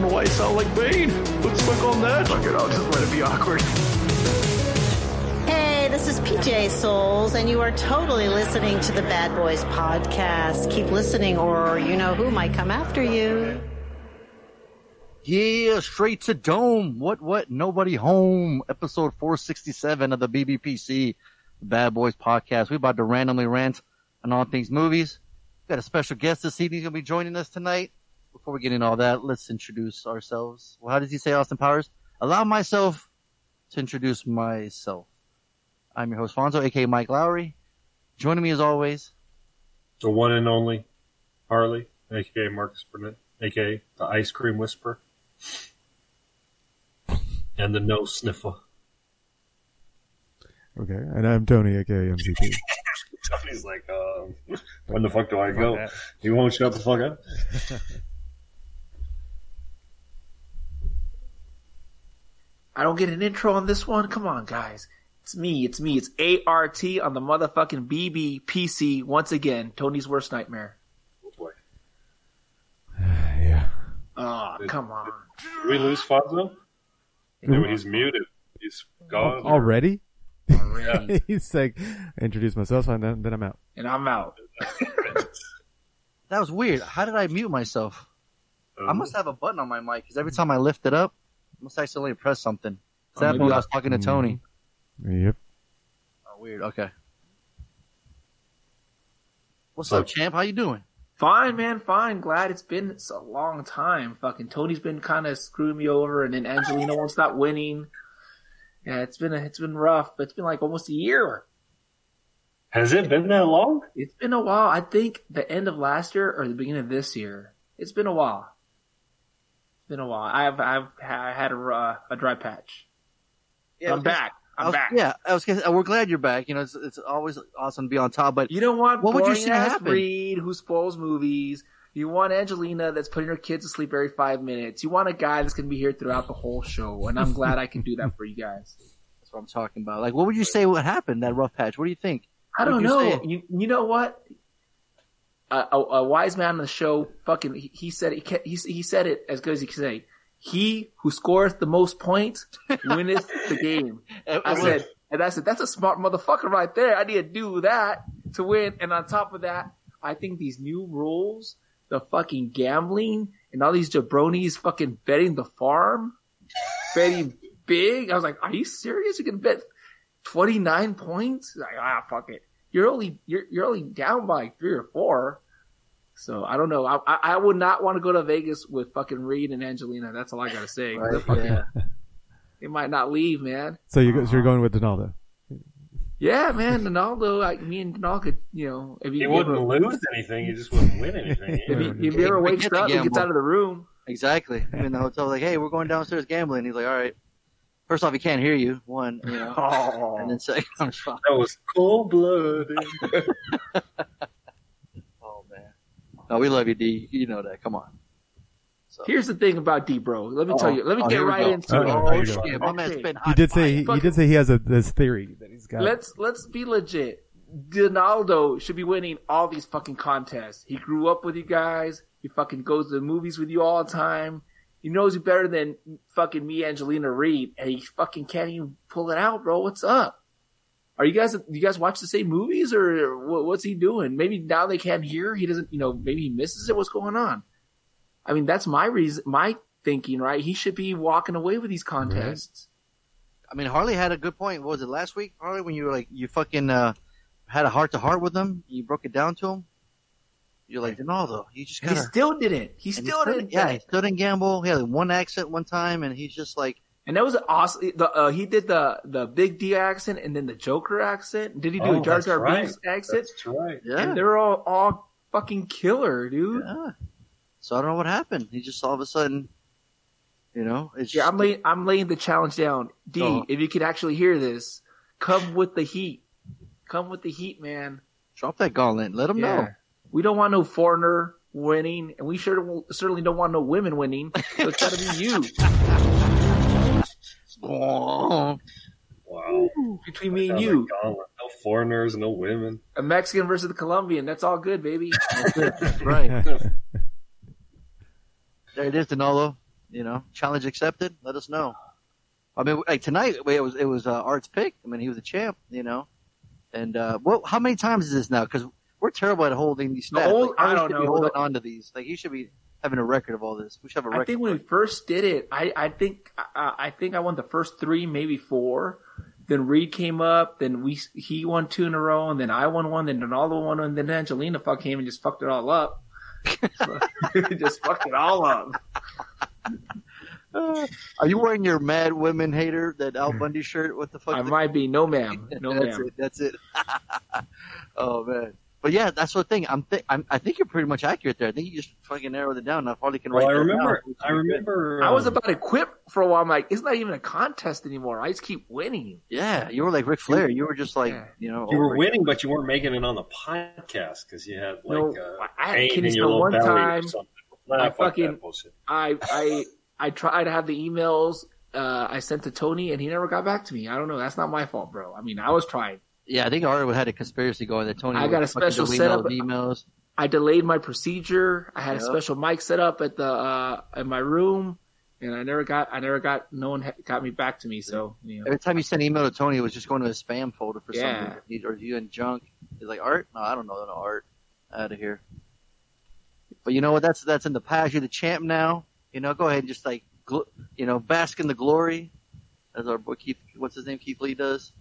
don't know why I sound like Bane. Let's suck on that. Fuck it, I'll just let it be awkward. Hey, this is PJ Soles, and you are totally listening to the Bad Boys podcast. Keep listening, or you know who might come after you. Yeah, straight to dome. What, what? Nobody home. Episode 467 of the BBPC Bad Boys podcast. We about to randomly rant on all things movies. Got a special guest this evening He's going to be joining us tonight. Before we get into all that, let's introduce ourselves. Well, how does he say Austin Powers? Allow myself to introduce myself. I'm your host, Fonso, aka Mike Lowry. Joining me as always, the one and only Harley, aka Marcus Burnett, aka the Ice Cream Whisperer, and the No Sniffer. Okay, and I'm Tony, aka MCP. Tony's like, um, when the fuck do I go? You won't shut the fuck up. I don't get an intro on this one. Come on, guys. It's me. It's me. It's ART on the motherfucking BBPC once again. Tony's worst nightmare. Oh boy. yeah. Oh, come on. Did we lose Fonso? No, he's muted. He's gone. Already? Already. He's like, introduce myself, and then, then I'm out. and I'm out. that was weird. How did I mute myself? I Um, must have a button on my mic because every time I lift it up, I must accidentally press something. Oh, That happened maybe when I I- was talking to Tony. Yep. Oh, weird. Okay. What's up, champ? How you doing? Fine, man. Fine. Glad it's been a long time. Fucking Tony's been kind of screwing me over, and then Angelina won't stop winning. Yeah, it's been a, it's been rough, but it's been like almost a year. Has it been that long? It's been a while. I think the end of last year or the beginning of this year. It's been a while. Been a while. I've I've I had a uh, a dry patch. Yeah, I'm back. I'm was- back. Yeah, I was. gonna- We're glad you're back. You know, it's, it's always awesome to be on top. But You don't want What would you ass happened? Reed who spoils movies. You want Angelina that's putting her kids to sleep every five minutes. You want a guy that's to be here throughout the whole show, and I'm glad I can do that for you guys. that's what I'm talking about. Like, what would you say? What happened? That rough patch. What do you think? I don't you know. say? You you know what? A, a, wise man on the show, fucking, he, he said he, he he said it as good as he could say. He who scores the most points winneth the game. I said, and I said, that's a smart motherfucker right there. I need to do that to win. And on top of that, I think these new rules, the fucking gambling and all these jabronis fucking betting the farm, betting big. I was like, are you serious? You can bet 29 points? Like, ah, fuck it. You're only, you're, you're only down by three or four. So I don't know. I, I, I would not want to go to Vegas with fucking Reed and Angelina. That's all I gotta say. They're Right, fucking- yeah. They might not leave, man. So, you, so you're going with Donaldo. Yeah, man, Ronaldo, like me and Donald could, you know, if He you wouldn't ever, lose anything. He just wouldn't win anything. if he, if he ever wakes up, he gets out of the room. Exactly. I'm in the hotel. Like, hey, we're going downstairs gambling. He's like, all right. First off, he can't hear you. One, you know. Oh, And then second, I'm just fine. That was cold blooded. Oh man. No, we love you, D. You know that. Come on. So. here's the thing about D, bro. Let me Oh, tell you. Let me oh, get right go. into oh, it. Uh-oh, Oh here you shit, my man's Okay. been He did say he, he did say he has a this theory that he's got. Let's let's be legit. Donaldo should be winning all these fucking contests. He grew up with you guys. He fucking goes to the movies with you all the time. He knows you better than fucking me, Angelina Reed, and he fucking can't even pull it out, bro. What's up? Are you guys you guys watch the same movies or what's he doing? Maybe now they can't hear. He doesn't, you know, maybe he misses it. What's going on? I mean, that's my reason, my thinking, right? He should be walking away with these contests. I mean, Harley had a good point. What was it last week, Harley? When you were like, you fucking uh, had a heart to heart with him, you broke it down to him. You're like, Ronaldo, you just He gotta. still didn't. He and he still didn't. Yeah, he still didn't gamble. He had like one accent one time, and he's just like, And that was awesome. The, uh, he did the, the Big D accent and then the Joker accent. Did he do Oh, a Jar Jar right. Binks accent? That's right. Yeah. And they're all, all fucking killer, dude. yeah. So I don't know what happened. He just all of a sudden, you know, it's Yeah, just, I'm laying, I'm laying the challenge down. D, Oh. if you could actually hear this, come with the heat. Come with the heat, man. drop that gauntlet. Let him Yeah. We don't want no foreigner winning, and we sure certainly don't want no women winning. So it's gotta be you. Wow. Between me and you. like gauntlet. No foreigners, no women. A Mexican versus the Colombian. That's all good, baby. right. There it is, Danilo. You know, challenge accepted. Let us know. I mean, like tonight, it was it was uh, Art's pick. I mean, he was a champ. You know, and uh, what? How many times is this now? Because we're terrible at holding these The old- like, I don't should be know. holding on to these. Like, you should be having a record of all this. We should have a record. I think when we first did it, I, I think I, I think I won the first three, maybe four. Then Reed came up, then we he won two in a row, and then I won one, then Ronaldo won one, and then Angelina fuck came and just fucked it all up. So, just fucked it all up. Uh, are you wearing your Mad Women Hater that Al Bundy shirt? What the fuck? I might be no ma'am, no that's ma'am. it. That's it. oh man. But yeah, that's the thing. I'm, th- I'm I think you're pretty much accurate there. I think you just fucking narrowed it down. I probably can Well, write I remember. down, I would be good. remember. I was um, about to quit for a while. I'm like, it's not even a contest anymore. I just keep winning. Yeah, you were like Ric Flair. You were just like Yeah. you know. You were over- winning, but you weren't making it on the podcast because you had like No, uh, I had pain kidney in your stone one belly time. or something. Nah, I fucking- I I I tried to have the emails uh, I sent to Tony, and he never got back to me. I don't know. That's not my fault, bro. I mean, I was trying. Yeah, I think Ari had a conspiracy going that Tony. I got a special setup. emails. I delayed my procedure. I had a special mic set up at the uh, in my room, and I never got I never got no one ha- got me back to me. So you know, Every time you sent an email to Tony, it was just going to his spam folder for Yeah. some reason. Or you in junk. He's like, Art? No, I don't know. No, Art. Out of here. But you know what? That's that's in the past. You're the champ now. You know, go ahead and just like, gl- you know, bask in the glory, as our boy Keith, what's his name, Keith Lee does,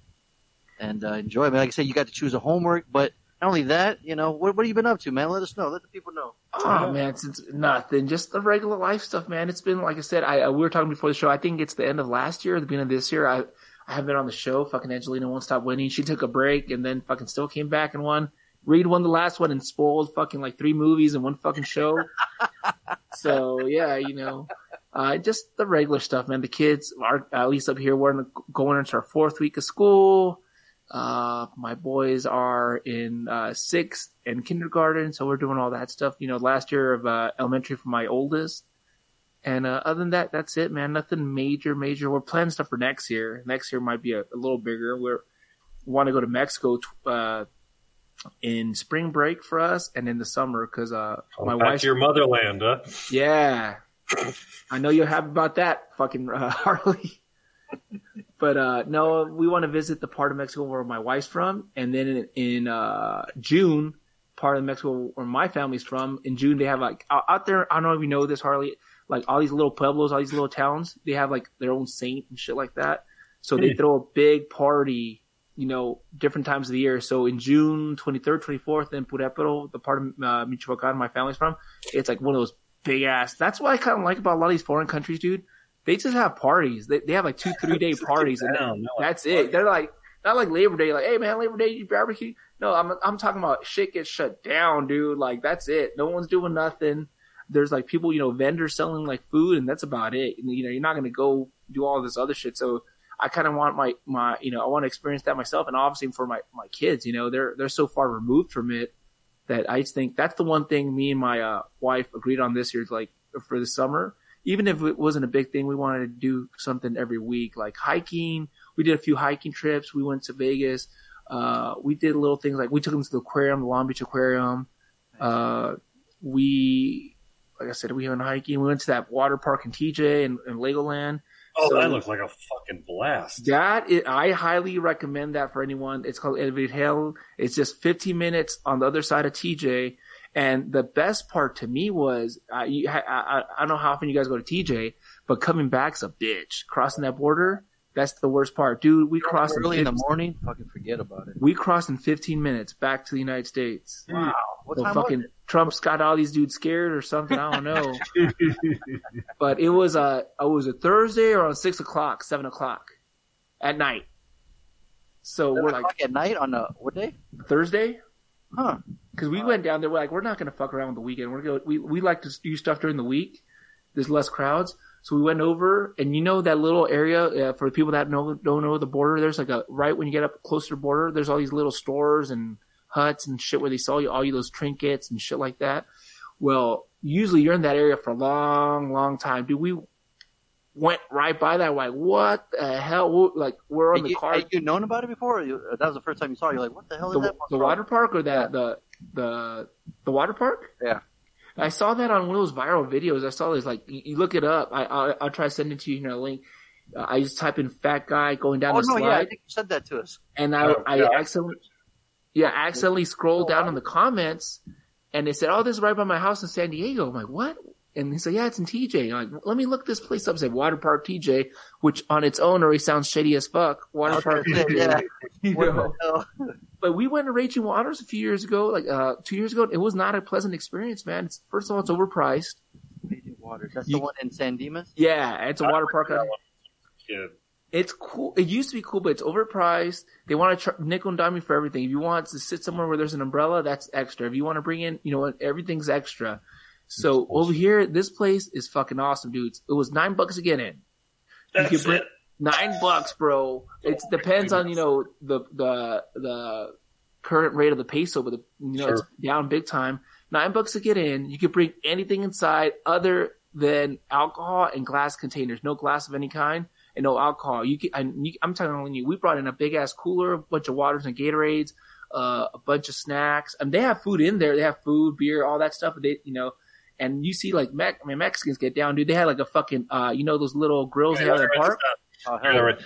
and uh, enjoy. I mean, like I said, you got to choose a homework, but not only that, you know, what what have you been up to, man? Let us know. Let the people know. oh man, since nothing, just the regular life stuff, man. It's been like I said. I, I we were talking before the show. I think it's the end of last year, the beginning of this year. I I haven't been on the show. Fucking Angelina won't stop winning. She took a break and then fucking still came back and won. Reed won the last one and spoiled fucking like three movies in one fucking show. so yeah, you know, uh, just the regular stuff, man. The kids are at least up here. We're going into our fourth week of school. Uh, my boys are in uh, sixth and kindergarten, so we're doing all that stuff. You know, last year of uh, elementary for my oldest. And uh, other than that, that's it, man. Nothing major, major. We're planning stuff for next year. Next year might be a, a little bigger. We're want to go to Mexico uh, in spring break for us, and in the summer because uh, my Back wife. your motherland, huh? Yeah, I know you're happy about that, fucking uh, Harley. But uh, no, we want to visit the part of Mexico where my wife's from, and then in, in uh, June, part of Mexico where my family's from. In June, they have like out there. I don't know if you know this, Harley. Like all these little pueblos, all these little towns, they have like their own saint and shit like that. So they Hmm. throw a big party, you know, different times of the year. So in June 23rd, 24th in Purépero, the part of uh, Michoacan my family's from, it's like one of those big ass. That's what I kind of like about a lot of these foreign countries, dude. They just have parties. They, they have like two, three day parties, and that's it. They're like not like Labor Day, like, hey man, Labor Day, you barbecue. No, I'm I'm talking about shit gets shut down, dude. Like that's it. No one's doing nothing. There's like people, you know, vendors selling like food, and that's about it. And, you know, you're not gonna go do all this other shit. So I kind of want my my you know I want to experience that myself, and obviously for my my kids, you know, they're they're so far removed from it that I just think that's the one thing me and my uh, wife agreed on this year, like for the summer. Even if it wasn't a big thing, we wanted to do something every week, like hiking. We did a few hiking trips. We went to Vegas. Uh, we did little things like we took them to the aquarium, the Long Beach Aquarium. Uh, we, like I said, we went hiking. We went to that water park in TJ and, and Legoland. Oh, So- that looks like a fucking blast. That is, I highly recommend that for anyone. It's called Elevate Hell. It's just 15 minutes on the other side of TJ. And the best part to me was, uh, you, I, I, I don't know how often you guys go to TJ, but coming back's a bitch. Crossing that border, that's the worst part. Dude, we crossed in early in the morning. Fucking forget about it. we crossed in 15 minutes back to the United States. Wow. What So time fucking was it? Trump's got all these dudes scared or something. I don't know. but it was a it was a Thursday or on six o'clock, seven o'clock at night. So we're like at night on a what day? Thursday Huh? Because we went down there. We're like, we're not gonna fuck around with the weekend. We're going we we like to do stuff during the week. There's less crowds, so we went over, and you know that little area uh, for people that know don't know the border. There's like a right when you get up closer to the border. There's all these little stores and huts and shit where they sell you all you those trinkets and shit like that. Well, usually you're in that area for a long, long time. Dude, we went right by that. Like, what the hell? Like, we're on the you, car. had you known about it before? Or you, that was the first time you saw. it? You're like, what the hell is the, that? the water park or that the the the water park? Yeah. I saw that on one of those viral videos. I saw this like you, you look it up. I I'll, I'll try to send it to you in a link. Uh, I just type in fat guy going down Oh the no, slide, yeah, I think you said that to us. and I Oh, I yeah. accidentally yeah accidentally scrolled down in the comments, and they said, "Oh, this is right by my house in San Diego." I'm like, "What?" And he said, "Yeah, it's in TJ." I'm like, "Let me look this place up." Say Water Park TJ, which on its own already sounds shady as fuck. Water Park TJ. yeah. You What know? the hell? But we went to Raging Waters a few years ago, like uh two years ago. It was not a pleasant experience, man. It's, first of all, it's overpriced. Raging Waters. That's You- the one in San Dimas. Yeah, it's a water park. Kid. It's cool. It used to be cool, but it's overpriced. They want to tr- nickel and dime you for everything. If you want to sit somewhere where there's an umbrella, that's extra. If you want to bring in, you know, what, everything's extra. So over here, this place is fucking awesome, dudes. It was nine bucks to get in. That's could bring- it. Nine bucks, bro. It depends on you know the the the current rate of the peso, but the, you know it's down big time. Nine bucks to get in. You can bring anything inside other than alcohol and glass containers. No glass of any kind and no alcohol. You can. And you, I'm telling you, we brought in a big ass cooler, a bunch of waters and Gatorades, uh, a bunch of snacks. I mean, they have food in there. They have food, beer, all that stuff. They, you know. And you see, like, Mex- I mean, Mexicans get down, dude. They had like a fucking, uh, you know, those little grills they have in the park. Oh, Oh, yeah, hell. right.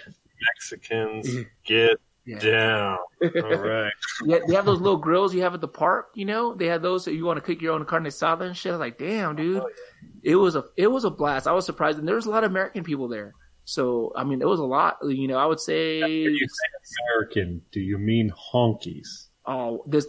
Mexicans mm-hmm. get Yeah. down. All right. Yeah, they have those little grills you have at the park. You know, they had those that you want to cook your own carne asada and shit. I was like, damn, oh, dude, it was a it was a blast. I was surprised, and there was a lot of American people there. So I mean, it was a lot. You know, I would say, say American, do you mean honkies? oh, this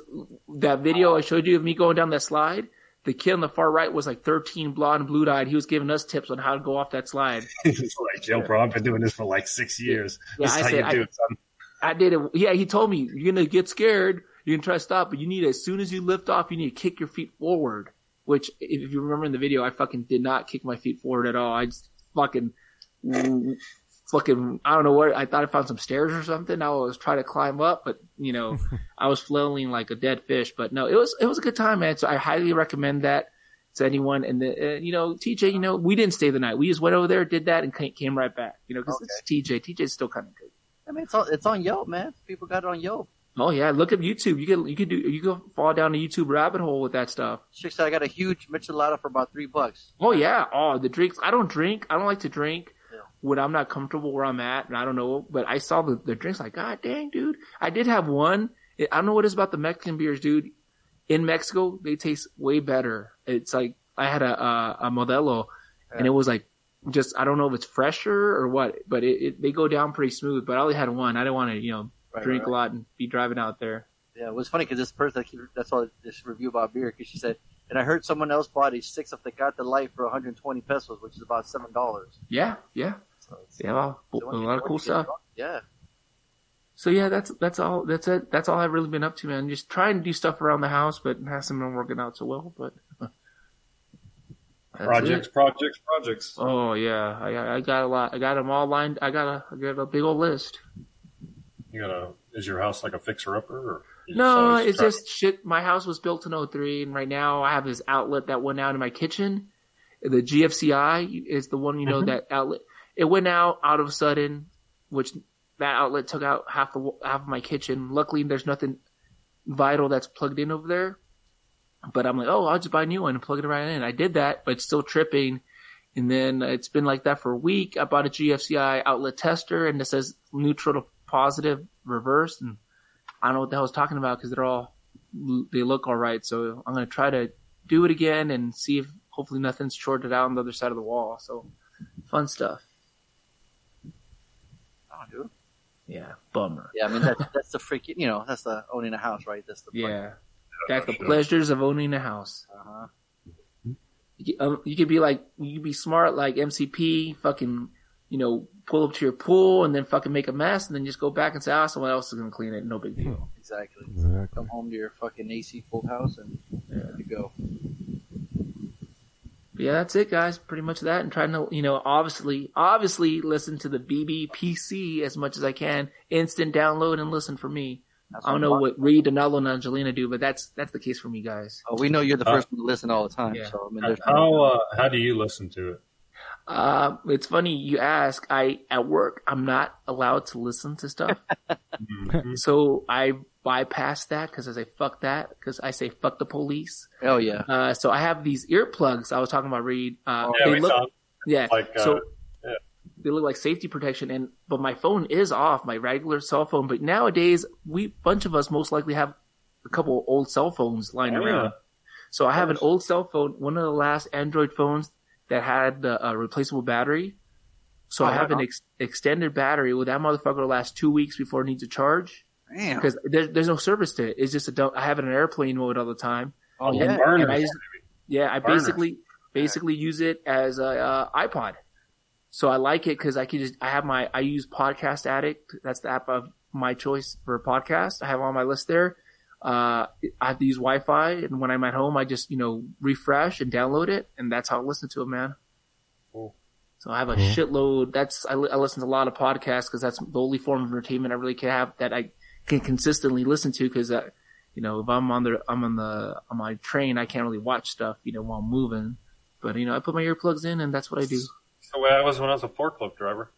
that video I showed you of me going down that slide. The kid on the far right was like 13, blonde, blue eyed. He was giving us tips on how to go off that slide. Like, yo, bro, I've been doing this for like six years. Yeah, this is I how said, you I- do it, son. I did it. Yeah, he told me you're gonna get scared. You're going to try to stop, but you need as soon as you lift off, you need to kick your feet forward. Which, if you remember in the video, I fucking did not kick my feet forward at all. I just fucking, fucking, I don't know where. I thought I found some stairs or something. I was trying to climb up, but you know, I was flailing like a dead fish. But no, it was it was a good time, man. So I highly recommend that to anyone. And the, uh, you know, TJ, you know, we didn't stay the night. We just went over there, did that, and came right back. You know, because it's TJ. TJ's still kind of good. I mean, it's on, it's on Yelp, man. People got it on Yelp. Oh yeah, look at YouTube. You can you can do you can fall down the YouTube rabbit hole with that stuff. Chick said I got a huge Michelada for about three bucks. Oh yeah, oh the drinks. I don't drink. I don't like to drink Yeah. When I'm not comfortable where I'm at, and I don't know. But I saw the the drinks. Like God dang, dude. I did have one. I don't know what it is about the Mexican beers, dude. In Mexico, they taste way better. It's like I had a a, a Modelo, and it was like just I don't know if it's fresher or what, but it, it they go down pretty smooth. But I only had one. I didn't want to you know Right, drink right, a lot and be driving out there. Yeah, it was funny because this person, that's all this review about beer, because she said, and I heard someone else bought a six of the Got the Light for 120 pesos, which is about seven dollars. Yeah, yeah, So yeah. Well, a so when lot of cool stuff. drunk- Yeah, So yeah, that's that's all. That's it. That's all I've really been up to, man. Just trying to do stuff around the house, but it hasn't been working out so well. But Projects, it. projects, projects. Oh yeah, I I got a lot. I got them all lined. I got a I got a big old list. You got a? Is your house like a fixer upper? No, always it's try- just shit. My house was built in 03, and right now I have this outlet that went out in my kitchen. The GFCI is the one, you know, mm-hmm. that outlet. It went out out of a sudden, which that outlet took out half the half of my kitchen. Luckily, there's nothing vital that's plugged in over there. But I'm like, oh, I'll just buy a new one and plug it right in. I did that, but it's still tripping. And then it's been like that for a week. I bought a GFCI outlet tester, and it says neutral to positive reverse, and I don't know what the hell I was talking about because they're all they look all right. So I'm gonna try to do it again and see if hopefully nothing's shorted out on the other side of the wall. So fun stuff. Oh, dude. Yeah, bummer. Yeah, I mean that's that's the freaking, you know, that's the owning a house, right? That's the Yeah, That's the pleasures of owning a house. Uh-huh. You, could- um, you could be like, you could be smart like MCP, fucking, you know, pull up to your pool and then fucking make a mess and then just go back and say, ah, someone else is gonna clean it. No big deal. Exactly. Exactly. Come home to your fucking AC full house and there you go. But yeah, that's it, guys. Pretty much that, and trying to, you know, obviously, obviously, listen to the BBPC as much as I can. Instant download and listen for me. That's I don't know what Reed, Donaldo, and Angelina do, but that's that's the case for me, guys. Oh, we know you're the Uh, first one to listen all the time. Yeah. So I mean, there's How uh, how do you listen to it? Uh, it's funny you ask. I at work, I'm not allowed to listen to stuff, Mhm. so I bypass that because I say fuck that because I say fuck the police. hell yeah. Uh, so I have these earplugs. I was talking about Reed. Uh, yeah, they we look, saw. yeah. like, uh, so yeah. they look like safety protection, and but my phone is off, my regular cell phone. But nowadays, we bunch of us most likely have a couple old cell phones lying Oh, yeah. around. So I have an old cell phone, one of the last Android phones that had the uh, replaceable battery. So Oh, I have an ex- extended battery. Well, that motherfucker will last two weeks before it needs a charge Damn. because there's there's no service to it. It's just a dump. I have it in airplane mode all the time. Oh the yeah. burners. And I just- Yeah, I Burner. basically basically use it as a uh, iPod. So I like it because I can just I have my I use Podcast Addict. That's the app of my choice for a podcast. I have on my list there. Uh, I have to use Wi-Fi, and when I'm at home, I just you know refresh and download it, and that's how I listen to it, man. Cool. So I have a shitload. That's I, I listen to a lot of podcasts because that's the only form of entertainment I really can have that I can consistently listen to because uh, you know, if I'm on the I'm on the on my train, I can't really watch stuff, you know, while I'm moving. But you know, I put my earplugs in, and that's what I do. That's the way I was when I was a forklift driver.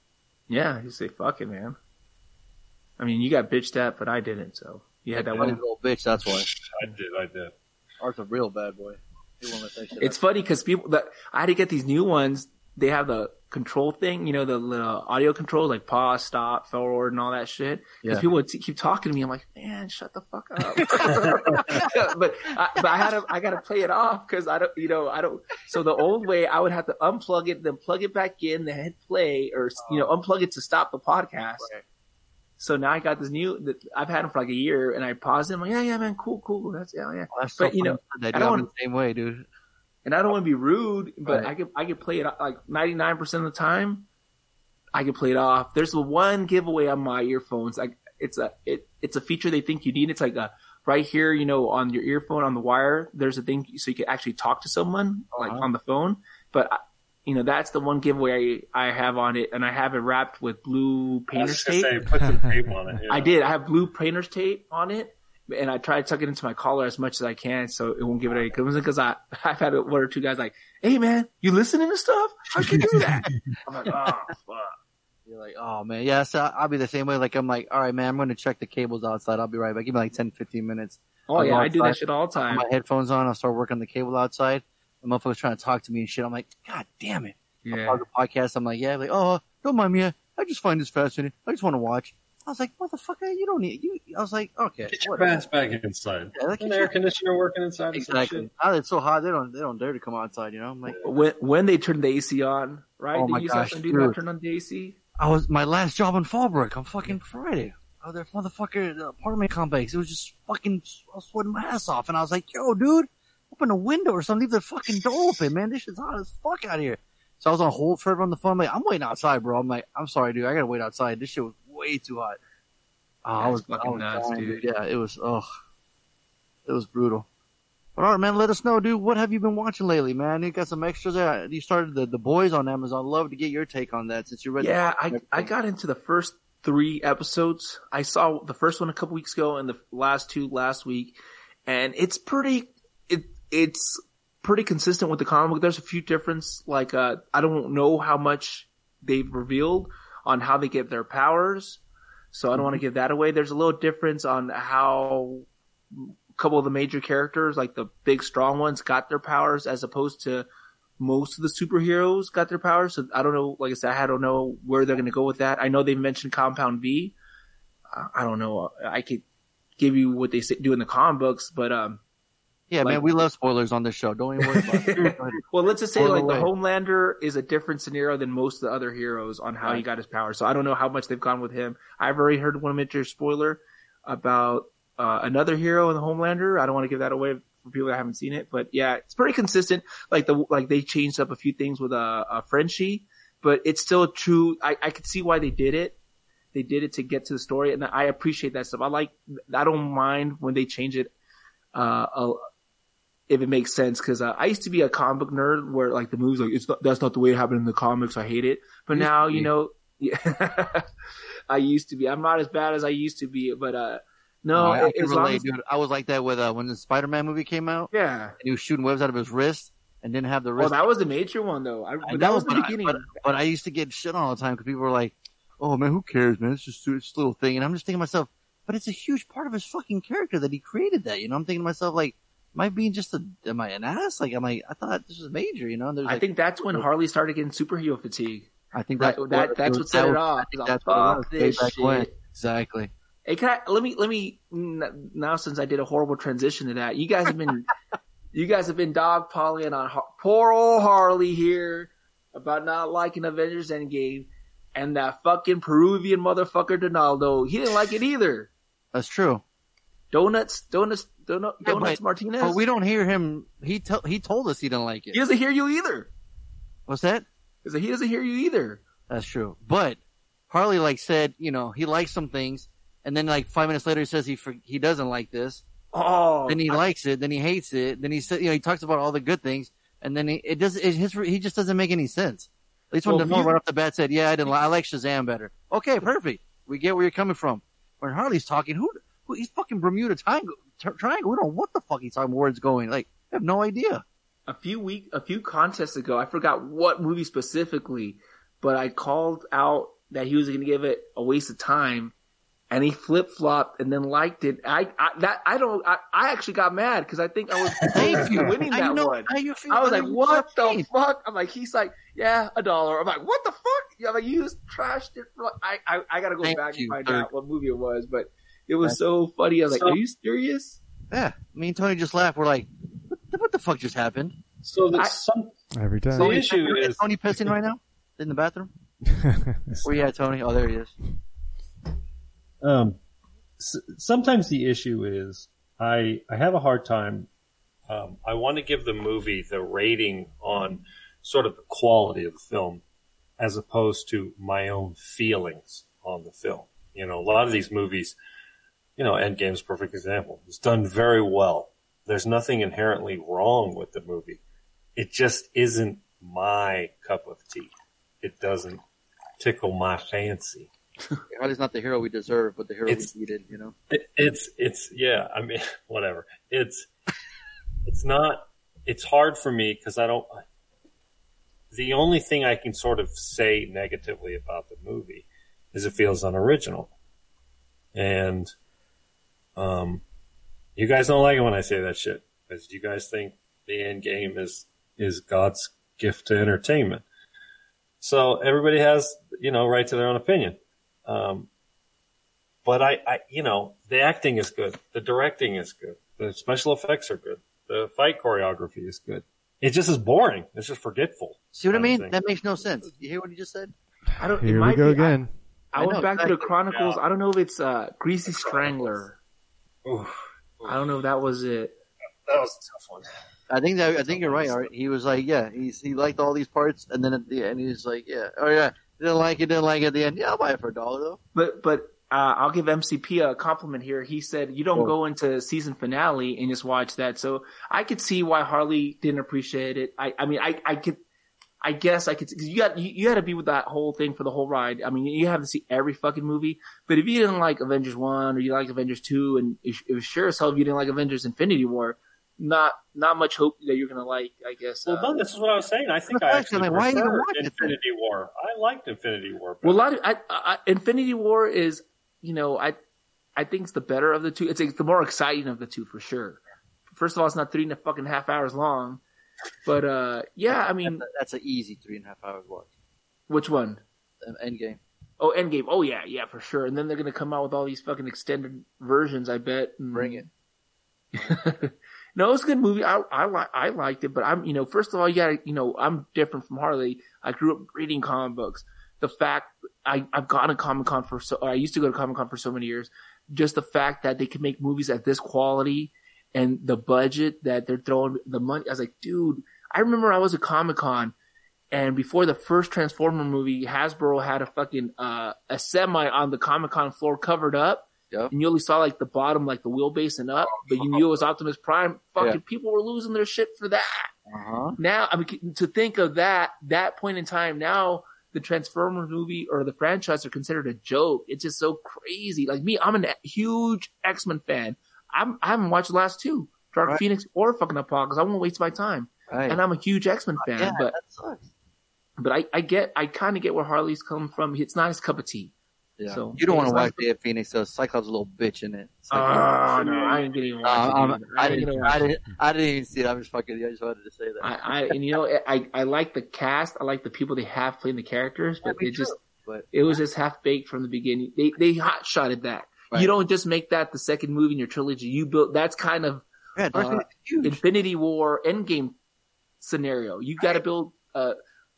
Yeah, you say fuck it, man. I mean, you got bitched at, but I didn't. So you had that One one. little bitch. That's why. I did. I did. Art's a real bad boy. He won't let that shit It's funny because people that I had to get these new ones. They have the control thing, you know, the little audio control, like pause, stop, forward, and all that shit. Because Yeah. people would t- keep talking to me. I'm like, man, shut the fuck up. but I, but I had to, I got to play it off because I don't, you know, I don't. So the old way, I would have to unplug it, then plug it back in, then hit play, or you know, unplug it to stop the podcast. Right. So now I got this new. that I've had them for like a year, and I paused them. Like, yeah, yeah, man, cool, cool. That's yeah, yeah. Oh, that's so but, you know, I don't wanna- the same way, dude. and I don't want to be rude, but Right. I could I could play it like ninety nine percent of the time. I could play it off. There's the one giveaway on my earphones. Like it's a it it's a feature they think you need. It's like a right here, you know, on your earphone on the wire. There's a thing so you can actually talk to someone like Uh-huh. on the phone. But I- you know that's the one giveaway I, I have on it, and I have it wrapped with blue I was painter's just tape. say, put some tape on it. yeah. I did. I have blue painter's tape on it, and I try to tuck it into my collar as much as I can so it won't give it any. Because I I've had one or two guys like, "Hey man, you listening to stuff? How'd you do that?" I'm like, "Oh fuck." You're like, oh man, yeah. So I'll be the same way. Like I'm like, all right, man, I'm going to check the cables outside. I'll be right back. Give me like 10, 15 minutes. Oh I'll yeah, go I do that shit all the Put time. my headphones on. I'll start working the cable outside. The motherfucker's trying to talk to me and shit. I'm like, god damn it. Yeah, Part of the podcast. I'm like, yeah, like, oh, don't mind me. I just find this fascinating. I just want to watch. I was like, motherfucker, you don't need you. I was like, okay, Get your whatever. ass back inside. Yeah, like, An air conditioner working inside. or some Exactly. shit. Now that it's so hot, they don't they don't dare to come outside. You know, I'm like, when when they turn the AC on, right? Oh Did my you gosh, something do that? Turn on the AC. I was my last job in Fallbrook on fucking Friday. Oh, was there, motherfucker, the apartment complex. It was just fucking, I was sweating my ass off, and I was like, "Yo, dude, open a window or something. Leave the fucking door open, man. This shit's hot as fuck out here." So I was on hold forever on the phone. I'm Like, I'm waiting outside, bro. I'm like, I'm sorry, dude. I gotta wait outside. This shit was way too hot. Oh, I was fucking I was nuts, dying, dude. Yeah, it was. Oh, it was brutal. But all right, man. Let us know, dude. What have you been watching lately, man? You got some extras there. You started the the boys on Amazon. Love to get your take on that since you read. the- Yeah, I I got into the first three episodes. I saw the first one a couple weeks ago and the last two last week, and it's pretty it's pretty consistent with the comic book. There's a few difference, like uh I don't know how much they've revealed on how they get their powers, so I don't want to give that away. There's a little difference on how a couple of the major characters, like the big strong ones, got their powers as opposed to most of the superheroes got their powers. So I don't know. Like I said, I don't know where they're going to go with that. I know they mentioned Compound V. Uh, don't know. I could give you what they say, do in the comic books, but um, Yeah, Like- man, we love spoilers on this show. Don't even worry about it. Well, let's just say Spoiler like the. Homelander is a different scenario than most of the other heroes on how he got his power. So I don't know how much they've gone with him. I've already heard one major spoiler about uh, another hero in the Homelander. I don't want to give that away for people that haven't seen it, but yeah, it's pretty consistent. Like the like they changed up a few things with a uh, uh, Frenchie, but it's still true. I I could see why they did it. They did it to get to the story, and I appreciate that stuff. I like. I don't mind when they change it. Uh, uh if it makes sense, because uh, I used to be a comic nerd, where like the movies like it's not, that's not the way it happened in the comics. I hate it, but now you know, yeah, I used to be. I'm not as bad as I used to be, but uh, no, Oh, I, I can relate, as- dude. I was like that with uh, when the Spider-Man movie came out. yeah. And he was shooting webs out of his wrist and didn't have the Oh, wrist. that was the major one though. I, I know, that was the but I- beginning. but, but I used to get shit all the time because people were like, "Oh man, who cares, man? It's just it's just a little thing." And I'm just thinking to myself, but it's a huge part of his fucking character that he created. That you know, I'm thinking to myself, like, am I being just a, am I an ass? Like, am I? I thought this was major, you know. And there's I like, think that's when Harley started getting superhero fatigue. I think That, that's that, that's what set that it off. I think Like, that's what fuck way this shit. when. Exactly. Hey, can I let me let me now since I did a horrible transition to that, you guys have been you guys have been dog piling on Har- poor old Harley here about not liking Avengers Endgame, and that fucking Peruvian motherfucker Donaldo, he didn't like it either. That's true. Donuts, donuts, donut, Yeah, donuts but- Martinez. But we don't hear him. He he told us he didn't like it. he doesn't hear you either. What's that? He he doesn't hear you either. That's true. But Harley like said, you know, he likes some things, and then like five minutes later he says he for, he doesn't like this. Oh, then he I- likes it. Then he hates it. Then he said, you know, he talks about all the good things, and then he, it does. It, his he just doesn't make any sense. At least when Well, Demore right off the bat said, "Yeah, I didn't. Li- I like Shazam better." Okay, perfect. We get where you're coming from. When Harley's talking, who he's fucking Bermuda Triangle. Triangle. We don't know what the fuck he's talking. Where it's going. Like, I have no idea. a few week a few contests ago, I forgot what movie specifically, but I called out that he was going to give it a waste of time, and he flip flopped and then liked it. I, I that I don't I, I actually got mad because I think I was Thank you. winning that you know one. how you feel. I was like, what the pain. fuck? I'm like, he's like, yeah, a dollar. I'm like, what the fuck? Yeah, like you just trashed it. For I, I, I gotta go Thank back you, and find sir. out what movie it was, but it was so funny. I was like, So- are you serious? Yeah, me and Tony just laughed. We're like, what the, what the fuck just happened? So the, I- some Every the time. issue is Tony pissing right now in the bathroom. Where you at, Tony? Oh, there he is. um, s- sometimes the issue is I I have a hard time. Um, I want to give the movie the rating on sort of the quality of the film, as opposed to my own feelings on the film. You know, a lot of these movies, you know, Endgame's a perfect example. It's done very well. There's nothing inherently wrong with the movie. It just isn't my cup of tea. It doesn't tickle my fancy. Harley's not the hero we deserve, but the hero It's- we needed. You know. It, it's it's yeah. I mean, whatever. It's it's not. It's hard for me because I don't. The only thing I can sort of say negatively about the movie is it feels unoriginal, and um, you guys don't like it when I say that shit because you guys think the end game is is God's gift to entertainment. So everybody has you know right to their own opinion. Um, but I, I, you know, the acting is good. The directing is good. The special effects are good. The fight choreography is good. It just is boring. It's just forgetful. See what I mean? thing. That makes no sense. You hear what he just said? I don't. it Here we might go be- again. I, I went know, back to the. Chronicles. Yeah. I don't know if it's uh, Greasy Strangler. Oof. I don't know if that was it. That was a tough one. I think that I think you're right. Art. He was like, yeah, he's he liked all these parts, and then at the end he's like, yeah, oh yeah, didn't like it, didn't like it. At the end, yeah, I'll buy it for a dollar though. But but uh, I'll give MCP a compliment here. He said you don't Cool. go into season finale and just watch that. So I could see why Harley didn't appreciate it. I I mean I I could. I guess I could, cause you got, you, you had to be with that whole thing for the whole ride. I mean, you have to see every fucking movie. But if you didn't like Avengers 1 or you like Avengers 2 and it, it was sure as hell if you didn't like Avengers Infinity War, not, not much hope that you're gonna like, I guess. Well, uh, no, this is what I was saying. I think I actually, actually like, why even prefer watch it then? Infinity War. I liked Infinity War. Well, a lot of I, I, Infinity War is, you know, I, I think it's the better of the two. It's, like the more exciting of the two for sure. First of all, it's not three and a fucking half hours long, but uh, yeah, I mean, That's, an easy three and a half hours watch. which one? Um, Endgame. Oh, Endgame. Oh yeah, yeah, for sure. And then they're gonna come out with all these fucking extended versions. I bet. And- Bring it. no, it's a good movie. I I li- I liked it, but I'm you know first of all you gotta you know I'm different from Harley. I grew up reading comic books. The fact I I've gone to Comic Con for so I used to go to Comic Con for so many years. just the fact that they can make movies at this quality and the budget that they're throwing the money. I was like, dude, I remember I was at Comic Con and before the first Transformer movie, Hasbro had a fucking uh, a semi on the Comic Con floor covered up, Yep. and you only saw like the bottom, like the wheelbase and up, but you knew it was Optimus Prime. Fucking Yeah. people were losing their shit for that. Uh-huh. Now, I mean, to think of that that point in time, now the Transformers movie or the franchise are considered a joke. It's just so crazy. Like me, I'm a huge X Men fan. I'm I haven't watched the last two, Dark Right. Phoenix or fucking Apocalypse. I won't waste my time, Right. and I'm a huge X Men fan. yeah, but sucks. but I, I get, I kind of get where Harley's come from. It's not his cup of tea. Yeah. So, you don't want to watch Day of Phoenix, so Cyclops is a little bitch in it. It's Oh like- no, I ain't getting Uh, watch I'm- it. dude. I, didn't, gonna I watch it. didn't. I didn't even see it. I'm just fucking. I just wanted to say that. I, I, and you know, I, I like the cast. I like the people they have playing the characters, but it just, but- it was just half baked from the beginning. They, they hot shotted that. Right. You don't just make that the second movie in your trilogy. You build that's kind of yeah, uh, Phoenix is huge. Infinity War Endgame scenario. You got to build uh,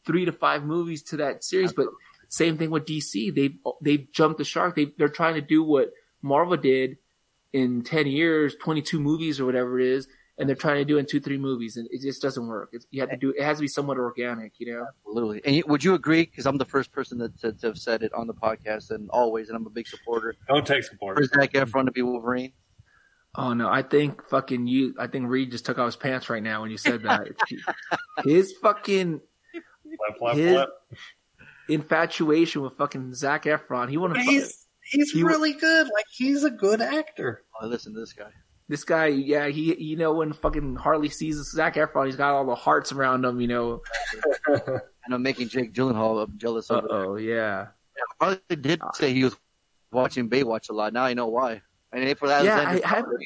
three to five movies to that series. But same thing with DC. They they've jumped the shark. They they're trying to do what Marvel did in ten years, twenty two movies or whatever it is, and they're trying to do it in two three movies, and it just doesn't work. It's, you have to do it has to be somewhat organic, you know. Absolutely. And would you agree? Because I'm the first person that to, to have said it on the podcast, and always, and I'm a big supporter Don't take support. for Zac Efron to be Wolverine. Oh no, I think fucking you. I think Reed just took off his pants right now when you said that. his fucking Flap, flap, his flap. infatuation with fucking Zac Efron. He wanted He's he's He- really good. Like he's a good actor. Oh, listen to this guy. This guy. Yeah, he. You know when fucking Harley sees Zac Efron, he's got all the hearts around him. You know. And I'm making Jake Gyllenhaal jealous of oh, yeah. Probably did say he was watching Baywatch a lot. Now I know why. And for that, Yeah, Alexander- I- I-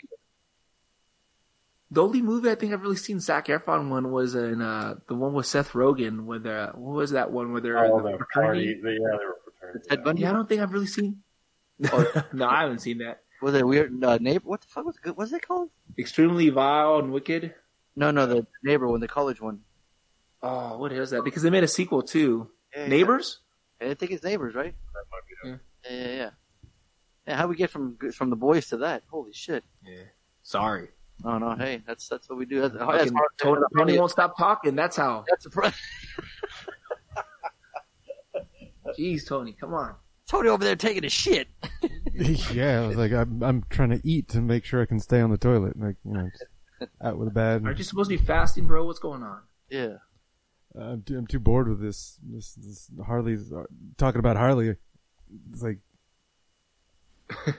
The only movie I think I've really seen Zac Efron one was in uh, the one with Seth Rogen. With uh, what was that one where they're Oh, the the fraternity? party. the- Yeah, they were fraternity. Ted yeah. Bundy. Yeah, I don't think I've really seen. no, I haven't seen that. Was it weird uh, neighbor? What the fuck was it? What's it called? Extremely vile and wicked. No, no, the neighbor one, the college one. Oh, what is that? Because they made a sequel too. Yeah, Neighbors. Yeah. I think it's neighbors, right? That might be it. Yeah, yeah, yeah. Yeah, how we get from from the boys to that? Holy shit! Yeah. Sorry. Oh no, hey, that's that's what we do. That's, that's hard. Tony, Tony won't stop talking. That's how. That's a pro- Jeez, Tony, come on. Tony over there taking a shit. yeah, I was like, I'm, I'm trying to eat to make sure I can stay on the toilet. Like, you know, out with a bad. Aren't you supposed to be fasting, bro? What's going on? Yeah. I'm too, I'm too bored with this. This, this Harley's uh, talking about Harley. It's like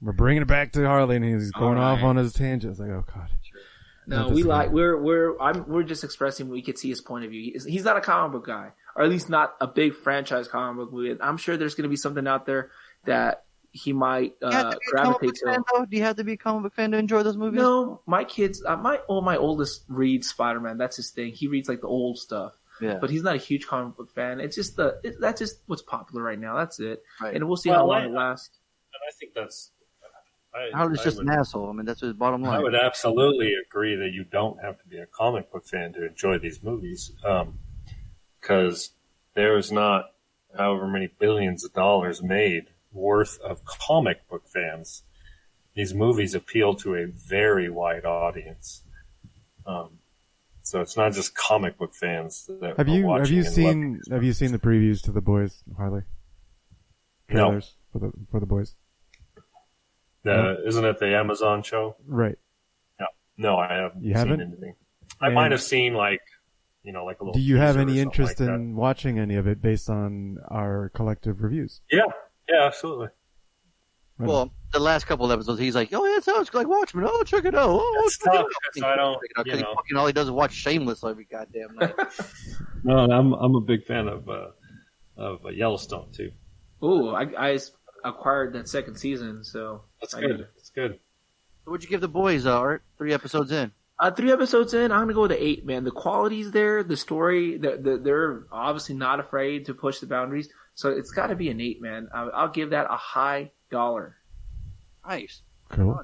we're bringing it back to Harley, and he's going off on his tangent. It's like, oh god. No, we like we're we're I'm we're just expressing we could see his point of view. He's, he's not a comic book guy, or at least not a big franchise comic book movie. I'm sure there's going to be something out there that he might uh, to be a comic gravitate to. fan, though? Do you have to be a comic book fan to enjoy those movies? No, my kids, uh, my oh my oldest reads Spider Man. That's his thing. He reads like the old stuff, Yeah. but he's not a huge comic book fan. It's just the it, that's just what's popular right now. That's it, Right. and we'll see Well, how long I- it lasts. And I think that's. I, Harley's I just would, an asshole. I mean, that's his bottom line. I would absolutely agree that you don't have to be a comic book fan to enjoy these movies, because there's not however many billions of dollars made worth of comic book fans. These movies appeal to a very wide audience. Um, so it's not just comic book fans that Have you have you seen have you seen the previews to the boys, Harley? No. Trailers for the for the boys. The, isn't it the Amazon show? Right. No, I haven't You seen haven't? anything. I And- might have seen like, you know, like a little. Do you have any interest like in watching any of it based on our collective reviews? Yeah, yeah, absolutely. Right. Well, the last couple of episodes, he's like, "Oh, yeah, it sounds like Watchmen. Oh, check it out. Oh, It's check it tough out." 'cause I don't, Check it out, 'cause you he know. fucking all he does is watch Shameless every goddamn night. No, I'm I'm a big fan of uh, of uh, Yellowstone too. Ooh, I, I acquired that second season, so That's I good. need to- That's good. What'd you give the boys, uh, Art? Three episodes in. Uh, three episodes in, I'm gonna go with the eight. Man, the quality's there, the story, the, the, they're obviously not afraid to push the boundaries, so it's got to be an eight, man. I, I'll give that a high dollar. Nice. Cool.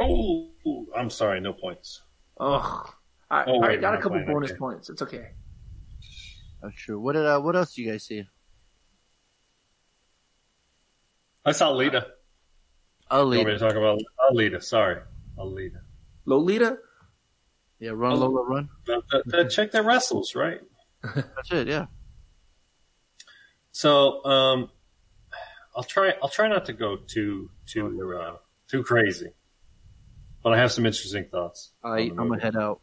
Oh, I'm sorry, no points. Ugh, I, Oh, I got a couple fine, bonus okay. points. It's okay. That's true. What did uh, what else do you guys see? I saw Lita. You want me Alita. to talk about Alita? Sorry, Alita. Lolita. Yeah, run, Lola, run. The, the, the chick that wrestles, right? That's it. Yeah. So, um, I'll try. I'll try not to go too too uh, too crazy, but I have some interesting thoughts. All right, on the I'm gonna head out.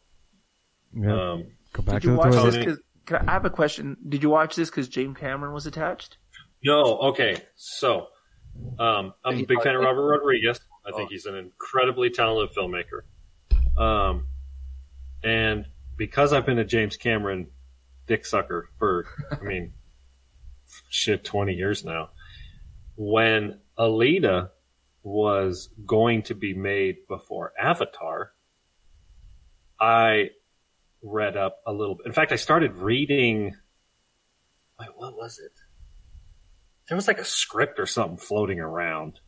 Yeah. Um, Go back Did to you the watch toilet. this? Cause, can I, I have a question. Did you watch this because James Cameron was attached? no, okay. So, um, I'm a big fan of Robert Rodriguez. I Oh. think he's an incredibly talented filmmaker. Um, and because I've been a James Cameron dick sucker for, I mean, shit, 20 years now, when Alita was going to be made before Avatar, I read up a little bit. In fact, I started reading. Wait, what was it? There was like a script or something floating around.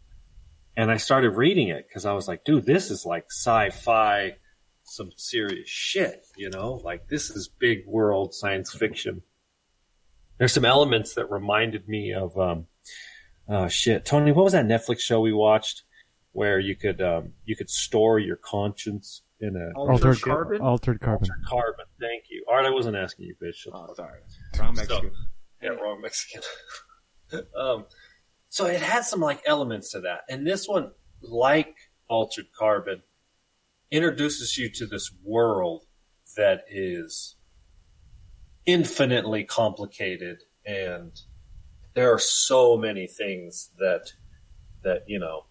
And I started reading it because I was like, dude, this is like sci fi, some serious shit, you know? Like, this is big world science fiction. There's some elements that reminded me of, um, oh shit. Tony, what was that Netflix show we watched where you could, um, you could store your conscience in a Altered carbon. Altered carbon. Altered carbon. Thank you. Art, I wasn't asking you, bitch. Oh, sorry. Wrong So- Mexican. yeah, wrong Mexican. um, so it had some like elements to that, and this one, like Altered Carbon, introduces you to this world that is infinitely complicated, and there are so many things that that you know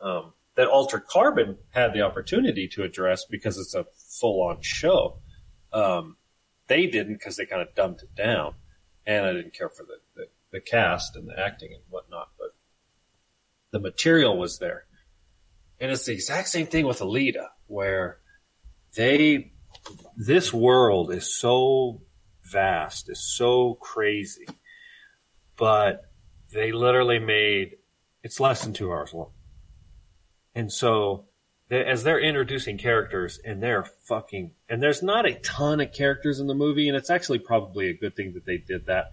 um, that Altered Carbon had the opportunity to address because it's a full-on show. Um, they didn't because they kind of dumbed it down and I didn't care for the, the, the cast and the acting and whatnot, but the material was there. And it's the exact same thing with Alita, where they, this world is so vast, is so crazy, but they literally made, it's less than two hours long. And so, as they're introducing characters and they're fucking, and there's not a ton of characters in the movie, and it's actually probably a good thing that they did that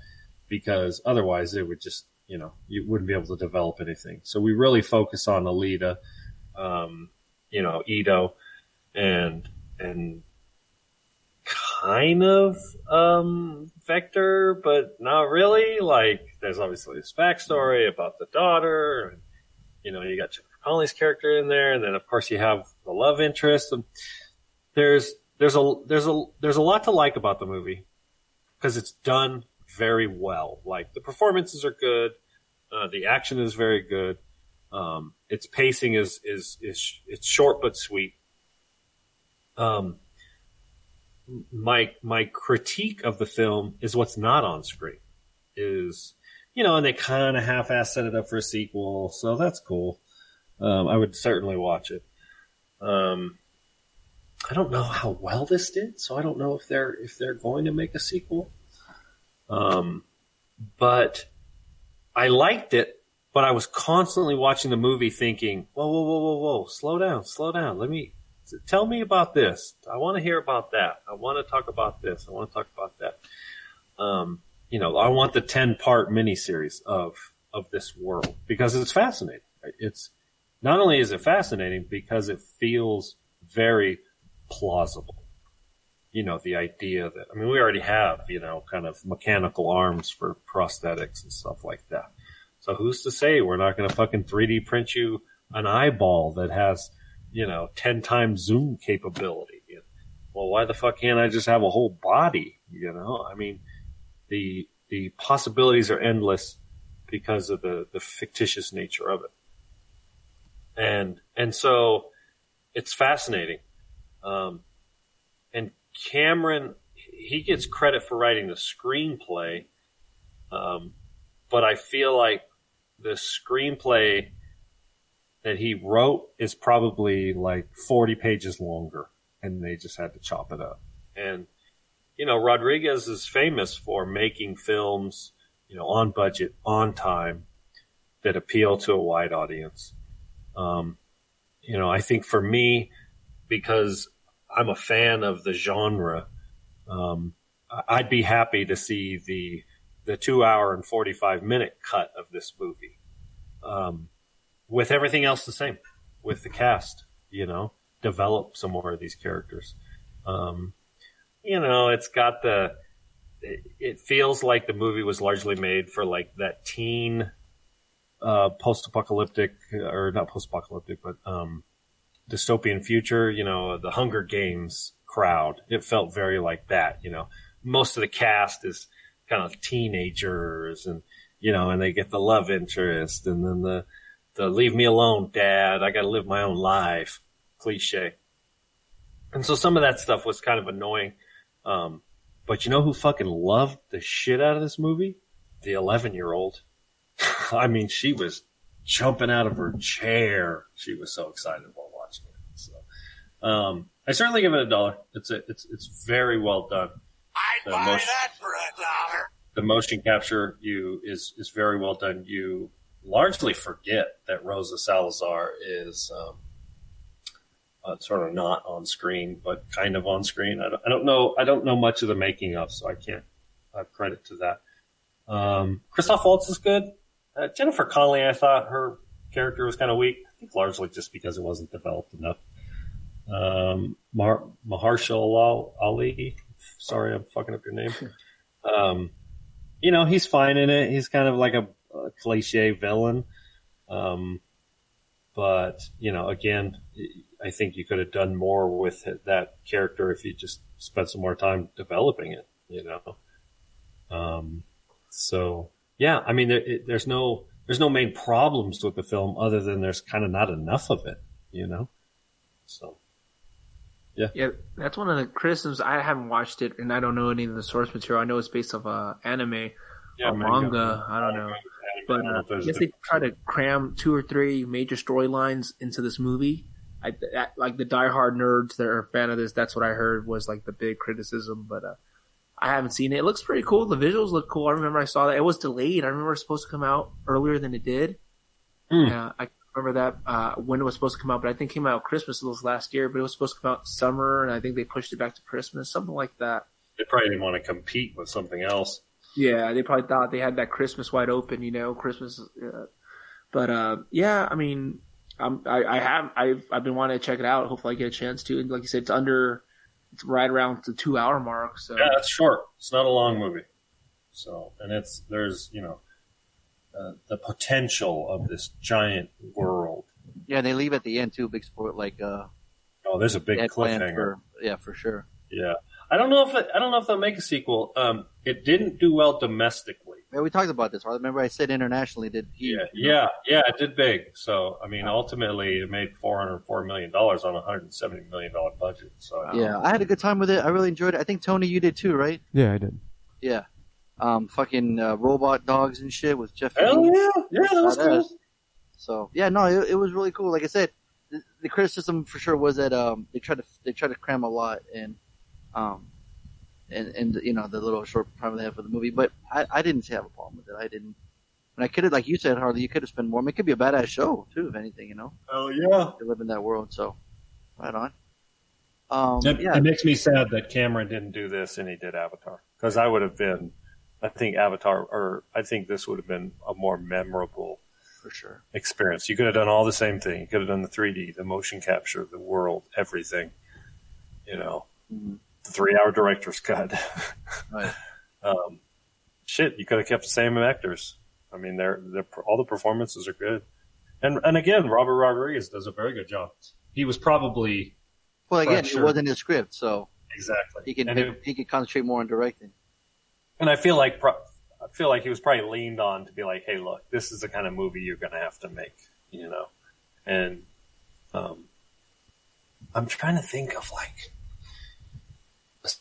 because otherwise it would just, you know, you wouldn't be able to develop anything. So we really focus on Alita, um, you know, Ito, and, and kind of, um, Vector, but not really. Like, there's obviously this backstory about the daughter, and, you know, you got Jennifer Connelly's character in there, and then of course you have the love interest. And there's there's a there's a there's a lot to like about the movie because it's done very well. Like the performances are good, uh, the action is very good, um, its pacing is is is it's short but sweet. Um, my my critique of the film is what's not on screen is you know, and they kind of half-ass set it up for a sequel, so that's cool. Um, I would certainly watch it. Um, I don't know how well this did, so I don't know if they're if they're going to make a sequel. Um, but I liked it, but I was constantly watching the movie, thinking, "Whoa, whoa, whoa, whoa, whoa! Slow down, slow down. Let me tell me about this. I want to hear about that. I want to talk about this. I want to talk about that." Um, you know, I want the ten part miniseries of of this world because it's fascinating. Right? It's not only is it fascinating because it feels very plausible. You know, the idea that, I mean, we already have, you know, kind of mechanical arms for prosthetics and stuff like that. So who's to say we're not going to fucking 3D print you an eyeball that has, you know, 10 times zoom capability? Well, why the fuck can't I just have a whole body? You know, I mean, the, the possibilities are endless because of the, the fictitious nature of it and and so it's fascinating. Um, and Cameron, he gets credit for writing the screenplay, um, but I feel like the screenplay that he wrote is probably like forty pages longer, and they just had to chop it up. And you know, Rodriguez is famous for making films, you know, on budget, on time, that appeal to a wide audience. Um, you know, I think for me, because I'm a fan of the genre, um, I'd be happy to see the the two hour and forty five minute cut of this movie. Um, with everything else the same, with the cast, you know, develop some more of these characters. Um, you know, it's got the, it, feels like the movie was largely made for like that teen, uh, post-apocalyptic, or not post-apocalyptic, but, um, dystopian future, you know, the Hunger Games crowd. It felt very like that, you know. Most of the cast is kind of teenagers and, you know, and they get the love interest and then the, the leave me alone, dad. I got to live my own life cliche. And so some of that stuff was kind of annoying. Um, but you know who fucking loved the shit out of this movie? The 11 year old. I mean, she was jumping out of her chair. She was so excited while watching it. So, um, I certainly give it a dollar. It's a, it's, it's very well done. I'd The buy motion- that for a dollar. the motion capture you is is very well done. You largely forget that Rosa Salazar is um, uh, sort of not on screen, but kind of on screen. I don't, I don't know. I don't know much of the making of, so I can't have credit to that. Um, Christoph Waltz is good. Uh, Jennifer Connelly, I thought her character was kind of weak. I think largely just because it wasn't developed enough. Um, Mar- Mahershala Ali. Sorry, I'm fucking up your name. Um, you know, he's fine in it. He's kind of like a, a cliche villain. Um, but, you know, again, I think you could have done more with it- that character if you just spent some more time developing it, you know? Um, so yeah, I mean, there, it, there's no, there's no main problems with the film other than there's kind of not enough of it, you know? So Yeah, yeah, that's one of the criticisms. I haven't watched it, and I don't know any of the source material. I know it's based off uh, anime yeah, or manga. I don't know, but uh, I guess they try to cram two or three major storylines into this movie. I, that, like the diehard nerds that are a fan of this, that's what I heard was like the big criticism. But uh, I haven't seen it. It looks pretty cool. The visuals look cool. I remember I saw that. It was delayed. I remember it was supposed to come out earlier than it did. Hmm. Yeah, I remember that uh, when it was supposed to come out, but I think it came out Christmas this last year. But it was supposed to come out summer, and I think they pushed it back to Christmas, something like that. they probably didn't want to compete with something else. Yeah, they probably thought they had that Christmas wide open, you know, Christmas. Uh, but uh, yeah, I mean, I'm, I, I have I've I've been wanting to check it out. Hopefully, I get a chance to. And like you said, it's under, it's right around the two hour mark. So Yeah, it's short. It's not a long movie. So, and it's there's you know uh, the potential of this giant world. Yeah, they leave at the end too. Big sport, like uh, Oh, there's a big they cliffhanger. for yeah, for sure. Yeah, I don't know if it, I don't know if they'll make a sequel. Um, it didn't do well domestically. Yeah, we talked about this. Right? Remember, I said internationally did huge. Yeah, yeah, yeah. It did big. So, I mean, ultimately, it made four hundred four million dollars on a hundred seventy million dollar budget. So, Yeah, I had a good time with it. I really enjoyed it. I think Tony, you did too, right? Yeah, I did. Yeah. Um, fucking uh, robot dogs and shit with Jeff. hell Daniels. yeah, yeah, that was Badass. cool. So yeah, no, it, it was really cool. Like I said, the, the criticism for sure was that um they tried to they tried to cram a lot and um and and you know the little short time they had for the movie, but I I didn't have a problem with it. I didn't. And I could have, like you said, Harley, you could have spent more. I mean, it could be a badass show too, if anything, you know. Oh yeah. To live in that world, so right on. Um, It, yeah, it makes me sad that Cameron didn't do this and he did Avatar because I would have been. I think Avatar, or I think this would have been a more memorable for sure. experience. You could have done all the same thing. You could have done the 3D, the motion capture, the world, everything. You know, Mhm. The three-hour director's cut. Right. um, shit, you could have kept the same actors. I mean, they're, they're all the performances are good. And and again, Robert Rodriguez does a very good job. He was probably Well, again, Pressure. it wasn't his script, so exactly. he can and it- he can concentrate more on directing. And I feel like I feel like he was probably leaned on to be like, "Hey, look, this is the kind of movie you're going to have to make," you know. And um, I'm trying to think of like,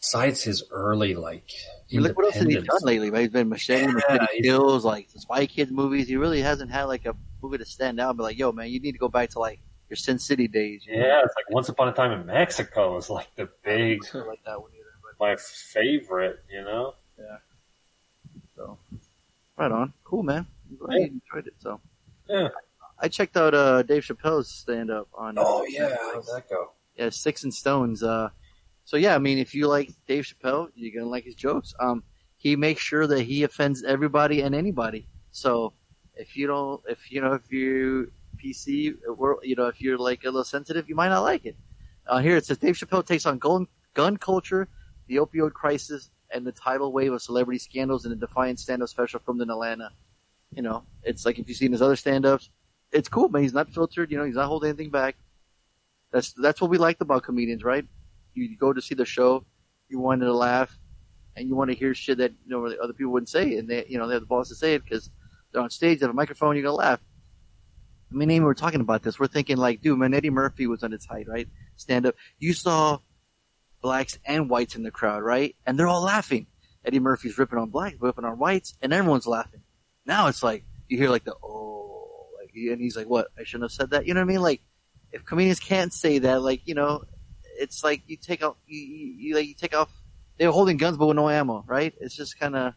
besides his early like, I mean, look what else has he done lately, right? He's been Machete, Machete he's- Kills, like the Spy Kids movies. He really hasn't had like a movie to stand out. But like, yo, man, you need to go back to like your Sin City days. you know? Yeah, it's like Once Upon a Time in Mexico is like the big, I like that one either. But my favorite, you know. Yeah. So, right on, cool, man. I'm glad you enjoyed it. So, Yeah. I checked out uh Dave Chappelle's stand up on. uh, how'd that go? yeah, Sticks and Stones. Uh, so yeah, I mean, if you like Dave Chappelle, you're gonna like his jokes. Um, he makes sure that he offends everybody and anybody. So if you don't, if you know, if you PC, you know, if you're like a little sensitive, you might not like it. Uh, here it says Dave Chappelle takes on gun, gun culture, the opioid crisis, and the tidal wave of celebrity scandals in a defiant stand-up special filmed in Atlanta. You know, it's like if you've seen his other stand-ups, it's cool, man. He's not filtered. You know, he's not holding anything back. That's that's what we liked about comedians, right? You go to see the show, you wanted to laugh, and you want to hear shit that you know other people wouldn't say, and they you know they have the balls to say it because they're on stage, they have a microphone, you're gonna laugh. I mean, even we're talking about this, we're thinking like, dude, man, Eddie Murphy was on its height, right? Stand up. You saw blacks and whites in the crowd, right? And they're all laughing. Eddie Murphy's ripping on blacks, ripping on whites, and everyone's laughing. Now it's like you hear like the oh, like, and he's like, "What? I shouldn't have said that." You know what I mean? Like, if comedians can't say that, like, you know, it's like you take off, you, you, you like you take off. They were holding guns but with no ammo, right? It's just kind of,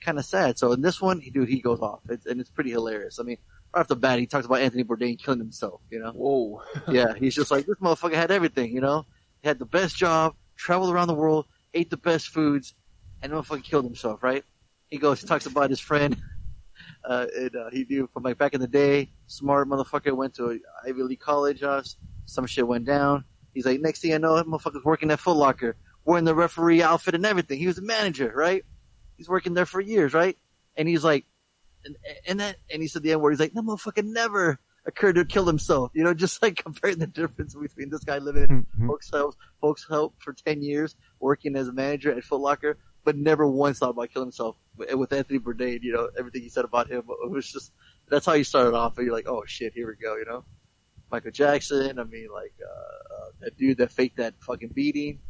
kind of sad. So in this one, he dude, he goes off, it's, and it's pretty hilarious. I mean, right off the bat, he talks about Anthony Bourdain killing himself. You know? Whoa. yeah, he's just like this motherfucker had everything. You know, he had the best job, traveled around the world, ate the best foods, and the motherfucker killed himself. Right? He goes, he talks about his friend. Uh, and, uh, he knew from like back in the day, smart motherfucker went to Ivy League college. Uh, some shit went down. He's like, next thing I know, that motherfucker's working at Foot Locker, wearing the referee outfit and everything. He was a manager, right? He's working there for years, right? And he's like, and, and that, and he said the N word. He's like, that motherfucker never occurred to kill himself. You know, just like comparing the difference between this guy living in Mhm. folks' help, folks help for 10 years, working as a manager at Foot Locker, but never once thought about killing himself. And with Anthony Bourdain, you know, everything he said about him, it was just, that's how you started off. And you're like, oh shit, here we go, you know? Michael Jackson, I mean, like, uh, uh that dude that faked that fucking beating.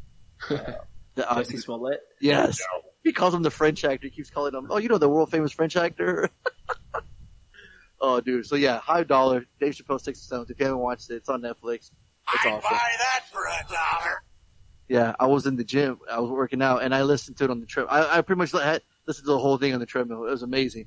Uh, the, uh, Jussie Smollett. yes. He calls him the French actor. He keeps calling him, oh, you know, the world famous French actor. oh, dude. So yeah, high dollar. Dave Chappelle Sticks Stones. If you haven't watched it, it's on Netflix. It's awesome. Buy that for a dollar. Yeah, I was in the gym. I was working out, and I listened to it on the trip. I, I pretty much had listened to the whole thing on the treadmill. It was amazing.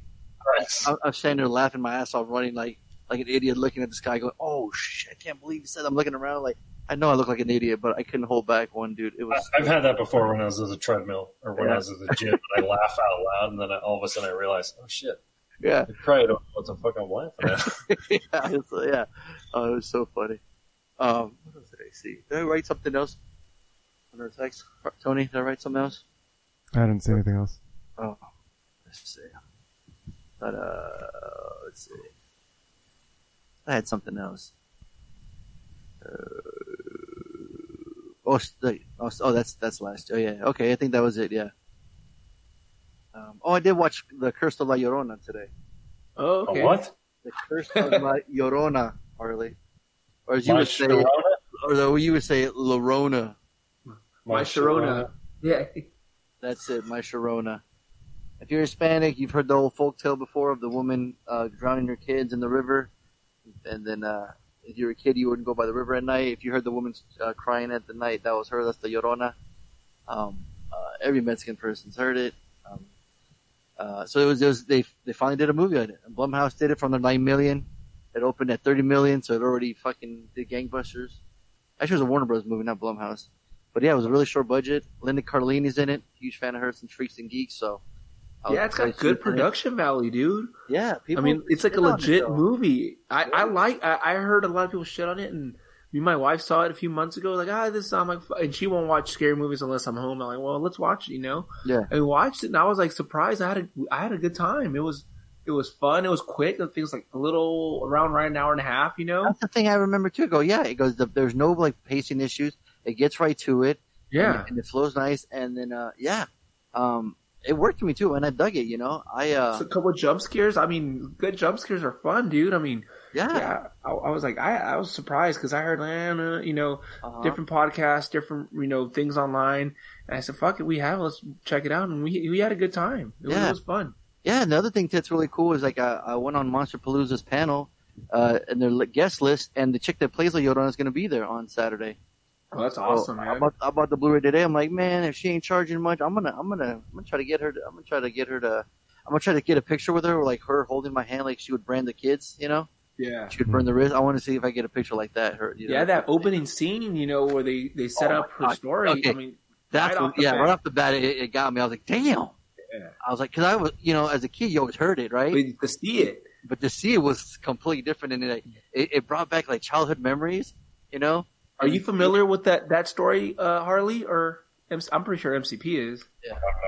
Nice. I, I'm standing there laughing my ass off, running like like an idiot, looking at this guy, going, "Oh shit, I can't believe he said." I'm looking around like I know I look like an idiot, but I couldn't hold back. One dude, it was I've had that before when I was at the treadmill or when Yeah. I was at the gym. and I laugh out loud, and then I, all of a sudden I realize, oh shit, yeah, I probably don't know what the fuck I'm laughing at. yeah, it's, yeah. Oh, it was so funny. Um, what else did I see? Did I write something else on our text? Tony, did I write something else? I didn't see anything else. Oh, let's see. But uh, let's see. I had something else. Uh, oh, the- oh, oh, that's that's last. Oh yeah, okay. I think that was it. Yeah. Um, oh, I did watch the Curse of La Llorona today. Oh, okay. what? The Curse of La Llorona, Harley, or as you My would say, Sharona? or the, you would say Llorona. My Sharona. Yeah. That's it, my Sharona. If you're Hispanic, you've heard the old folk tale before of the woman uh, drowning her kids in the river, and then uh, if you were a kid, you wouldn't go by the river at night. If you heard the woman uh, crying at the night, that was her. That's the Llorona. Um, uh, every Mexican person's heard it. Um, uh, so it was, it was they they finally did a movie on it. And Blumhouse did it from the nine million. It opened at thirty million, so it already fucking did gangbusters. Actually, it was a Warner Bros. movie, not Blumhouse. But yeah, it was a really short budget. Linda Cardellini's in it. Huge fan of hers and Freaks and Geeks. So Yeah, it's got good super in it. production value, dude. Yeah, I mean, it's like a on it, legit movie. I, I like. I, I heard a lot of people shit on it, and me and my wife saw it a few months ago. Like, ah, this sounds like, and she won't watch scary movies unless I'm home. I'm like, well, let's watch it, you know. Yeah. And we watched it, and I was like surprised. I had a, I had a good time. It was, it was fun. It was quick. I thing's like a little around right an hour and a half, you know. That's the thing I remember too. Go, yeah, it goes. The, there's no like pacing issues. It gets right to it. Yeah. and, and it flows nice. And then, uh, yeah, um, it worked for me too, and I dug it. You know, I uh, It's a couple of jump scares. I mean, good jump scares are fun, dude. I mean, yeah, yeah, I, I was like, I, I was surprised because I heard, eh, uh, you know, uh-huh. different podcasts, different, you know, things online. And I said, fuck it, we have, let's check it out. And we, we had a good time. It, was, it was fun. Yeah, another thing that's really cool is like I, I went on Monsterpalooza's panel, uh, and their guest list, and the chick that plays La Llorona is going to be there on Saturday. Oh, that's So, awesome, I bought, I bought the Blu-ray today. I'm like, man, if she ain't charging much, I'm gonna, I'm gonna, I'm gonna try to get her. To, I'm gonna try to get her to. I'm gonna try to get a picture with her, like her holding my hand, like she would brand the kids. You know, yeah. she would burn the wrist. I want to see if I get a picture like that. Her, you know? Yeah, that opening scene, you know, where they, they set Oh up her God. story. Okay. I mean, That's right what, yeah, bat. right off the bat, it, it got me. I was like, damn. Yeah. I was like, because I was, you know, as a kid, you always heard it, right? but to see it. but to see it was completely different, and it, it, it brought back like childhood memories. You know, Are you familiar with that that story, uh, Harley? Or I'm pretty sure MCP is.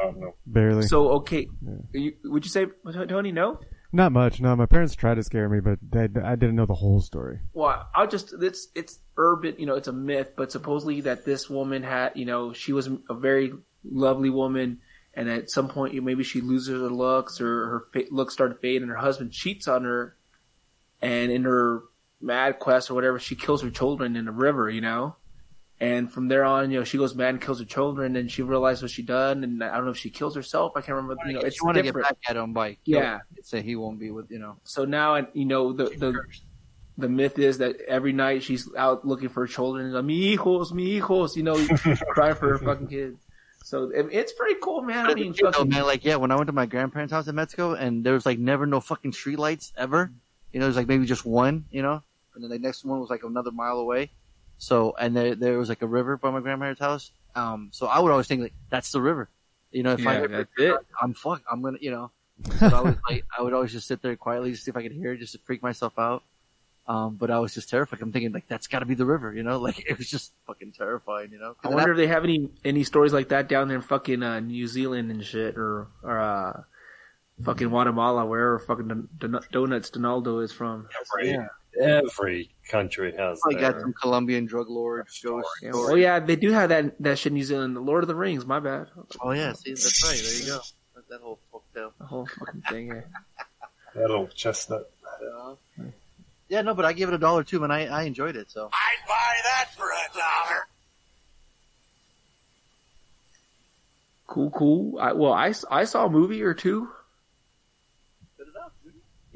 No, no. Barely. So okay, you, would you say Tony? No. Not much. No, my parents tried to scare me, but they, I didn't know the whole story. Well, I'll just it's it's urban, you know, it's a myth, but supposedly that this woman had, you know, she was a very lovely woman, and at some point, you maybe she loses her looks or her fa- looks start to fade, and her husband cheats on her, and in her mad quest or whatever, she kills her children in the river, you know. And from there on, you know, she goes mad and kills her children, and she realizes what she done, and I don't know if she kills herself. I can't remember. You know, it's you want to get back at him by Yeah. say he won't be with you know. So now, and you know, the the the myth is that every night she's out looking for her children. Like, mi hijos, mi hijos, you know, crying for her fucking kids. So it's pretty cool, man. I mean, it's a kid, though, fucking, man, like yeah, when I went to my grandparents' house in Mexico, and there was like never no fucking street lights ever. You know, there's like maybe just one, you know, and then the next one was like another mile away. So, and there there was like a river by my grandparents' house. Um, so I would always think like that's the river. You know, if I Yeah, ever, that's it. I'm fuck, I'm gonna, you know. So I was like, I would always just sit there quietly to see if I could hear it, just to freak myself out. Um, but I was just terrified. I'm thinking like that's got to be the river, you know. Like it was just fucking terrifying, you know? I then wonder if they have any any stories like that down there in fucking uh, New Zealand and shit, or or uh, fucking Guatemala, wherever fucking Don- Don- Donuts Donaldo is from. Every, Yeah. Every country has I got some Colombian drug lord shows. Yeah, oh yeah, they do have that that shit in New Zealand. The Lord of the Rings, my bad. Oh yeah, see that's right. There you go. That, that whole folktale. The whole fucking thing. Yeah. that old chestnut. Yeah. yeah, no, but I gave it a dollar too, man. I, I enjoyed it. So I'd buy that for a dollar. Cool, cool. I, well, I, s- I saw a movie or two.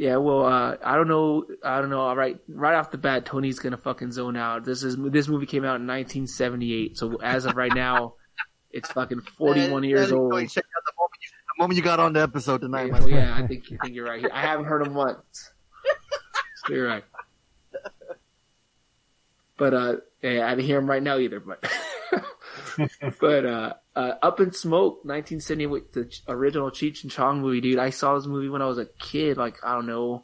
Yeah, well, uh, I don't know. I don't know. All right, right off the bat, Tony's gonna fucking zone out. This is this movie came out in 1978, so as of right now, it's fucking 41 years old. Check out the moment, you, the moment you got on the episode tonight. Yeah, well, yeah, I think I think you're right. I haven't heard him once. So you're right. But uh, yeah, I didn't hear him right now either. But but uh, uh, Up in Smoke, 1978, the original Cheech and Chong movie, dude. I saw this movie when I was a kid, like I don't know,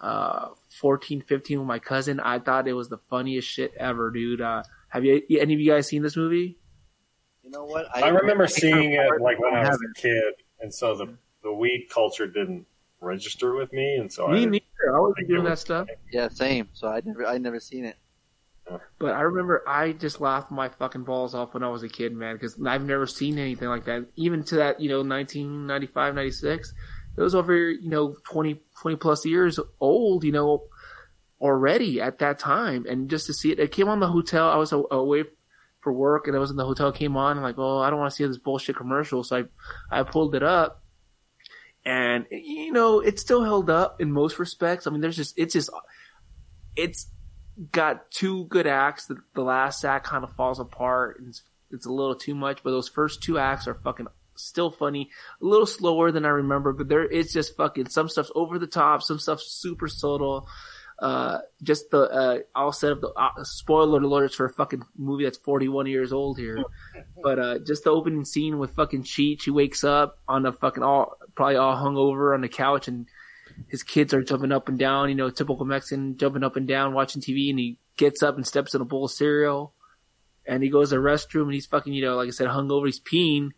uh, 14, 15 with my cousin. I thought it was the funniest shit ever, dude. Uh, have you any of you guys seen this movie? You know what? I remember seeing it like when I was a kid, and so the the weed culture didn't register with me, and so Me I neither. I wasn't doing that stuff. Yeah, same. So I never, I never seen it. But I remember I just laughed my fucking balls off when I was a kid, man, because I've never seen anything like that. Even to that, you know, 1995, 96, it was over, you know, 20, 20 plus years old, you know, already at that time. And just to see it, it came on the hotel. I was away for work and I was in the hotel, came on, and like, oh, I don't want to see this bullshit commercial. So I, I pulled it up. And, you know, it still held up in most respects. I mean, there's just, it's just, it's, got two good acts. The, the last act kind of falls apart and it's, it's a little too much, but those first two acts are fucking still funny. A little slower than I remember, but there it's just fucking some stuff's over the top, some stuff's super subtle. Uh, just the uh, I'll set up the uh, spoiler alerts for a fucking movie that's 41 years old here, but uh, just the opening scene with fucking Cheech. He wakes up on a fucking all probably all hungover on the couch and his kids are jumping up and down, you know, typical Mexican jumping up and down watching TV and he gets up and steps in a bowl of cereal and he goes to the restroom and he's fucking, you know, like I said, hungover, he's peeing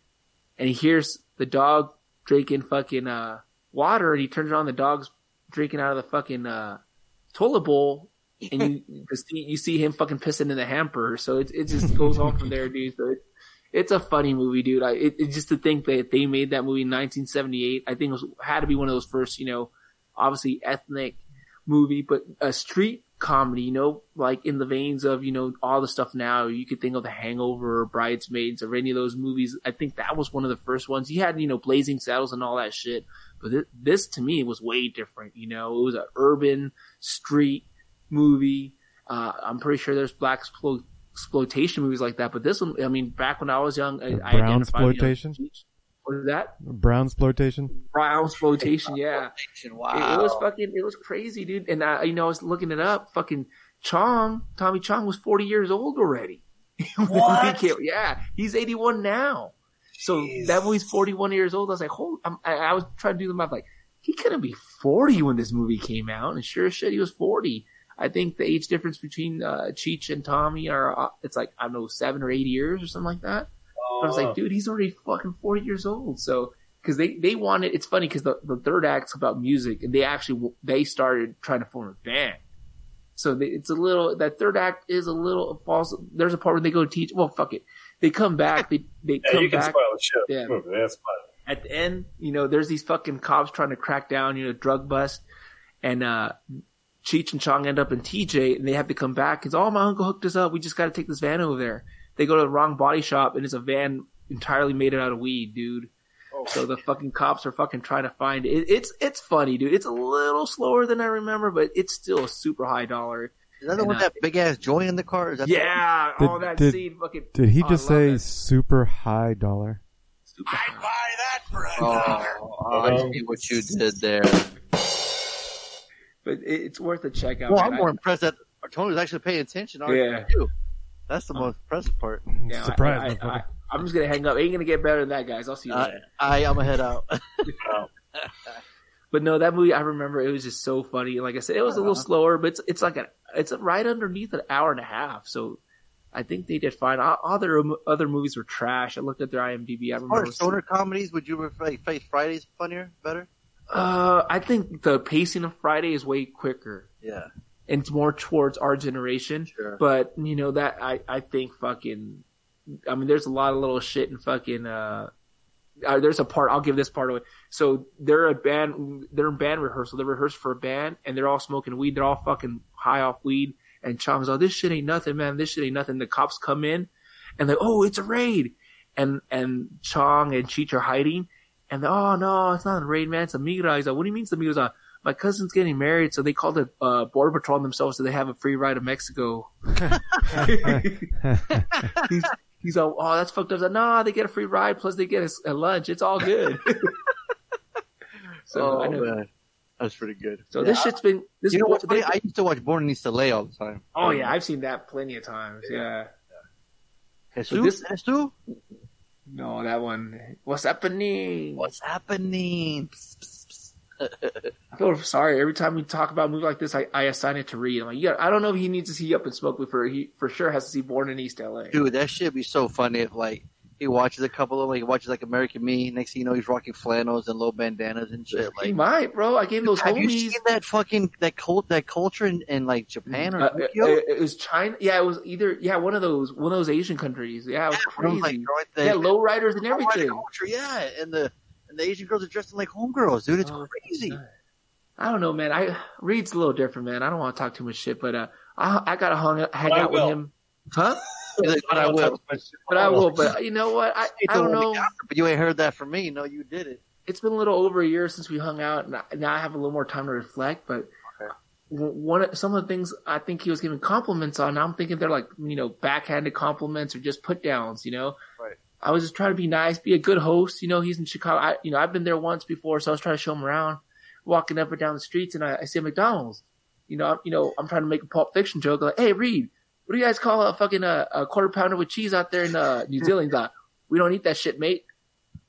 and he hears the dog drinking fucking, uh, water and he turns around, the dog's drinking out of the fucking, uh, toilet bowl and you, you see, you see him fucking pissing in the hamper. So it, it just goes on from there, dude. So it, it's a funny movie, dude. I, it, it's just to think that they made that movie in 1978. I think it was, had to be one of those first, you know, obviously ethnic movie, but a street comedy, you know, like in the veins of, you know, all the stuff now. You could think of The Hangover or Bridesmaids or any of those movies. I think that was one of the first ones. You had, you know, Blazing Saddles and all that shit. But this, this to me was way different, you know, it was an urban street movie. Uh, I'm pretty sure there's black explo- exploitation movies like that, but this one, I mean, back when I was young, I, I Brown identified, you know, exploitation? what is that? Brown exploitation. Brown exploitation, yeah. It, Wow. it was fucking, it was crazy, dude. And I, you know, I was looking it up. Fucking Chong, Tommy Chong was 40 years old already. When he What? came- yeah, he's 81 now. So Jeez. that movie's 41 years old. I was like, hold, I'm, I, I was trying to do the math. Like, he couldn't be 40 when this movie came out, and sure as shit, he was 40. I think the age difference between uh, Cheech and Tommy are uh, it's like I don't know seven or eight years or something like that. I was like, dude, he's already fucking 40 years old. So because they they wanted, it's funny because the the third act's about music, and they actually they started trying to form a band. So they, it's a little that third act is a little false. There's a part where they go teach. Well, fuck it. They come back. They they Yeah, come you can back the. Yeah. Fine. at the end, you know, there's these fucking cops trying to crack down, you know, drug bust, and uh Cheech and Chong end up in TJ, and they have to come back because oh, my uncle hooked us up. We just got to take this van over there. They go to the wrong body shop, and it's a van entirely made out of weed, dude. So the fucking cops are fucking trying to find it. It's it's funny, dude. It's a little slower than I remember, but it's still a super high dollar. Is that the And, one uh, that big ass joint in the car? Is that the- Yeah, Did- all that did- scene, fucking. Did he oh, just I say that. super high dollar? Super I'd high. buy that for a dollar. Oh, I see what you did there. But it- it's worth a check out. Well, man. I'm more impressed that Tony was actually paying attention. on Yeah. you. That's the most impressive part. Yeah, Surprise, I, I, motherfucker. I, am just gonna hang up. Ain't gonna get better than that, guys. I'll see you I, later. I, I'm gonna head out. But no, that movie I remember it was just so funny. Like I said, it was a little Uh-huh. slower, but it's it's like a it's right underneath an hour and a half. So I think they did fine. All Other other movies were trash. I looked at their IMDb. I Or remember. stoner comedies? Would you prefer Face Fridays funnier, better? Uh, I think the pacing of Friday is way quicker. Yeah, and it's more towards our generation. Sure. But you know that I I think fucking I mean there's a lot of little shit in fucking uh, uh there's a part I'll give this part away. So they're a band they're in band rehearsal. They rehearse for a band and they're all smoking weed. They're all fucking high off weed. And Chong's oh this shit ain't nothing, man. This shit ain't nothing. The cops come in and like oh it's a raid. And and Chong and Cheech are hiding. And oh no, it's not a raid, man. It's a migra. He's like, what do you mean it's a migra? He's like, my cousin's getting married, so they called the uh, border patrol on themselves so they have a free ride to Mexico. he's, he's all, oh, that's fucked up. Like, nah, they get a free ride plus they get a, a lunch. It's all good. so oh I know. man, that's pretty good. So this shit's been this. You know bo- what's funny? I used to watch Born in East LA all the time. oh yeah, I've seen that plenty of times. Yeah. Jesus, So this- Jesus? No, that one. What's happening? What's happening? Psst, psst, psst. I feel sorry every time we talk about a movie like this. I, I assign it to Reed. I'm like, yeah, I don't know if he needs to see Up in Smoke, but for he for sure has to see Born in East LA. Dude, that shit be so funny if like he watches a couple of like he watches like American Me. Next thing you know, he's rocking flannels and low bandanas and shit. Like he might, bro. I gave those have you homies. seen that fucking that cult that culture in, in like Japan or Uh, Tokyo? it, it was China. Yeah, it was either yeah one of those one of those Asian countries. Yeah, it was Bro, crazy. like, right yeah, low riders and everything. culture, yeah, and the and the Asian girls are dressed like homegirls, dude. It's Oh, crazy. I don't know, man. I Reed's a little different, man. I don't want to talk too much shit, but uh, I I gotta hung, hang But I out with him, huh? But I will. But I will. But you know what? I I don't know. But you ain't heard that from me. No, you did it. It's been a little over a year since we hung out, and I- now I have a little more time to reflect. But Okay. one of, some of the things I think he was giving compliments on, I'm thinking they're like you know backhanded compliments or just put downs. You know, Right. I was just trying to be nice, be a good host. You know, he's in Chicago. I, you know, I've been there once before, so I was trying to show him around, walking up and down the streets, and I, I see a McDonald's. You know, I'm, you know, I'm trying to make a Pulp Fiction joke, like, "Hey, Reed, what do you guys call a fucking uh, a quarter pounder with cheese out there in uh, New Zealand?" He's like, "We don't eat that shit, mate."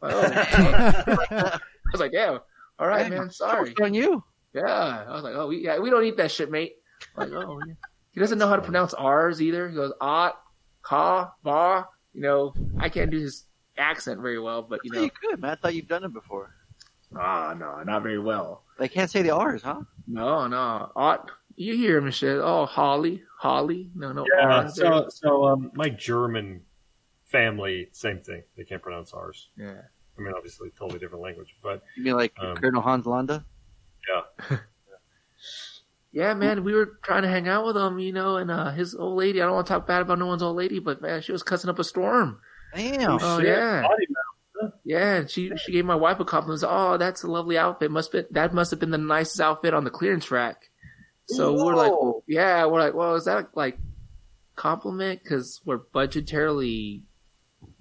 Like, oh. I was like, "Yeah, all right, man, sorry." On you. Yeah, I was like, "Oh, we, yeah, we don't eat that shit, mate." Like, oh, yeah. he doesn't know how to pronounce R's either. He goes, "ot," "ka," "ba." You know, I can't do his accent very well, but you Yeah, know, you could, man. I thought you've done it before. ah, no, not very well. They can't say the R's, huh? No, no, "ot." You hear him and shit. Oh, Holly, Holly. No, no. Yeah, R's there. so so um, my German family, same thing. They can't pronounce R's. yeah. I mean, obviously, totally different language, but You mean like Um, Colonel Hans Landa? yeah. Yeah, man, we were trying to hang out with him, you know, and uh, his old lady. I don't want to talk bad about no one's old lady, but man, she was cussing up a storm. Damn. Oh, Shit, yeah. Yeah, and she she gave my wife a compliment. Oh, that's a lovely outfit. Must be that must have been the nicest outfit on the clearance rack. So we're like, yeah, we're like, well, is that like compliment because we're budgetarily,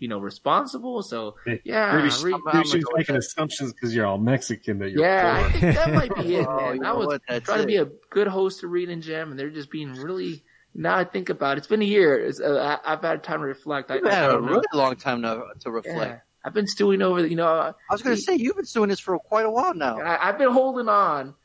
you know, responsible? So yeah, Maybe, she, re- maybe she was making assumptions because you're all Mexican that you're yeah, I think that might be it, Oh, man. you I was what? That's trying to be a good host to Reed and Jam, and they're just being really. Now I think about it, it's been a year. It's, uh, I, I've had time to reflect. I, You've I had a don't know. really long time to to reflect. Yeah. I've been stewing over, the, you know, I was going to say you've been doing this for quite a while now. I, I've been holding on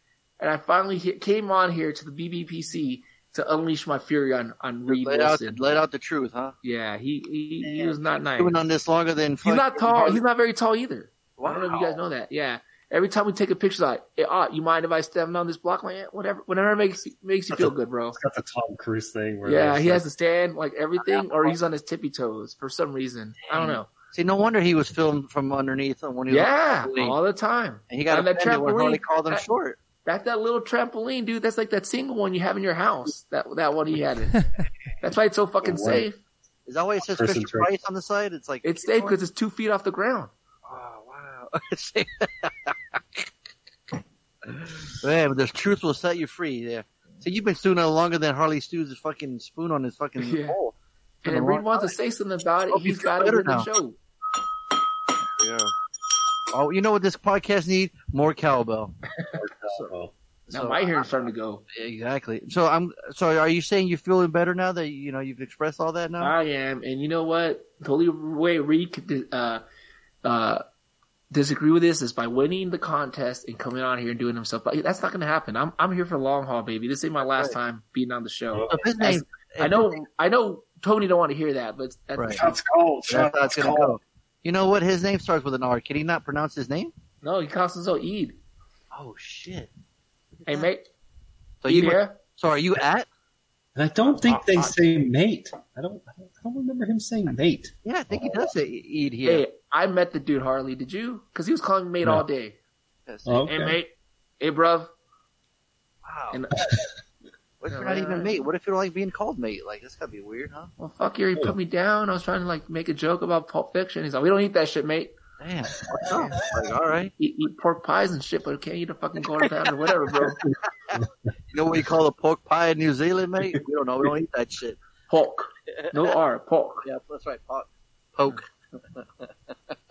and I finally hit, came on here to the BBPC to unleash my fury on on Reed Let out, Wilson. let out the truth, huh? Yeah, he he, he was not nice. Doing on this longer than He's not tall. He's not very tall either. Wow. I don't know if you guys know that. Yeah. Every time we take a picture, like, hey, ah, you mind if I step on this block? Like, yeah, whatever, whatever makes you, makes you feel good, bro. It's got the Tom Cruise thing. Where Yeah, he like- has to stand like everything, or he's on his tippy toes for some reason. I don't know. See, no wonder he was filmed from underneath when he Yeah, on the trampoline. all the time. and he got and a that that when Harley trampoline- called him that- short. That's that little trampoline, dude. That's like that single one you have in your house. That that one he had. It. That's why it's so fucking Oh, safe. Is that why it says Person Fisher trick. Price on the side? It's like It's safe because it's two feet off the ground. Oh wow! Man, but this truth will set you free. Yeah. So you've been stewing on longer than Harley stews his fucking spoon on his fucking Yeah. bowl. And if Reed long wants to say something about it, Hope you he's feel got it better with the now. show. Yeah. Oh, you know what this podcast need? More cowbell. Oh, Now So- my hair's starting to go. Exactly. So I'm. So are you saying you're feeling better now that you know you've expressed all that now? I am, and you know what? The only way Reed could uh, uh, disagree with this is by winning the contest and coming on here and doing himself. But that's not going to happen. I'm I'm here for the long haul, baby. This ain't my last Right. time being on the show. So if his name. I know, I know. Tony don't want to hear that, but that's Right. shots called. That's how it's Shots gonna go. You know what? His name starts with an R. Can he not pronounce his name? no. He calls himself Eid. Oh shit! Hey mate, So Eid you. here. So are you at? And I don't think they Uh, uh, say mate. I don't. I don't, remember him saying mate. Yeah, I think he does say eat here. Hey, I met the dude Harley. Did you? Because he was calling me mate No. all day. Yes. Oh, okay. Hey mate. Hey bruv. Wow. And What if you're not even mate? What if you're like being called mate? Like this gotta be weird, huh? well, fuck you. He put me down. I was trying to like make a joke about Pulp Fiction. He's like, we don't eat that shit, mate. Damn. What's up? Like, all right. Eat, eat pork pies and shit, but you can't eat a fucking quarter pound or whatever, bro. You know what you call a pork pie in New Zealand, mate? We don't know. We don't eat that shit. Pork. No R. Pork. Yeah, that's right. pork. Poke.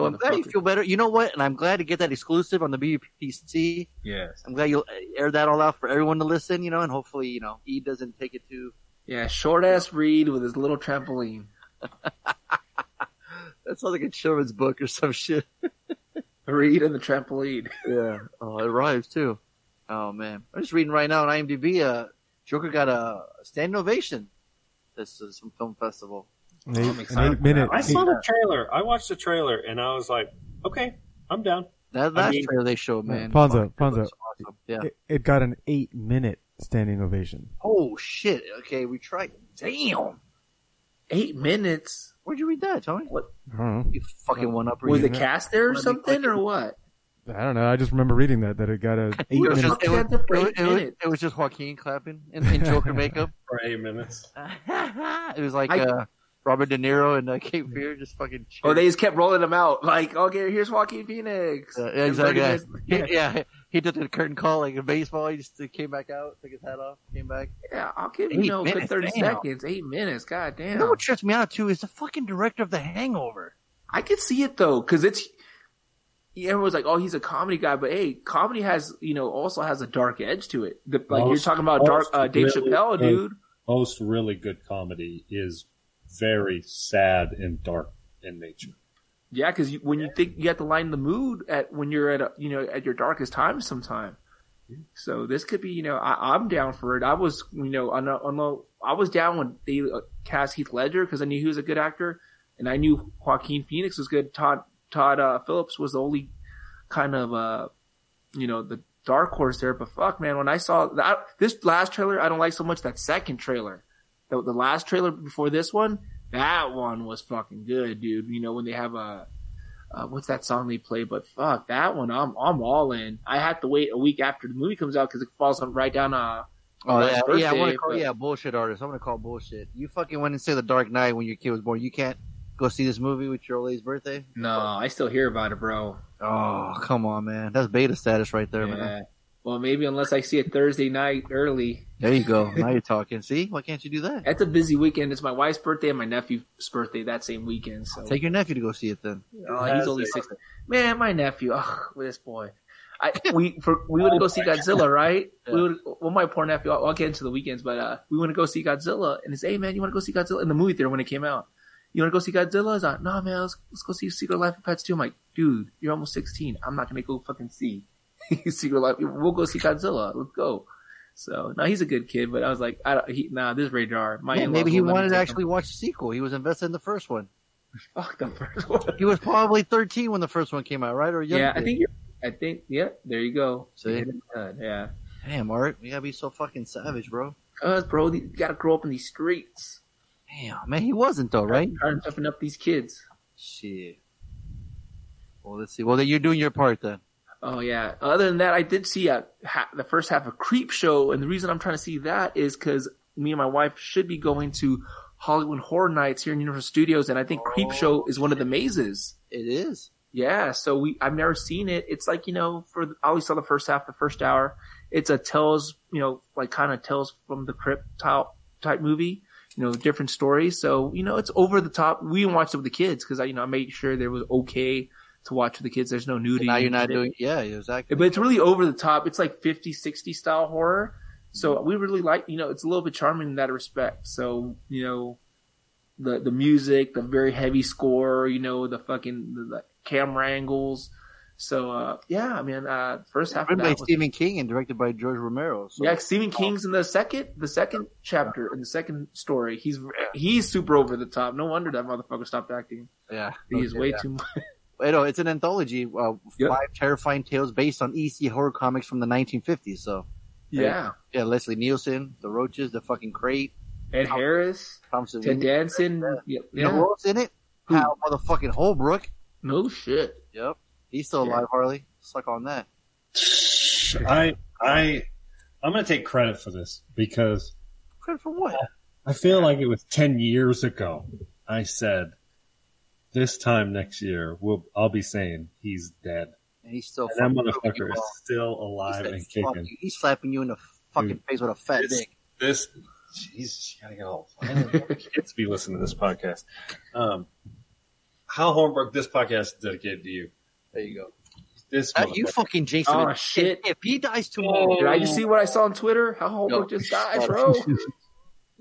Well, I'm glad you feel better. You know what? And I'm glad to get that exclusive on the BPC. Yes. I'm glad you'll air that all out for everyone to listen, you know, and hopefully, you know, E doesn't take it too. Yeah, short ass Reed with his little trampoline. That sounds like a children's book or some shit. Reed and the trampoline. Yeah. Oh, it rhymes too. Oh man, I'm just reading right now on IMDb. Uh, Joker got a standing ovation. This is some film festival. An eight, an excited eight minute. I saw eight- the trailer. I watched the trailer and I was like, okay, I'm down. That last mean- trailer they showed, man. Fonso, fuck, Fonso. awesome. Yeah. it, it got an eight minute standing ovation. Oh shit. Okay, we tried. Damn. Eight minutes. Where'd you read that, Tony? I don't know. You fucking one up. Was the reading cast there or something or what? I don't know. I just remember reading that that it got a eight It was, minute. just, it, was, Stand up for it was- it was- minutes. it was just Joaquin clapping in, in Joker makeup. For eight minutes. it was like I- uh, Robert De Niro and uh, Cape Fear just fucking. Oh, they just kept rolling them out. Like, okay, here's Joaquin Phoenix. Uh, And exactly. 30 Yeah. minutes- He, Yeah, yeah, he did the curtain call like in baseball. He just came back out, took his hat off, came back. yeah, I'll give you, know, a good minutes, 30 damn. seconds. Eight minutes. God damn. You know what trips me out too is the fucking director of The Hangover. I could see it though, because it's everyone's like, "Oh, he's a comedy guy," but hey, comedy has you know also has a dark edge to it. The, like you're talking about dark uh, Dave really Chappelle, dude. Most really good comedy is very sad and dark in nature. Yeah, because when you think you have to lighten the mood at when you're at a, you know at your darkest time, sometime. So this could be, you know, I, I'm down for it. I was, you know, I know, I know, I was down when they uh, cast Heath Ledger because I knew he was a good actor, and I knew Joaquin Phoenix was good. Todd Todd uh, Phillips was the only kind of, uh, you know, the dark horse there. But fuck, man, when I saw that this last trailer, I don't like so much that second trailer. The, the last trailer before this one, that one was fucking good, dude. You know, when they have a uh, what's that song they play? But fuck that one, I'm I'm all in. I have to wait a week after the movie comes out because it falls on right down. Uh, Oh Last yeah, yeah. I want to call but- yeah bullshit artist. I'm gonna call bullshit. You fucking went and say The Dark Knight when your kid was born. You can't go see this movie with your old lady's birthday. no, I still hear about it, bro. Oh come on, man. That's beta status right there, man. Yeah. Well, maybe unless I see it Thursday night early. There you go. Now you're talking. See, why can't you do that? That's a busy weekend. It's my wife's birthday and my nephew's birthday that same weekend. So Take your nephew to go see it then. Oh, he's only six. Man, my nephew. Ugh, this boy. I we for we would go see Godzilla, right? Yeah. We would. Well, my poor nephew. I'll, I'll get into the weekends, but uh, we want to go see Godzilla, and it's hey man, you want to go see Godzilla in the movie theater when it came out? You want to go see Godzilla? He's like, no man, let's, let's go see Secret Life of Pets too. I'm like, dude, you're almost 16. I'm not gonna go fucking see Secret Life. We'll go see Godzilla. Let's go. So no, he's a good kid, but I was like, I don't, he, nah, this radar. My Yeah, maybe he won't let me wanted to actually watch the sequel. He was invested in the first one. fuck the first one. He was probably 13 when the first one came out, right? Or. Yeah, I think you're. I think yeah. There you go. See? You hit it good, Yeah. Damn, Art, we gotta be so fucking savage, bro. Cause bro, you gotta grow up in these streets. Damn, man, he wasn't though, right? Trying to toughen up these kids. Shit. Well, let's see. Well, then you're doing your part then. Oh yeah. Other than that, I did see a, ha- the first half of Creep Show, and the reason I'm trying to see that is because me and my wife should be going to Halloween Horror Nights here in Universal Studios, and I think Creep oh. Show is one of the mazes. It is. Yeah, so we I've never seen it. It's like you know, for I always saw the first half, the first hour. It's a tells you know, like kind of Tales from the Crypt type type movie. You know, different stories. So you know, it's over the top. We watched it with the kids because I you know I made sure there was okay to watch with the kids. There's no nudity. Now you're not doing. Yeah, exactly. But it's really over the top. It's like 50, 60 style horror. So we really like, you know, it's a little bit charming in that respect. So, you know, the, the music, the very heavy score, you know, the fucking, the, the camera angles. So, uh, yeah, I mean, uh, first half of Written by was, Stephen King and directed by George Romero. So yeah, Stephen King's in the second, the second chapter in the second story. He's, he's super over the top. No wonder that motherfucker stopped acting. yeah, He is Okay, way yeah. too much. You know, it's an anthology. Uh, Yep. Five terrifying tales based on EC horror comics from the 1950s. So Yeah. yeah, Leslie Nielsen, the Roaches, the fucking crate, Ed Harris, Tom Ted Savini. Danson. Yeah. You know who else in it? Who? Hal motherfucking Holbrook. No shit. Yep, he's still Yeah. alive. Harley, suck on that. I I I'm gonna take credit for this because Credit for what? I feel like it was ten years ago. I said this time next year we'll I'll be saying he's dead. And he's still. And that motherfucker is still alive said, and kicking. you." He's slapping you in the fucking Dude, face with a fat this- dick. This jeez, gotta get all kids be listening to this podcast. Um, Hal Hornberg, this podcast is dedicated to you. There you go. This Uh, you fucking Jason. Oh, If- shit. If, he dies tomorrow, Did I just see what I saw on Twitter? Hal Holbrook Yo, just died, bro.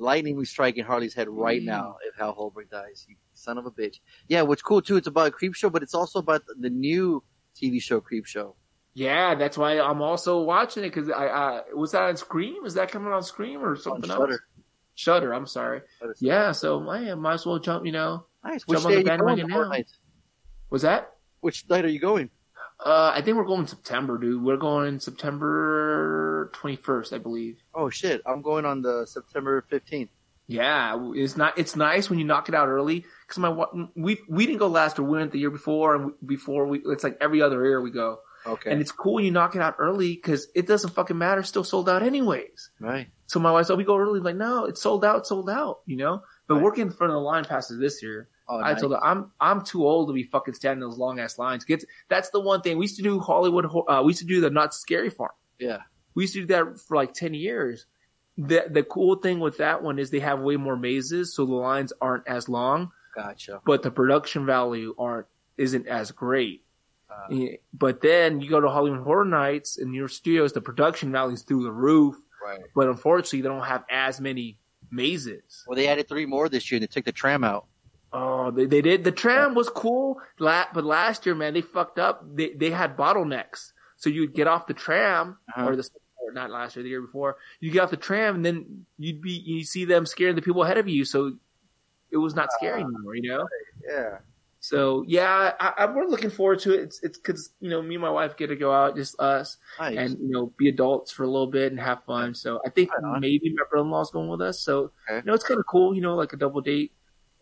lightning was striking Harley's head Mm. right now if Hal Holbrook dies. You son of a bitch. Yeah, what's cool too, it's about a creep show, but it's also about the new TV show Creep Show. Yeah, that's why I'm also watching it because I, I was that on Scream? Is that coming on Scream or something else? Shudder. Shutter. I'm sorry. Shudder. Yeah, so I might as well jump. You know, Nice. Which Jump on the are you going? bandwagon now. night? was that? Which night are you going? Uh, I think we're going September, dude. We're going September 21st, I believe. Oh shit, I'm going on the September 15th. Yeah, it's not. It's nice when you knock it out early. Because my we we didn't go last year. We went the year before, and before we it's like every other year we go. Okay. And it's cool when you knock it out early because it doesn't fucking matter. It's still sold out anyways. right. So my wife's, oh, we go early. I'm like, no, it's sold out, sold out, you know? But Right. working in front of the line passes this year. I told her, I'm, I'm too old to be fucking standing those long ass lines. Get, that's the one thing. We used to do Hollywood, uh, we used to do the Knott's Scary Farm. Yeah. We used to do that for like 10 years. The, the cool thing with that one is they have way more mazes, so the lines aren't as long, Gotcha. but the production value aren't, isn't as great. Uh, But then you go to Halloween Horror Nights and your studios, the production value's through the roof. right. But unfortunately, they don't have as many mazes. Well, they added three more this year. They took the tram out. Oh, they, they did. The tram was cool, but last year, man, they fucked up. They they had bottlenecks, so you'd get off the tram Uh-huh. or the or not last year, the year before. You get off the tram, and then you'd be you see them scaring the people ahead of you, so it was not scary anymore. You know. Yeah. So yeah, I, I, we're looking forward to it. It's it's because you know me and my wife get to go out, just us, Nice. and you know be adults for a little bit and have fun. So I think Right maybe my brother-in-law's going with us. So Okay. you know it's kind of cool, you know, like a double date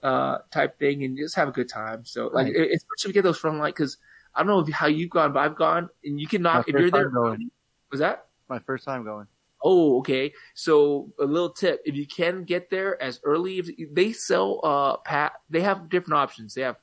uh type thing, and just have a good time. So like Right. it, especially if you get those from like because I don't know if, how you've gone, but I've gone, and you can My knock if you're there. going. Was that? My first time going. Oh, okay. So a little tip: if you can get there as early, if they sell uh pat, they have different options. They have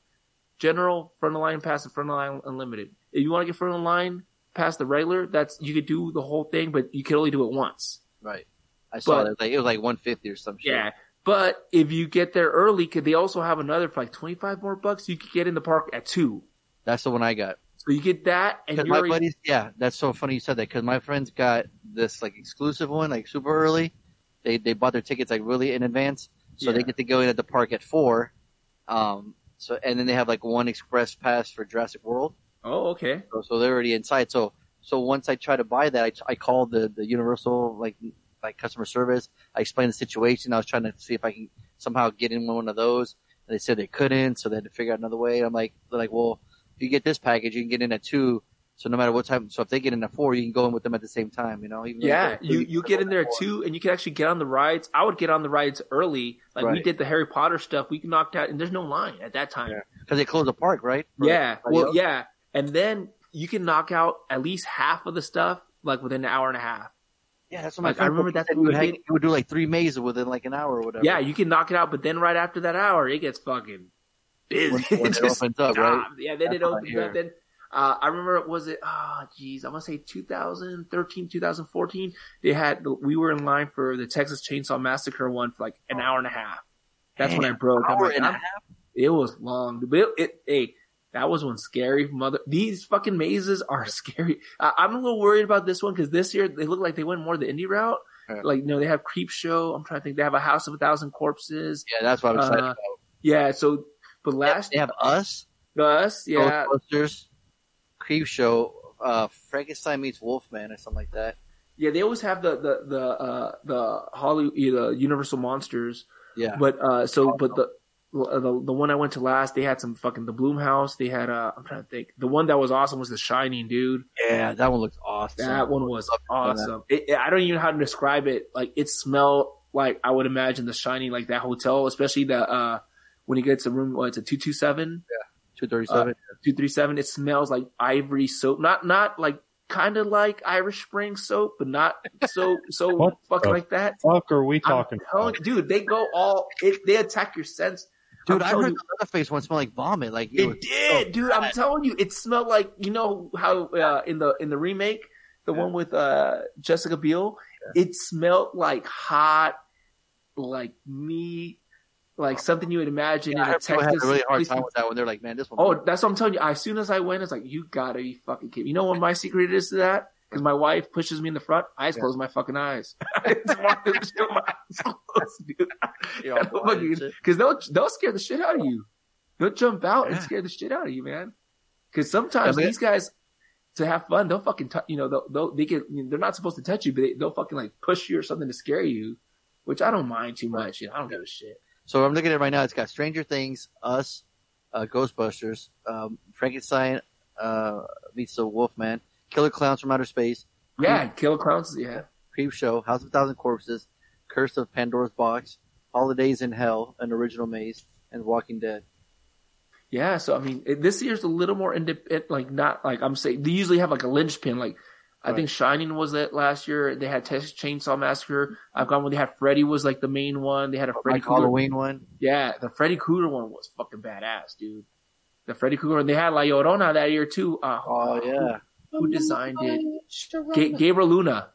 general front of line pass and front of line unlimited. If you want to get front of line past the regular, that's you could do the whole thing, but you can only do it once. Right. I saw But- it. Like it was like 150 or some shit. Yeah. But if you get there early, could they also have another for like twenty five more bucks? You could get in the park at two. That's the one I got. So you get that, and you're my already- buddies, yeah, that's so funny you said that. Because my friends got this like exclusive one, like super early. They they bought their tickets like really in advance, so they get to go in at the park at four. Um, so and then they have like one express pass for Jurassic World. oh okay. So, so they're already inside. So So once I tried to buy that, I, I called the, the Universal like like customer service. I explained the situation. I was trying to see if I can somehow get in one of those. And they said they couldn't, so they had to figure out another way. I'm like, they're like, well, if you get this package, you can get in at two. So no matter what time, so if they get in at four, you can go in with them at the same time. You know, even Yeah, you, you get in there four. too, and you can actually get on the rides. I would get on the rides early. Like we did the Harry Potter stuff. We knocked out, and there's no line at that time. Yeah. because they closed the park, right? For Yeah. Well, else? yeah. And then you can knock out at least half of the stuff like within an hour and a half. Yeah. That's what my Like, I remember That me. that's He what would, we hang- would do like three mazes within like an hour or whatever. Yeah, you can knock it out, but then right after that hour, it gets fucking busy. When- when it Just opens up, right? Yeah, then That's it opens up. Then uh, I remember, was it? Ah, jeez, I want to say 2013, 2014. They had we were in line for the Texas Chainsaw Massacre one for like an hour and a half. That's when I broke. I'm hour like, and a I'm- It was long, but it, it hey, that was one scary mother. These fucking mazes are scary. I, I'm a little worried about this one because this year they look like they went more the indie route. Yeah. Like, you know, they have Creep Show. I'm trying to think. They have a House of a Thousand Corpses. Yeah, that's what I'm excited Uh, about. Yeah. So, but They have- last they have us, us, yeah, Ghostbusters, Creep Show, uh, Frankenstein meets Wolfman or something like that. yeah, they always have the the the uh, the Hollywood, the Universal monsters. Yeah, But uh, so but the. The, the one I went to last, they had some fucking the Blumhouse. They had uh, I'm trying to think. The one that was awesome was The Shining, dude. yeah, that one looks awesome. That one was awesome. It, I don't even know how to describe it. Like it smelled like I would imagine the Shining, like that hotel, especially the uh when he gets to room. What, it's a two two seven, two thirty seven. two three seven. It smells like ivory soap. Not not like kind of like Irish Spring soap, but not so so fucking like that. Fuck, are we talking? telling you, dude, they go all. It, they attack your sense. Dude, I heard you- the face one smelled like vomit. Like it, was It did, dude. I'm telling you, it smelled like you know how uh, in the in the remake, the one with uh, Jessica Biel, it smelled like hot, like meat, like something you would imagine Yeah, in a Texas. had a really hard place- time with that one. They're like, man, this one. Oh, that's what I'm telling you. As soon as I went, it's like you gotta be fucking kidding. You know what my secret is to that? Because my wife pushes me in the front. I just close my fucking eyes. You're all blind and shit. Because they'll they'll scare the shit out of you. They'll jump out and scare the shit out of you, man. Because sometimes Yeah, these guys, to have fun, they'll fucking tou you know they'll, they'll they get they're not supposed to touch you, but they, they'll fucking like push you or something to scare you, which I don't mind too much. You know, I don't give a shit. So I'm looking at it right now. It's got Stranger Things, Us, uh, Ghostbusters, um, Frankenstein uh, meets the Wolfman, Killer Clowns from Outer Space, Yeah, Killer Clowns. Yeah, Creep Show, House of a Thousand Corpses, Curse of Pandora's Box, Holidays in Hell, an original maze, and Walking Dead. Yeah, so I mean, it, this year's a little more independent. Like not like I'm saying they usually have like a linchpin. Like I Right. think Shining was that last year. They had Texas Chainsaw Massacre. I've gone when they had Freddy was like the main one. They had a Freddy Like. Halloween one. Yeah, the Freddy Krueger one was fucking badass, dude. The Freddy Krueger, and they had La Llorona that year too. Uh, Oh yeah. Who designed it? Ga- Gabriel Luna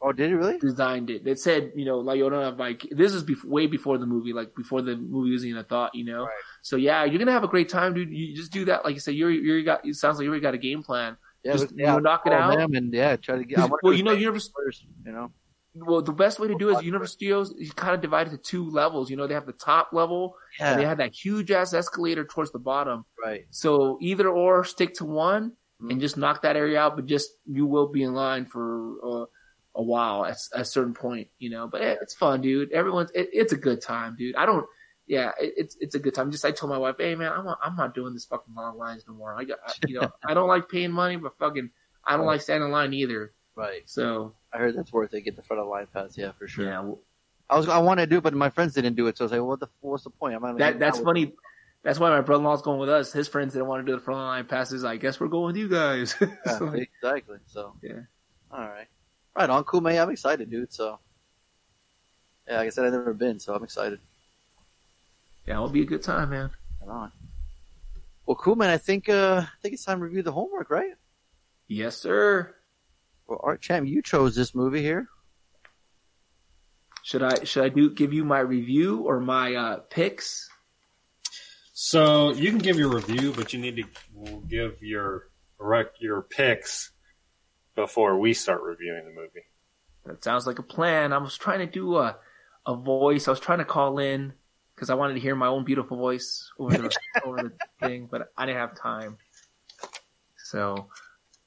Oh, did it really? designed it. They said, you know, La Llorona, like this is bef- way before the movie, like before the movie was even a thought, you know. Right. So yeah, you're gonna have a great time, dude. You just do that, like you said. You're you got. It sounds like you already got a game plan. Yeah, Just, but- you know, knock it out. Them and yeah, try to get. I Well, you know, Stranger Universal- Things first, you know. Well, the best way to do it is Universal Studios is kind of divided to two levels. You know, they have the top level and they Yeah, have that huge ass escalator towards the bottom. right. So either or, stick to one Mhm. and just knock that area out. But just you will be in line for uh, a while at, at a certain point, you know. But it, it's fun, dude. Everyone's it, it's a good time, dude. I don't. Yeah, it, it's it's a good time. Just I told my wife, hey man, I'm not, I'm not doing this fucking long lines no more. I got I, you know I don't like paying money, but fucking I don't like standing in line either. Right. So I heard that's worth it. Get the front of the line pass. Yeah, for sure. yeah, I was I wanted to do it, but my friends didn't do it. So I was like, well, what the what's the point? I'm not that that's funny. That's why my brother-in-law's going with us. His friends didn't want to do the front line passes. I guess we're going with you guys. Yeah, So, exactly. So Yeah. All right. Right on, cool man. I'm excited, dude. So yeah, like I said, I've never been, so I'm excited. yeah, it'll be a good time, man. Right on. Well, cool man. I think uh, I think it's time to review the homework, right? Yes, sir. Well, Art Champ, you chose this movie here. Should I should I do give you my review or my uh, picks? So you can give your review, but you need to give your rec- your picks before we start reviewing the movie. That sounds like a plan. I was trying to do a a voice. I was trying to call in because I wanted to hear my own beautiful voice over the over the thing, but I didn't have time. So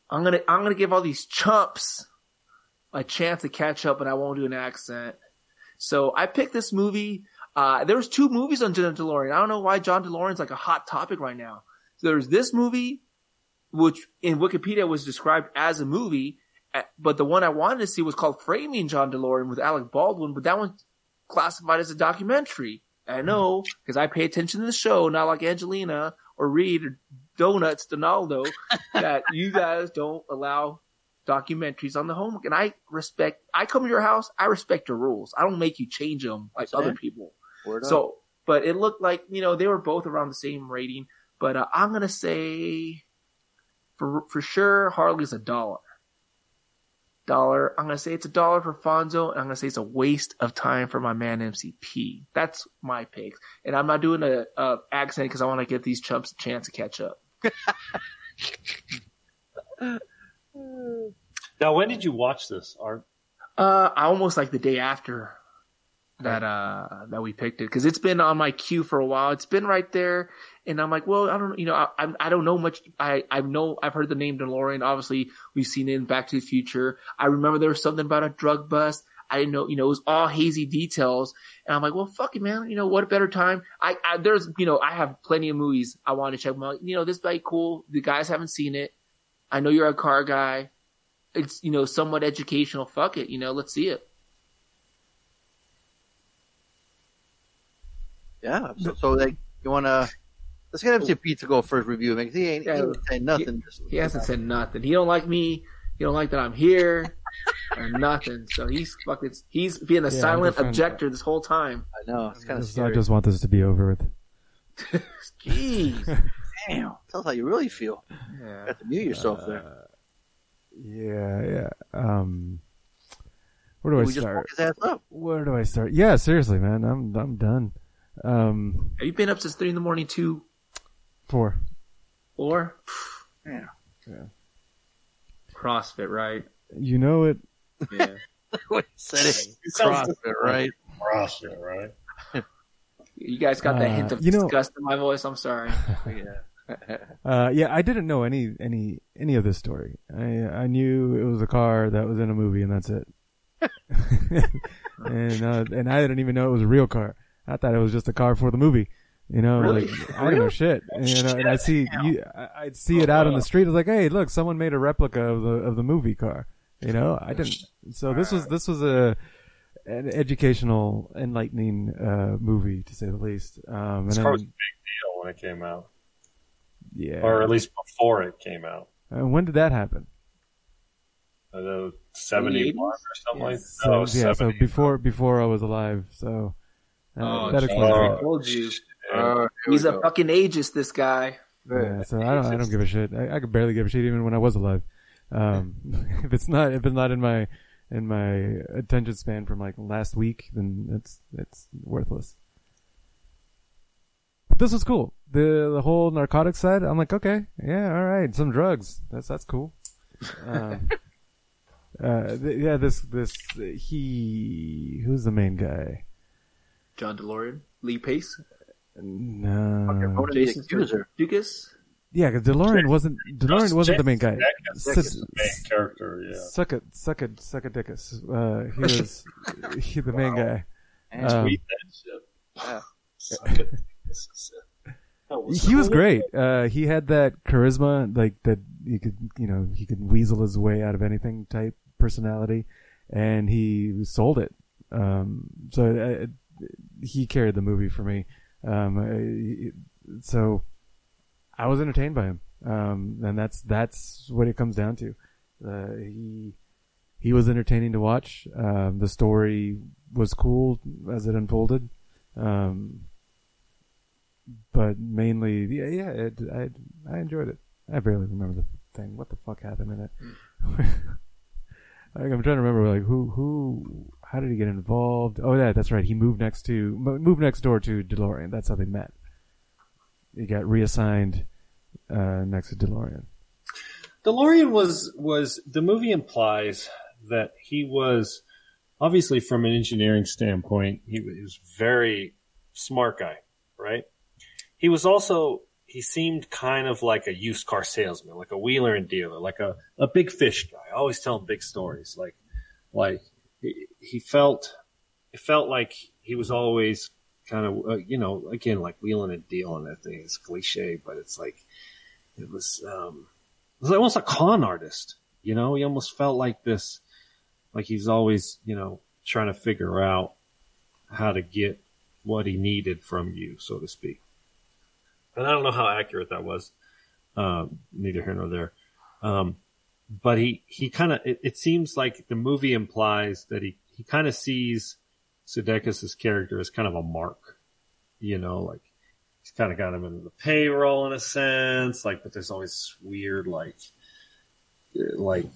I'm gonna I'm gonna give all these chumps a chance to catch up, and I won't do an accent. So I picked this movie. Uh, there was two movies on John DeLorean. I don't know why John DeLorean's like a hot topic right now. So there's this movie, which in Wikipedia was described as a movie, but the one I wanted to see was called Framing John DeLorean with Alec Baldwin, but that one's classified as a documentary. I know because I pay attention to the show, not like Angelina or Reed or Donuts Donaldo, that you guys don't allow documentaries on the homework. And I respect, I come to your house, I respect your rules. I don't make you change them like other people. Word up. So, but it looked like, you know, they were both around the same rating. But uh, I'm going to say for, for sure, Harley's a dollar. Dollar. I'm going to say it's a dollar for Fonso, and I'm going to say it's a waste of time for my man MCP. That's my pick. And I'm not doing a, a accent because I want to give these chumps a chance to catch up. Now, when did you watch this, Art? Uh, I almost like the day after that, uh, that we picked it because it's been on my queue for a while. It's been right there. And I'm like, well, I don't, you know, I, I- I don't know much. I, I know I've heard the name DeLorean. Obviously we've seen it in Back to the Future. I remember there was something about a drug bust. I didn't know, you know, it was all hazy details. And I'm like, well, fuck it, man. You know, what a better time. I, I there's, you know, I have plenty of movies I want to check them out. You know, this might be cool. The guys haven't seen it. I know you're a car guy. It's, you know, somewhat educational. Fuck it. You know, let's see it. Yeah. So, so like, you want to let's get MCP to go first review because he ain't, he ain't saying nothing. Just- He hasn't said nothing. He don't like me. He don't like that I'm here or nothing. So he's fucking. He's being a Yeah, silent objector this whole time. I know it's kind of Just- I just want this to be over with. Jeez. Damn, tell us how you really feel. You Yeah. have to mute yourself there. Yeah, yeah. Um, where do I we just start? woke his ass up. Where do I start? Yeah, seriously, man, I'm I'm done. Um, Have you been up since three in the morning too? four. Or Yeah. Yeah. CrossFit, right? You know it. Yeah. What he said it. CrossFit, right? CrossFit, right? You guys got that Uh, hint of you know- disgust in my voice. I'm sorry. Uh, yeah, I didn't know any any any of this story. I I knew it was a car that was in a movie, and that's it. and uh, and I didn't even know it was a real car. I thought it was just a car for the movie. You know, Really? like I didn't know shit. And, you know, and I see you, I, I'd see it out on the street. I was like, hey, look, someone made a replica of the of the movie car. You know, I didn't. So this was this was a an educational, enlightening uh, movie to say the least. Um, and This car was a big deal when it came out, yeah. or at least before it came out. Uh, when did that happen? Uh, Seventy-one or something like that. So, No, yeah, so before before I was alive. So uh, Oh, that geez. explains Oh. I told you. Uh, He's a go. fucking ageist. This guy. Yeah, so I don't I don't give a shit. I, I could barely give a shit even when I was alive. Um, if it's not if it's not in my in my attention span from like last week, then it's it's worthless. But this was cool. The the whole narcotics side, I'm like, okay, yeah, all right, some drugs. That's that's cool. Um, uh, th- yeah, this this he who's the main guy? John DeLorean. Lee Pace. No. What did the Jason accuser? Dukas. Yeah, because DeLorean wasn't DeLorean wasn't the main guy. Deckis is the main character. Yeah, Suck it, suck it, suck it, dickus. Uh, he was he, the main guy. And Um, tweet that shit. Yeah. Suck it. This is it. He was cool. great. Uh, he had that charisma, like that you could, you know, he could weasel his way out of anything type personality, and he sold it. Um, so uh, he carried the movie for me. Um, so I was entertained by him, um, and that's that's what it comes down to. Uh, he he was entertaining to watch. Um, the story was cool as it unfolded. Um, but mainly, yeah, yeah, it, I I enjoyed it. I barely remember the thing. What the fuck happened in it? like, I'm trying to remember, like who who how did he get involved? Oh, yeah, that's right. He moved next to moved next door to DeLorean. That's how they met. He got reassigned uh, next to DeLorean. DeLorean was was the movie implies that he was obviously from an engineering standpoint he was very smart guy, right? He was also he seemed kind of like a used car salesman, like a wheeler and dealer, like a, a big fish guy, always telling big stories. Like, like he, felt, it felt like he was always kind of, uh, you know, again, like wheeling and dealing. I think it's cliche, but it's like, it was, um, it was almost a con artist, you know, he almost felt like this, like he's always, you know, trying to figure out how to get what he needed from you, so to speak. And I don't know how accurate that was. Um, neither here nor there. Um, but he, he kind of, it, it, seems like the movie implies that he, he kind of sees Sudeikis' character as kind of a mark, you know, like he's kind of got him into the payroll in a sense, like, but there's always weird, like, like,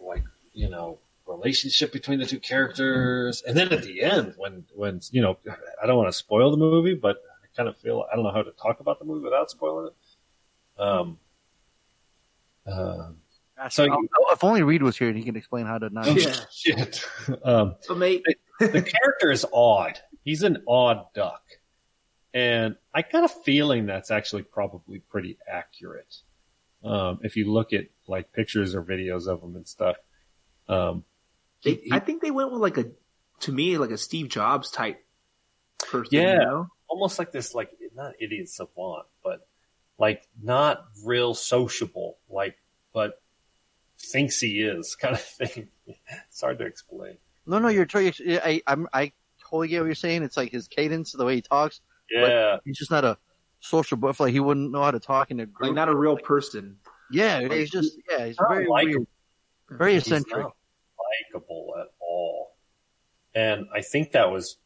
like, you know, relationship between the two characters. And then at the end, when, when, you know, I don't want to spoil the movie, but I kind of feel I don't know how to talk about the movie without spoiling it. Um. Uh, so you, if only Reed was here, and he can explain how to not. Oh, yeah. Shit. Um, so mate, the, the character is odd. He's an odd duck, and I got a feeling that's actually probably pretty accurate. Um, if you look at like pictures or videos of him and stuff. Um, they, he, I think they went with like a, to me, like a Steve Jobs type person. Yeah. You know? almost like this, like not idiot savant, but like not real sociable, like, but thinks he is kind of thing. it's hard to explain. No, no, you're totally, I, I'm, I totally get what you're saying. It's like his cadence, the way he talks. Yeah. He's just not a social butterfly. He wouldn't know how to talk in a group. Like not a real person. Yeah, like, he's just, yeah, he's very weird. Very eccentric. likable at all. And I think that was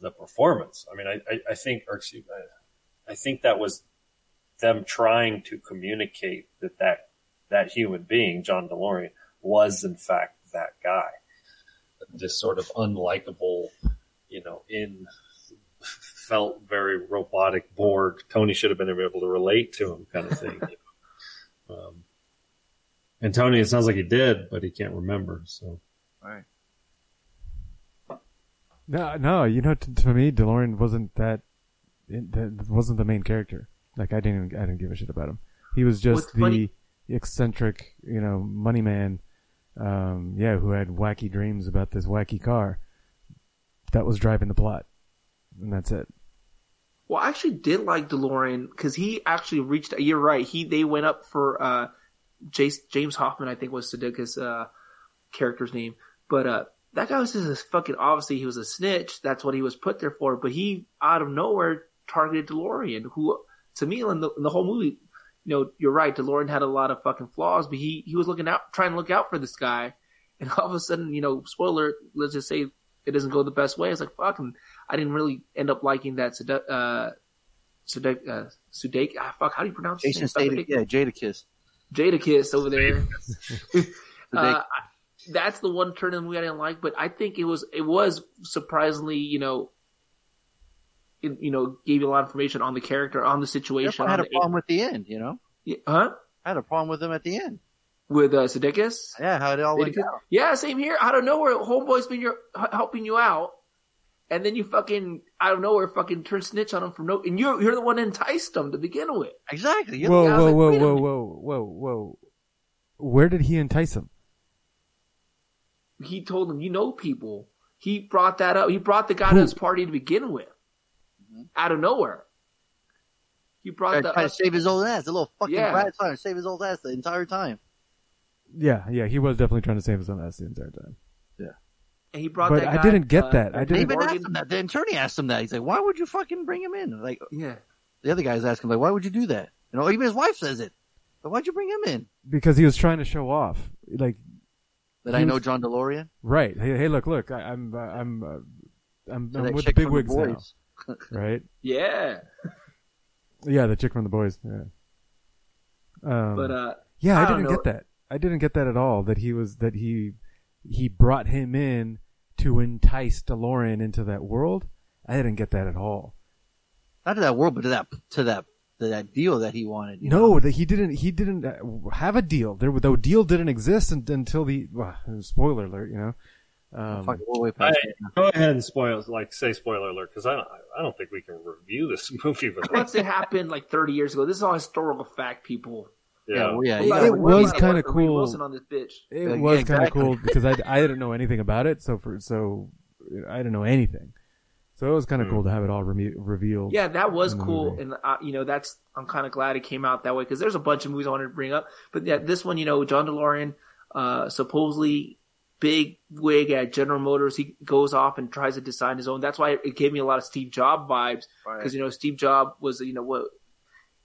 the performance. I mean, I, I, I think, or excuse me, I think that was them trying to communicate that that, that human being, John DeLorean, was in fact that guy. This sort of unlikable, you know, in, felt very robotic, bored. Tony should have been able to relate to him kind of thing. um, and Tony, it sounds like he did, but he can't remember. So, right. No, no, you know, to, to me, DeLorean wasn't that, that wasn't the main character. Like I didn't, I didn't give a shit about him. He was just What's the funny- eccentric, you know, money man, um, yeah, who had wacky dreams about this wacky car that was driving the plot, and that's it. Well, I actually did like DeLorean because he actually reached. You're right. He they went up for uh, Jace, James Hoffman. I think was Sudeikis' uh, character's name, but uh, that guy was just a fucking. Obviously, he was a snitch. That's what he was put there for. But he out of nowhere targeted DeLorean, who to me in the, in the whole movie, you know, you're right. DeLorean had a lot of fucking flaws, but he he was looking out, trying to look out for this guy, and all of a sudden, you know, spoiler. Let's just say it doesn't go the best way. It's like fucking. I didn't really end up liking that. Sude- uh, Sude- uh, Sudeik. Ah, fuck. How do you pronounce Jason his name? stated, yeah, Jadakiss. Jadakiss over there. uh, that's the one turn in the movie I didn't like, but I think it was it was surprisingly, you know, it, you know, gave you a lot of information on the character, on the situation. I had a the, problem with the end, you know? Yeah, huh? I had a problem with him at the end. With uh, Sudeikis? Yeah, how it all went down. Yeah, same here. Out of nowhere, homeboy's been your helping you out, and then you fucking out of nowhere fucking turn snitch on him for no, and you're you're the one that enticed him to begin with. Exactly. You're Whoa, the guy whoa, like, whoa, whoa, whoa, whoa, whoa! Where did he entice him? He told him, "You know people." He brought that up. He brought the guy Who? to his party to begin with, out of nowhere. He brought Trying the trying to save his old ass. A little fucking Yeah. brat trying to save his old ass the entire time. Yeah, yeah, he was definitely trying to save his own ass the entire time. Yeah, and he brought But that I guy, didn't get uh, that. I They didn't. even Morgan- asked him that. The attorney asked him that. He's like, why would you fucking bring him in? Like, Yeah, the other guy's asking, like, why would you do that? You know, even his wife says it. But why'd you bring him in? because he was trying to show off, like That I know was- John DeLorean? right. Hey, hey, look, look, I, I'm, uh, I'm, uh, I'm, So I'm with the chick from bigwigs now, Boys. Right? yeah. Yeah, the chick from the boys. Yeah. Um, But uh, yeah, I, I didn't know. get that. I didn't get that at all. That he was that he he brought him in to entice DeLorean into that world. I didn't get that at all. Not to that world, but to that, to that, to that deal that he wanted. You No, know? that he didn't. He didn't uh, have a deal. There, the deal didn't exist until the well, spoiler alert. You know, Um, Fuck we'll wait past I- Go ahead and spoil, like, say spoiler alert, because I don't, I don't think we can review this movie. But Once it happened like 30 years ago, this is all historical fact, people. Yeah, yeah, well, yeah, We're you about gotta- to- It was kinda work with Ray cool. Wilson on this bitch. It Yeah, was kind of exactly. cool because I, I didn't know anything about it, so for so I didn't know anything. So it was kind of Hmm. cool to have it all reme- revealed. Yeah, that was cool, movie. and uh, you know that's I'm kind of glad it came out that way because there's a bunch of movies I wanted to bring up, but yeah, this one, you know, John DeLorean, uh, supposedly big wig at General Motors, he goes off and tries to design his own. That's why it gave me a lot of Steve Jobs vibes because you know Steve Jobs was you know what.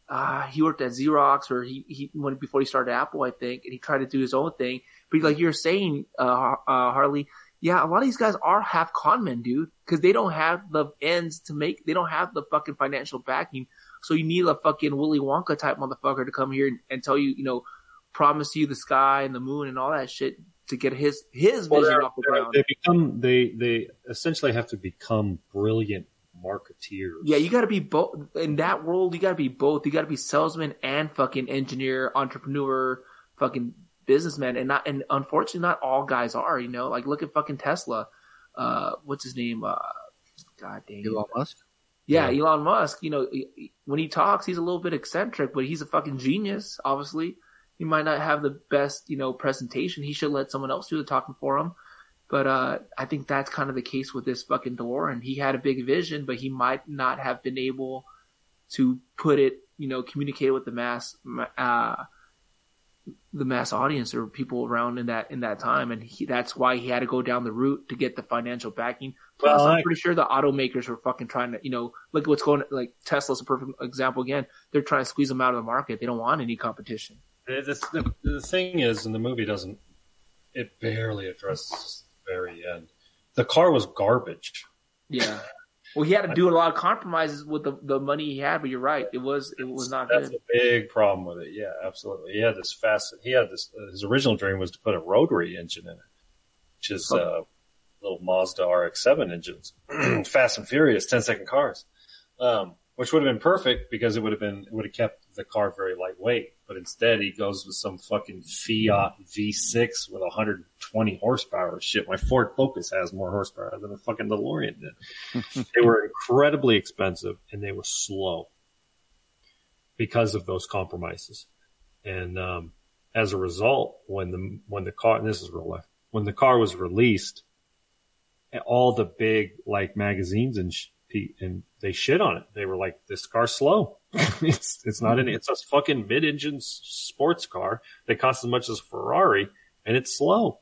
Uh, he worked at Xerox or he, he went before he started Apple, I think, and he tried to do his own thing. But like you're saying, uh, uh, Harley, yeah, a lot of these guys are half con men, dude, because they don't have the ends to make, they don't have the fucking financial backing. So you need a fucking Willy Wonka type motherfucker to come here and, and tell you, you know, promise you the sky and the moon and all that shit to get his his Well, vision they're- off the ground. they become, they, they essentially have to become brilliant marketeers. Yeah, you got to be both in that world. You got to be both. You got to be salesman and fucking engineer, entrepreneur, fucking businessman. And not and unfortunately, not all guys are. You know, like look at fucking Tesla. Uh, what's his name? Uh, God dang it. Elon Musk. Yeah, Elon Musk. You know, he- he- when he talks, he's a little bit eccentric, but he's a fucking genius. Obviously, he might not have the best, you know, presentation. He should let someone else do the talking for him. But uh, I think that's kind of the case with this fucking DeLorean. He had a big vision, but he might not have been able to put it, you know, communicate with the mass, uh, the mass audience or people around in that in that time, and he, that's why he had to go down the route to get the financial backing. Plus, Well, I'm pretty sure the automakers were fucking trying to, you know, look at what's going. Like Tesla's a perfect example. Again, they're trying to squeeze them out of the market. They don't want any competition. The, the, the thing is, and the movie doesn't, it barely addresses the very end. The car was garbage. Yeah. Well, he had to do a lot of compromises with the, the money he had, but you're right. It was it was not That's good. a big problem with it. Yeah, absolutely. He had this fast. He had this. Uh, his original dream was to put a rotary engine in it, which is uh, little Mazda RX-7 engines, fast and furious, 10 second cars, um, which would have been perfect because it would have been it would have kept the car very lightweight. But instead, he goes with some fucking Fiat V6 with 120 horsepower. Shit, my Ford Focus has more horsepower than a fucking DeLorean did. they were incredibly expensive and they were slow because of those compromises. And um, as a result, when the when the car and this is real life when the car was released, all the big like magazines and sh- and they shit on it. They were like, "This car's slow. it's it's not an it's a fucking mid-engine sports car that costs as much as a Ferrari, and it's slow."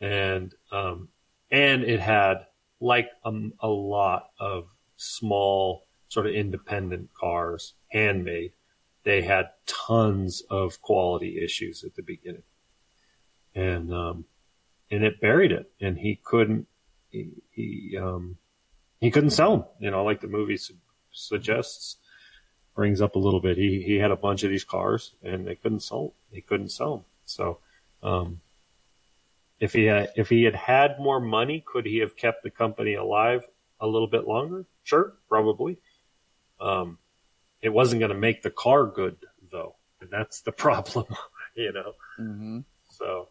And um, and it had like um, a lot of small sort of independent cars, handmade. They had tons of quality issues at the beginning, and um, and it buried it, and he couldn't he, he um he couldn't sell them. You know, like the movie su- suggests, brings up a little bit. He he had a bunch of these cars, and they couldn't sell. He couldn't sell them. So, um, if he had, if he had had more money, could he have kept the company alive a little bit longer? Sure, probably. Um, it wasn't going to make the car good though, and that's the problem. you know. Mm-hmm. So.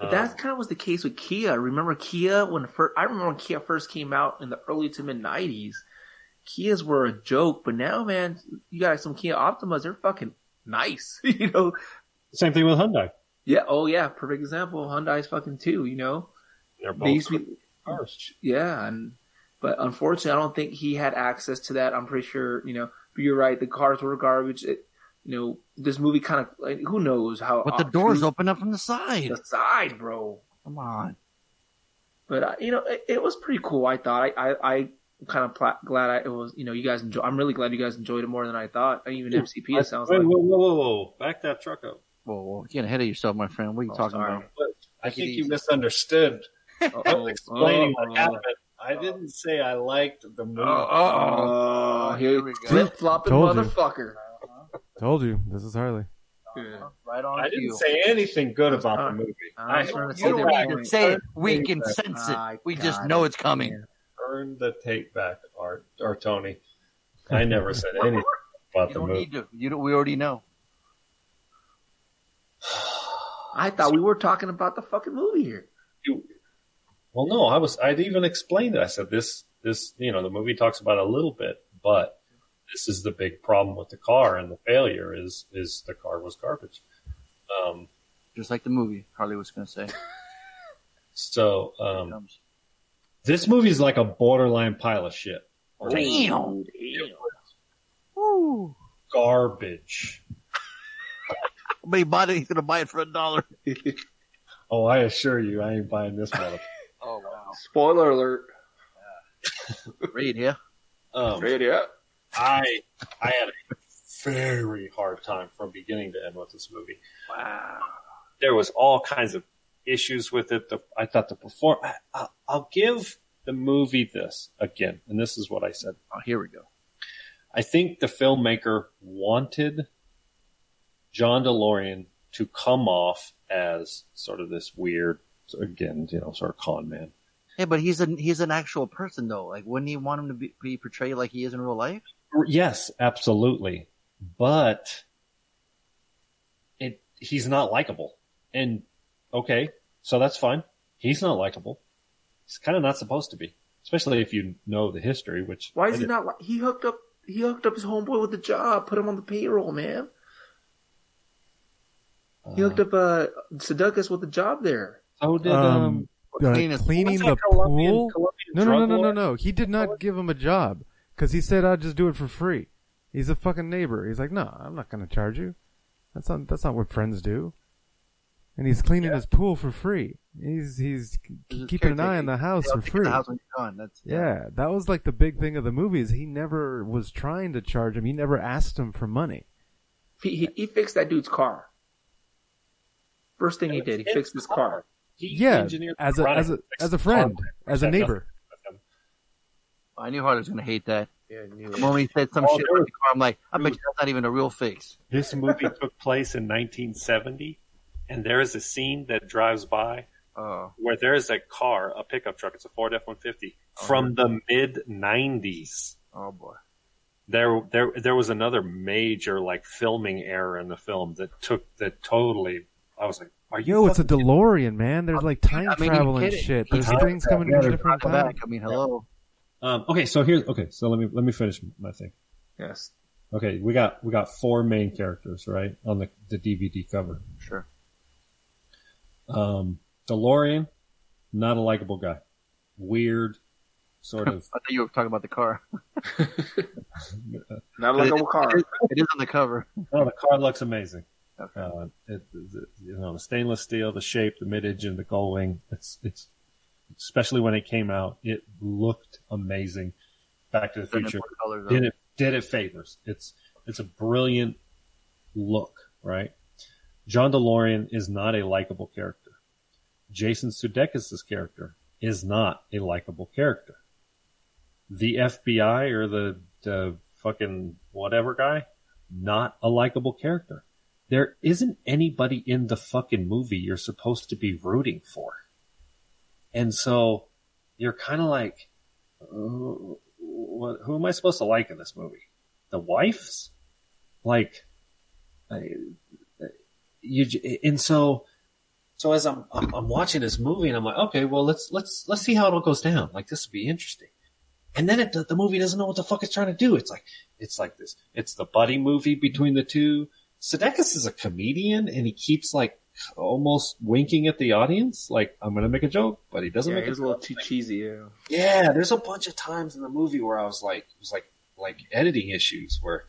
But um, that kind of was the case with Kia. Remember Kia when first, I remember when Kia first came out in the early to mid '90s. Kias were a joke, but now, man, you got some Kia Optimas. They're fucking nice, you know. same thing with Hyundai. Yeah. Oh, yeah. Perfect example. Hyundai's fucking too. You know. They're They both used to be, cars. yeah, and but unfortunately, I don't think he had access to that. I'm pretty sure, you know. But you're right. The cars were garbage. It, you know, this movie kind of like who knows how. But the doors open up from the side. the side, bro. Come on. But uh, you know, it, it was pretty cool. I thought. I I, I kind of pla- glad I, it was. You know, you guys enjoy. I'm really glad you guys enjoyed it more than I thought. Even MCP, it sounds Wait, like. whoa, whoa, whoa, whoa! Back that truck up. Whoa, whoa, you're getting ahead of yourself, my friend. What are you Oh, talking sorry. about? I Take think you misunderstood. I Uh-oh. was explaining what happened. I didn't say I liked the movie. Oh, here we go. Flip flopping Told you. motherfucker. Told you, this is Harley. Right on I didn't cue. say anything good about Uh, the movie. I'm I trying to You say don't they're need to say it. We can sense it. I We just know it. it's coming. Earn the take back, Art or Tony. I never said anything about You the don't movie. need to. You don't, we already know. I thought we were talking about the fucking movie here. You- Well, no, I was. I'd even explained it. I said this. This, you know, the movie talks about it a little bit, but this is the big problem with the car, and the failure is is the car was garbage. Um, Just like the movie, Harley was going to say. so um, this movie is like a borderline pile of shit. Damn. Woo. Garbage. But he bought it. He's going to buy it for a dollar. Oh, I assure you, I ain't buying this mother. Oh, wow. Spoiler alert. Read here. Um, Ready up. I I had a very hard time from beginning to end with this movie. Wow. There was all kinds of issues with it. The, I thought the perform. I, I'll, I'll give the movie this again, and this is what I said. Oh, here we go. I think the filmmaker wanted John DeLorean to come off as sort of this weird, again, you know, sort of con man. Yeah, but he's an he's an actual person though. Like, wouldn't he want him to be, be portrayed like he is in real life? Yes, absolutely. But it he's not likable. And okay, so that's fine. He's not likable. He's kind of not supposed to be, especially if you know the history. Which Why is he didn't. not? Like, he hooked up. He hooked up his homeboy with a job. Put him on the payroll, man. He hooked up uh Seducus with a job there. So did um, Um, uh, cleaning the Colombian- pool. Colombian No, no, no, no, no, no. He did not give him a job because he said I'd just do it for free. He's a fucking neighbor. He's like, no, I'm not going to charge you. That's not that's not what friends do. And he's cleaning his pool for free. He's he's This keeping an eye on the house for free. The house when you're gone. That's Yeah, that was like the big thing of the movie is he never was trying to charge him. He never asked him for money. He, he he fixed that dude's car. First thing he did, he fixed his car. He Yeah, engineered as a as a as a friend, as a neighbor. to do with. I knew Harley was gonna hate that. Yeah, I The moment he said some Oh, shit there about the car, I'm like, I bet you that's not even a real fix. This movie took place in 1970, and there is a scene that drives by Oh, where there is a car, a pickup truck. It's a Ford F-150 from the mid 90s. oh boy. There, there, there was another major like filming error in the film that took that totally. I was like, "Are you?" Yo, it's a fucking- DeLorean, man. There's like time I mean, travel and kidding? shit. There's Time things coming travel. in different Come time. back. I mean, hello. Um, okay, so here's okay. So let me let me finish my thing. Yes. Okay, we got we got four main characters right on the the DVD cover. Sure. Um, DeLorean, not a likable guy, weird, sort of. I thought you were talking about the car. Not like a car. It is, it is on the cover. Oh, the car looks amazing. Okay. Uh, it, the, you know, the stainless steel, the shape, the mid engine, the gull wing. It's it's especially when it came out, it looked amazing. Back to the Future Colors, did it did it favors. It's it's a brilliant look, right? John DeLorean is not a likable character. Jason Sudeikis' character is not a likable character. The FBI or the, the fucking whatever guy, not a likable character. There isn't anybody in the fucking movie you're supposed to be rooting for. And so you're kind of like, what, who am I supposed to like in this movie? The wives? Like, I, you, and so, so as I'm, I'm, I'm watching this movie and I'm like, okay, well, let's, let's, let's see how it all goes down. Like, this would be interesting. And then it, the, the movie doesn't know what the fuck it's trying to do. It's like, it's like this, it's the buddy movie between the two. Sudeikis is a comedian and he keeps like almost winking at the audience. Like, I'm going to make a joke, but he doesn't Yeah, make he was a a little joke. too cheesy. Yeah. Yeah, there's a bunch of times in the movie where I was like, it was like, like editing issues where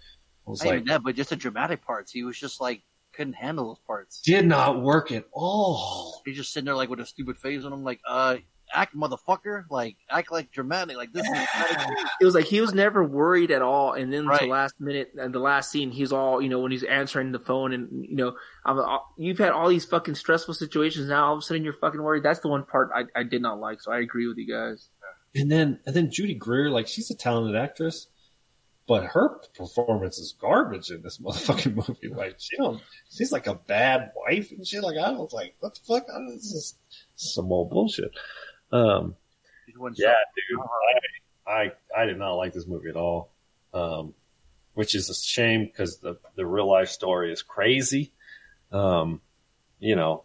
I was Not like, that, but just the dramatic parts. He was just like couldn't handle those parts. did not work at all. He's just sitting there like with a stupid face on him, like, uh, act motherfucker, like act like dramatic, like this is It was like he was never worried at all, and then Right. the last minute and the last scene, he's all you know when he's answering the phone, and you know, I'm, uh, you've had all these fucking stressful situations. Now all of a sudden you're fucking worried. That's the one part I, I did not like. So I agree with you guys. And then, and then Judy Greer, like she's a talented actress, but her performance is garbage in this motherfucking movie. Like she don't, she's like a bad wife and shit. Like I was like, what the fuck? I- This is some old bullshit. Um, yeah, dude, I, I, I did not like this movie at all. Um, which is a shame because the, the real life story is crazy. Um, you know,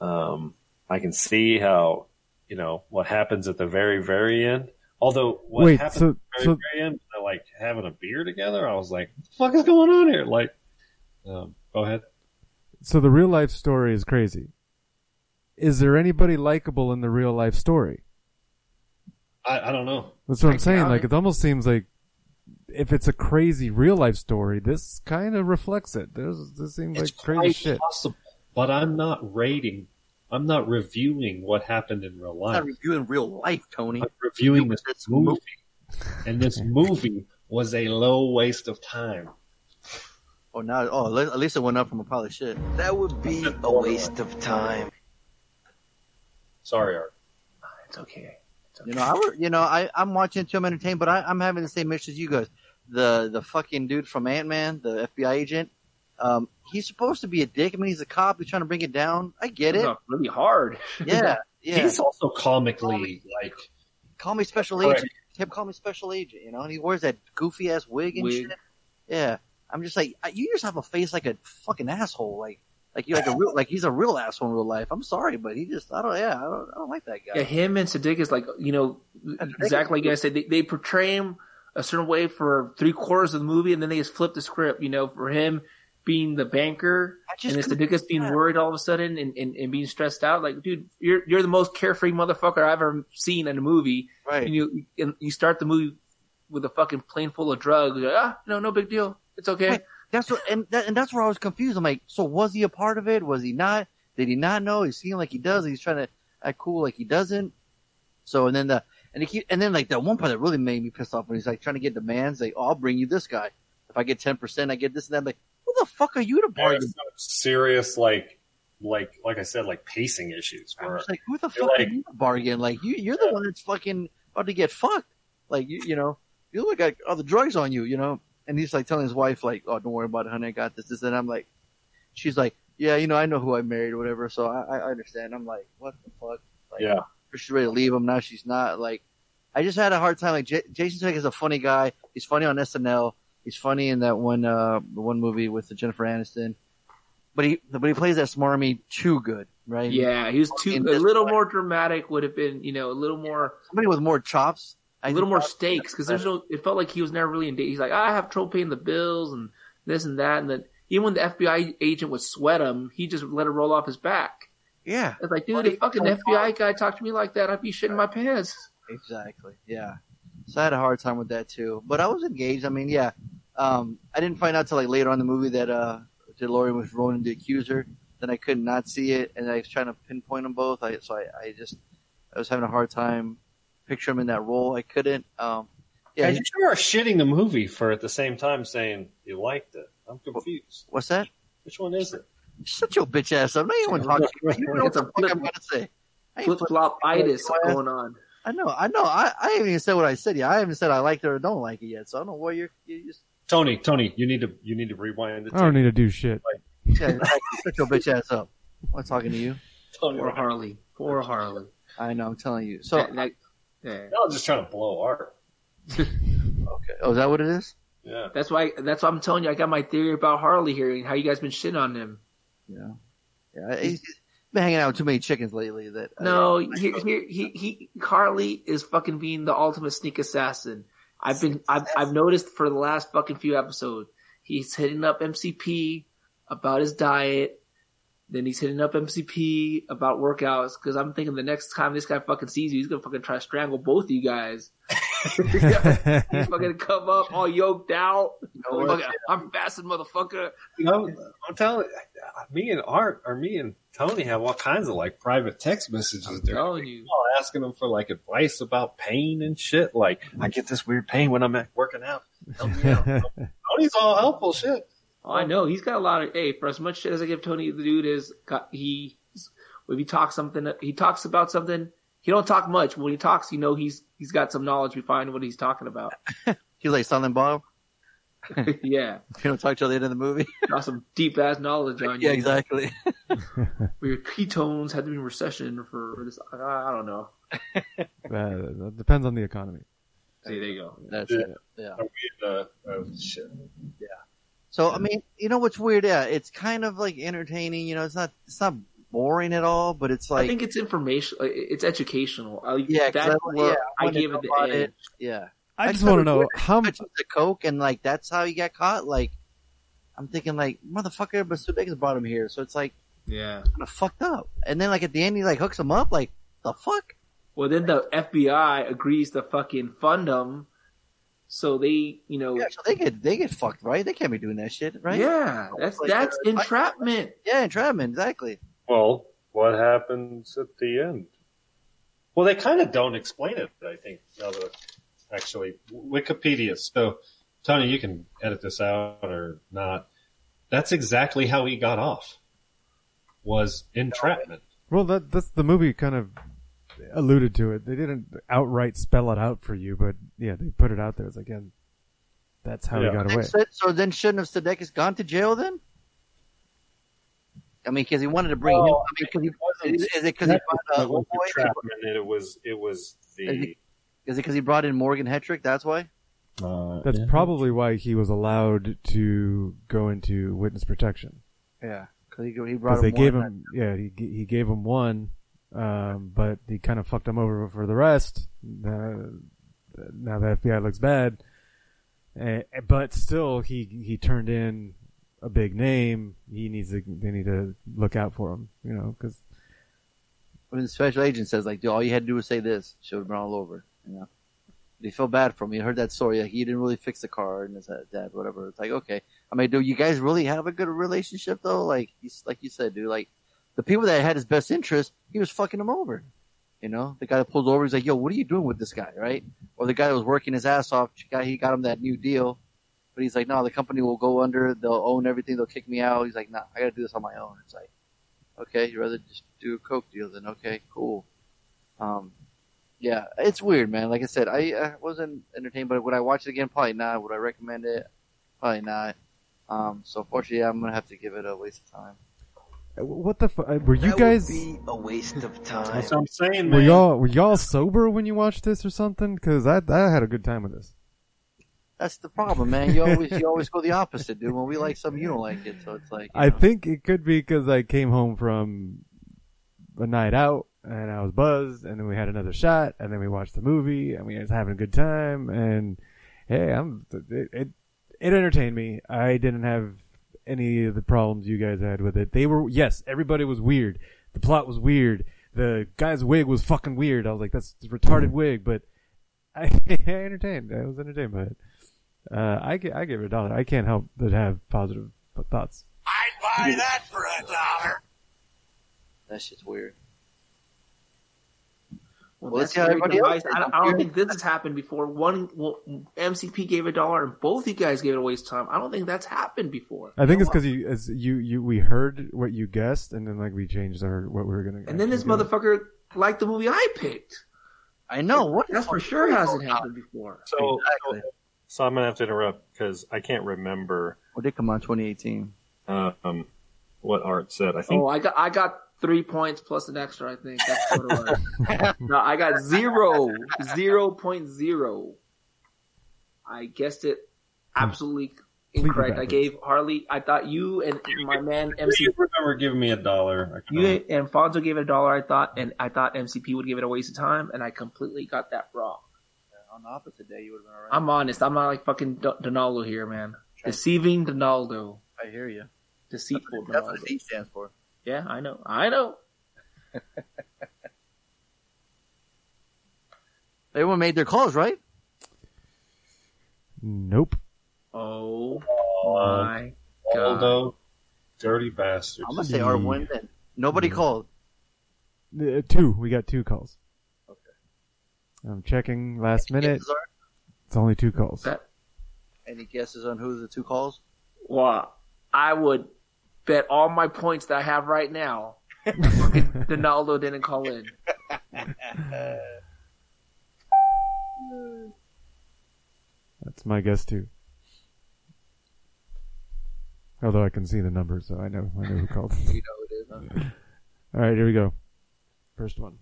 um, I can see how you know, what happens at the very, very end. Although what Wait, happens so- at the very, so- very end, they're like having a beer together. I was like, what the fuck is going on here? Like, um, go ahead. So the real life story is crazy. Is there anybody likable in the real life story? I, I don't know. That's what I'm saying. doubt Like it. almost seems like if it's a crazy real life story, this kind of reflects it. There's, this seems It's like crazy shit. possible, but I'm not rating. I'm not reviewing what happened in real life. I'm life. not reviewing real life, Tony. I'm reviewing this It's a movie, and this movie was a low waste of time. Oh, now, oh, at at least it went up from a pile of shit. That would be a waste of time. Sorry, Art. Ah, it's okay. It's okay. You know, I, were- you know, I, I'm watching it too. I'm entertained, but I, I'm having the same issue as you guys. The, the fucking dude from Ant Man, the FBI agent, um, he's supposed to be a dick. I mean, he's a cop. He's trying to bring it down. I get it. really hard. Yeah, yeah. He's also comically like Call me special Correct. agent. Him call me special agent. You know, and he wears that goofy ass wig and Wig. shit. Yeah, I'm just like, you just have a face like a fucking asshole. Like, like you're like a real, like he's a real asshole in real life. I'm sorry, but he just, I don't, yeah, I don't, I don't like that guy. Yeah, him and Sudeikis like, you know, exactly like you guys said, they, they portray him a certain way for three quarters of the movie, and then they just flip the script. You know, for him being the banker, just and then couldn't- Sudeikis being worried all of a sudden and, and, and being stressed out. Like, dude, you're you're the most carefree motherfucker I've ever seen in a movie. Right. And you and you start the movie with a fucking plane full of drugs. You're like, ah, no, no big deal. It's okay. Right. That's what, and that, and that's where I was confused. I'm like, so was he a part of it? Was he not? Did he not know? He seemed like he does. He's trying to act cool like he doesn't. So and then the and he keep and then like that one part that really made me pissed off when he's like trying to get demands. Like, oh, I'll bring you this guy. If I get ten percent, I get this and that. I'm like, who the fuck are you to bargain? some serious like like like I said like pacing issues where like, who the fuck like- are you to bargain? Like you, you're the one that's fucking about to get fucked. Like you, you know, you look like all the drugs on you, you know. And he's like telling his wife, like, "Oh, don't worry about it, honey. I got this, this." And I'm like, she's like, "Yeah, you know, I know who I married or whatever." So I, I understand. I'm like, what the fuck? Like, Yeah. She's ready to leave him now. She's not. Like, I just had a hard time. Like, J- Jason Statham is a funny guy. He's funny on SNL. He's funny in that one, uh, the one movie with Jennifer Aniston. But he, but he plays that smarmy too good, right? Yeah, he was too a little more dramatic. Would have been, you know, a little more. Somebody with more chops. I a little more stakes because there's no. It felt like he was never really in. date. He's like, I have trouble paying the bills and this and that, and then even when the FBI agent would sweat him, he just let it roll off his back. Yeah, It's like, dude, if fucking FBI guy talked to me like that, I'd be shitting my pants. exactly. Yeah. So I had a hard time with that too, but I was engaged. I mean, yeah. Um, I didn't find out till like later on in the movie that uh, DeLorean was Ronan the accuser. Then I could not see it, and I was trying to pinpoint them both. I so I, I just I was having a hard time picture him in that role. I couldn't. Um, yeah. yeah, you sure are shitting the movie for at the same time saying you liked it. I'm confused. what's that? Which one is it? Shut your bitch ass up. I'm not even talking to you. You know what the fuck I'm gonna say. Flip flip- flop itis going on. I know, I know. I, I haven't even said what I said yet. I haven't said I liked it or don't like it yet. So I don't know what you're. You just Tony, Tony, you need to you need to rewind the I don't need to do shit. yeah, shut your bitch ass up. I'm not talking to you. Tony, Poor Harley. Poor Harley. I know. I'm telling you. So That- that- yeah. I was just trying to blow art. okay. Oh, is that what it is? Yeah. That's why. That's why I'm telling you. I got my theory about Harley here and how you guys been shitting on him. Yeah. Yeah. He's he's been hanging out with too many chickens lately. That uh, No, he, he, he, he, Harley is fucking being the ultimate sneak assassin. I've been, I've, I've noticed for the last fucking few episodes, he's hitting up MCP about his diet. Then he's hitting up MCP about workouts. Cause I'm thinking the next time this guy fucking sees you, he's gonna fucking try to strangle both of you guys. he's fucking come up all yoked out. what? Fucking, I'm fasting, motherfucker. You know, I'm telling me and Art or me and Tony have all kinds of like private text messages. I'm They're telling you. all asking them for like advice about pain and shit. Like, I get this weird pain when I'm working out. Help me out. Tony's all helpful shit. Oh, I know he's got a lot of. Hey, for as much shit as I give Tony, the dude is got he. If he talks something, he talks about something. He don't talk much. When he talks, you know he's he's got some knowledge behind what he's talking about. He's like Silent Bob. yeah, You don't talk till the end of the movie. got some deep ass knowledge on you. yeah, exactly. Where your ketones had to be in recession for this. I, I don't know. Uh, that depends on the economy. See, there you go. That's Yeah. it. Yeah. Are we in, uh, oh, shit. So I mean, you know what's weird? Yeah, it's kind of like entertaining. You know, it's not it's not boring at all, but it's like I think it's information. It's educational. I, Yeah, 'cause that's I- where yeah, I I gave it the edge. it. yeah. I I just thought want to know how much the coke and like that's how he got caught. Like I'm thinking like motherfucker, but Sudeikis brought him here, so it's like Yeah. kind of fucked up. And then like at the end he like hooks him up. Like the fuck? Well, then the FBI agrees to fucking fund them, so they, you know, Yeah, so they get they get fucked, right? They can't be doing that shit, right? yeah, that's Like, that's uh, entrapment. Yeah, entrapment, exactly. Well, what happens at the end? Well, they kind of don't explain it. I think. Now that actually, Wikipedia. So, Tony, you can edit this out or not. That's exactly how he got off. Was entrapment. Well, that that's the movie kind of alluded to it. They didn't outright spell it out for you, but yeah, they put it out there. It's like, yeah, that's how Yeah. he got away. so, so then shouldn't have Sudeikis gone to jail then? I mean, because he wanted to bring him. I mean, cause he, is, is it because he brought uh, It was old boy? It was. It was the. Is it because he brought in Morgan Hetrick? That's why. Uh, That's yeah. probably why he was allowed to go into witness protection Yeah, because he, he brought because they him gave one him, yeah, he he gave him one, um, but he kind of fucked him over for the rest. Uh, now the FBI looks bad, uh, but still he he turned in a big name. He needs to they need to look out for him, you know, because when the special agent says like, "Dude, all you had to do was say this, should have been all over." You know, they feel bad for me. I heard that story. Like, he didn't really fix the car and his dad, whatever. It's like, okay. I mean, do you guys really have a good relationship though? Like, he's, like you said, dude. Like, the people that had his best interest, he was fucking him over. You know, the guy that pulls over, he's like, "Yo, what are you doing with this guy?" Right? Or the guy that was working his ass off, he got him that new deal, but he's like, "No, the company will go under. They'll own everything. They'll kick me out." He's like, "Nah, I got to do this on my own." It's like, okay, you'd rather just do a coke deal then? Okay, cool. Um, yeah, it's weird, man. Like I said, I, I wasn't entertained, but would I watch it again? Probably not. Would I recommend it? Probably not. Um, so fortunately, I'm gonna have to give it a waste of time. What the fu- uh, were you That guys? would be a waste of time. That's what I'm saying, man. Were y'all were y'all sober when you watched this or something? Because I I had a good time with this. That's the problem, man. You always you always go the opposite, dude. When we like something, you don't like it. So it's like I know. think it could be because I came home from a night out and I was buzzed, and then we had another shot, and then we watched the movie, and we was having a good time, and hey, I'm it it, it entertained me. I didn't have any of the problems you guys had with it. They were yes, everybody was weird. The plot was weird. The guy's wig was fucking weird. I was like, that's a retarded wig, but I, I entertained. I was entertained by it. Uh, I, I give it a dollar. I can't help but have positive thoughts. I'd buy that for a dollar. That shit's weird. Well, Well, let's that's see how everybody else. I, don't- I don't think this has happened before. One, well, MCP gave a dollar, and both you guys gave it a waste of time. I don't think that's happened before. I think it's because you, as you, you, we heard what you guessed, and then like we changed our what we were gonna. And then this do. motherfucker liked the movie I picked. I know what That's for sure hasn't happened before. So, Exactly. so, so I'm gonna have to interrupt because I can't remember Well, did come on 2018. um, what Art said. I think Oh, I got I got three points plus an extra. I think that's what it was. no, I got zero, zero point zero. I guessed it absolutely incorrect. I gave Harley. I thought you and my man I MC. remember giving me a dollar. You and Fonso gave it a dollar. I thought, and I thought MCP would give it a waste of time, and I completely got that wrong. On the opposite day, you would have been alright. I'm honest. I'm not like fucking D- Donaldo here, man. Deceiving Donaldo. I hear you. Deceitful That's Donaldo. what D stands for. Yeah, I know. I know. Everyone made their calls, right? Nope. Oh Oh, my god. Waldo, dirty bastard. I'm gonna say Art won then. Nobody called. Uh, two. We got two calls. Okay. I'm checking last minute. Guesses are? It's only two calls. That, Any guesses on who the two calls? well, I would bet all my points that I have right now. fucking Donaldo didn't call in. That's my guess too. Although I can see the number, so I know I know who called. You know it is. Huh? All right, here we go. First one.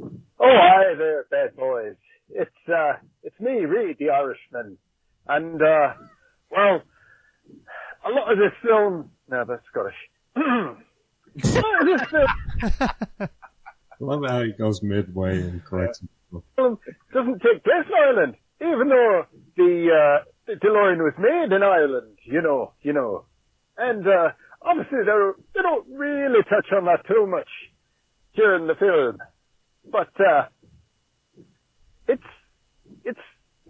Oh, hi there, bad boys. It's uh, it's me, Reed, the Irishman, and uh, well, a lot of this film. No, that's Scottish. film love how he goes midway and corrects himself. doesn't take place in Ireland, even though the uh, the DeLorean was made in Ireland. You know, you know, and uh, obviously they don't, they don't really touch on that too much during the film, but uh, it's it's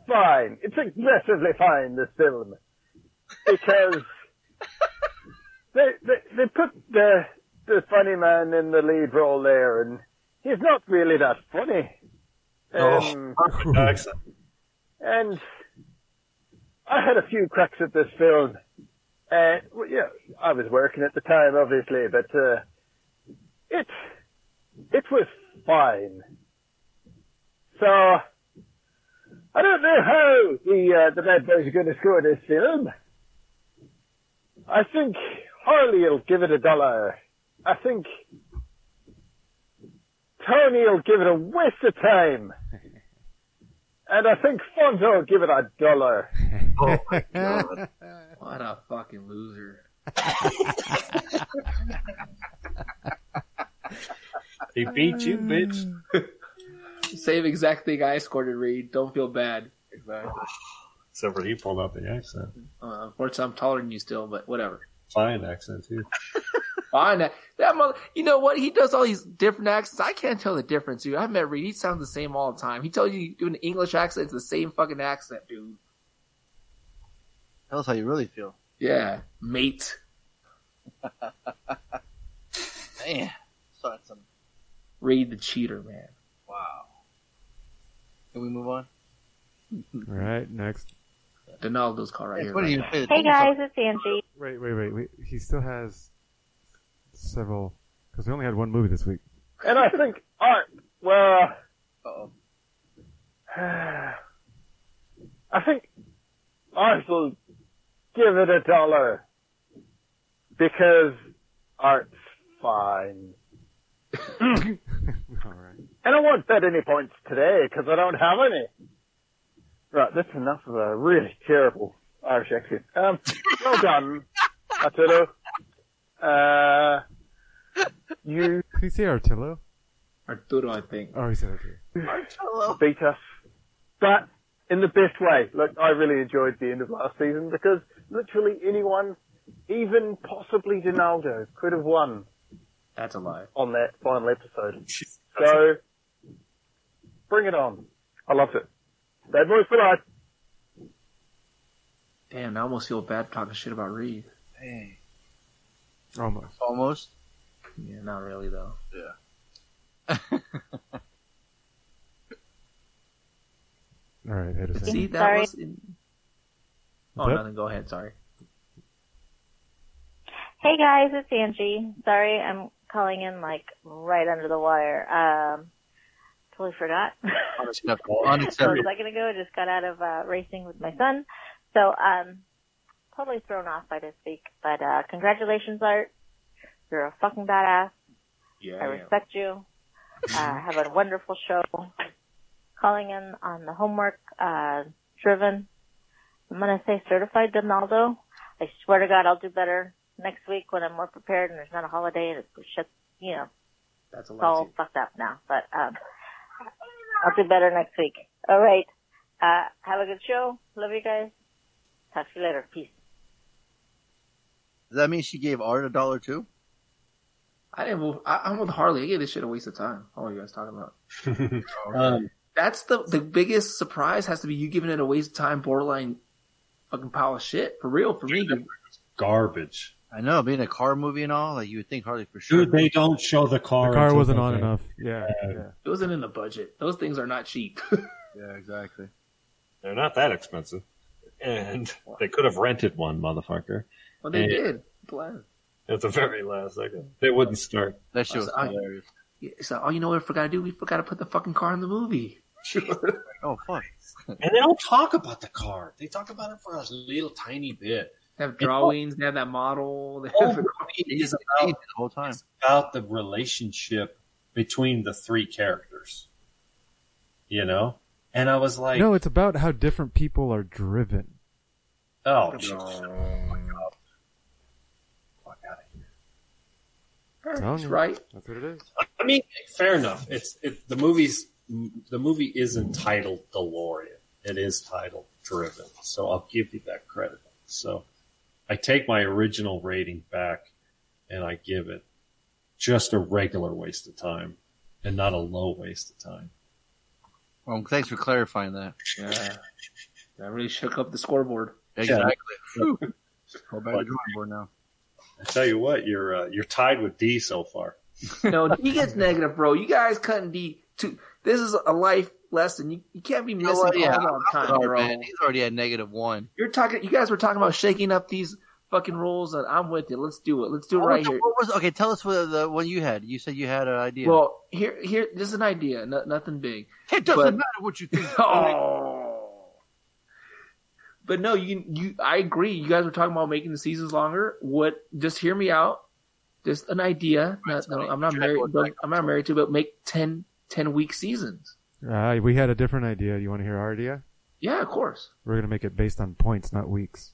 fine. It's aggressively fine. This film because they they they put the the funny man in the lead role there, and he's not really that funny. Um, Oh, and I had a few cracks at this film. Uh, well, yeah, I was working at the time, obviously, but uh, it it was fine. So I don't know how the uh, the bad boys are going to score this film. I think Harley will give it a dollar. I think Tony will give it a waste of time. And I think Fonso will give it a dollar. Oh my god. What a fucking loser. He beat you, bitch. Same exact thing I scored in Reed. Don't feel bad. Except for he pulled out the accent. Uh, unfortunately, I'm taller than you still, but whatever. Fine accent too. Fine. That, that mother, you know what? He does all these different accents. I can't tell the difference, dude. I met Reed. He sounds the same all the time. He tells you doing an English accent. It's the same fucking accent, dude. Tell us how you really feel. Yeah, mate. Man, so that's some. Reed the cheater, man. Wow. Can we move on? All right, next. Donaldo's call right Hey, here. what right do you now. Hey guys, it's Angie. Wait, wait, wait, wait. He still has several because we only had one movie this week. And I think, art. well, Uh-oh. I think Art'll give it a dollar because Art's fine. All right. And I won't bet any points today because I don't have any. Right, that's enough of a really terrible Irish accent. Um, well done, Attilo. Uh, you Did he say Artillo? Arturo, I think. Oh, he said Arturo. Artillo. beat us, but in the best way. Look, I really enjoyed the end of last season because literally anyone, even possibly Donaldo, could have won That's a lie. on that final episode. So, bring it on. I loved it. Bad boys for life. Damn, I almost feel bad talking shit about Reed. Hey, Almost. almost. Yeah, not really though. Yeah. All right, hit us in. See, that Sorry. was. In... Oh, What? nothing. Go ahead. Sorry. Hey guys, it's Angie. Sorry, I'm calling in like right under the wire. Um, totally forgot. Unacceptable. So a Unacceptable. second ago, I just got out of uh, racing with my son, so um, totally thrown off by this week. But uh, congratulations, Art. You're a fucking badass. Yeah. I respect you. Uh, have a wonderful show. Calling in on the homework uh, driven. I'm gonna say certified Donaldo. I swear to God, I'll do better next week when I'm more prepared and there's not a holiday and it's shit. You know, That's a it's all fucked up now. But um, I'll do better next week. All right. Uh, have a good show. Love you guys. Talk to you later. Peace. Does that mean she gave Art a dollar too? I didn't move. I, I'm with Harley. I gave this shit a waste of time. What are you guys talking about? um, That's the the biggest surprise has to be you giving it a waste of time, borderline fucking pile of shit for real for me. garbage. I know, being a car movie and all, like you would think Harley for sure. Dude, they don't show the car. The car wasn't on enough. Yeah, Yeah. yeah. It wasn't in the budget. Those things are not cheap. Yeah, exactly. They're not that expensive. And they could have rented one, motherfucker. well, they Yeah. did. Glad. At the very last second. They wouldn't start. That shit was I- hilarious. Yeah, So, oh, you know what we forgot to do? We forgot to put the fucking car in the movie. Sure. oh fuck. And they don't talk about the car. They talk about it for a little tiny bit. They have drawings. They have that model. They Oh, have the- it is the whole time. it's about the relationship between the three characters. You know? And I was like, No, it's about how different people are driven. oh, oh. Jesus. Fuck out of here. That's right. That's what it is. I mean, fair enough. It's it, the movie's the movie isn't titled DeLorean. It is titled Driven. So I'll give you that credit. So I take my original rating back, and I give it just a regular waste of time, and not a low waste of time. Well, thanks for clarifying that. Yeah. That really shook up the scoreboard. Exactly. Whew. Go back to the drawing board now. I tell you what, you're uh, you're tied with D so far. No, D gets negative, bro. You guys cutting D to this is a life lesson. You, you can't be missing what? Yeah, all the time, bro. man. He's already at negative one. You're talking. You guys were talking about shaking up these fucking rules, and I'm with you. Let's do it. Let's do it right was here. what was- okay, tell us what the one you had. You said you had an idea. Well, here, here, this is an idea. No, nothing big. it doesn't but- matter what you think. Oh. But no, you. You, I agree. You guys were talking about making the seasons longer. What? Just hear me out. Just an idea. Not, no, I'm not married. I'm not married to, but make 10, 10 week seasons. Uh, we had a different idea. You want to hear our idea? Yeah, of course. We're gonna make it based on points, not weeks.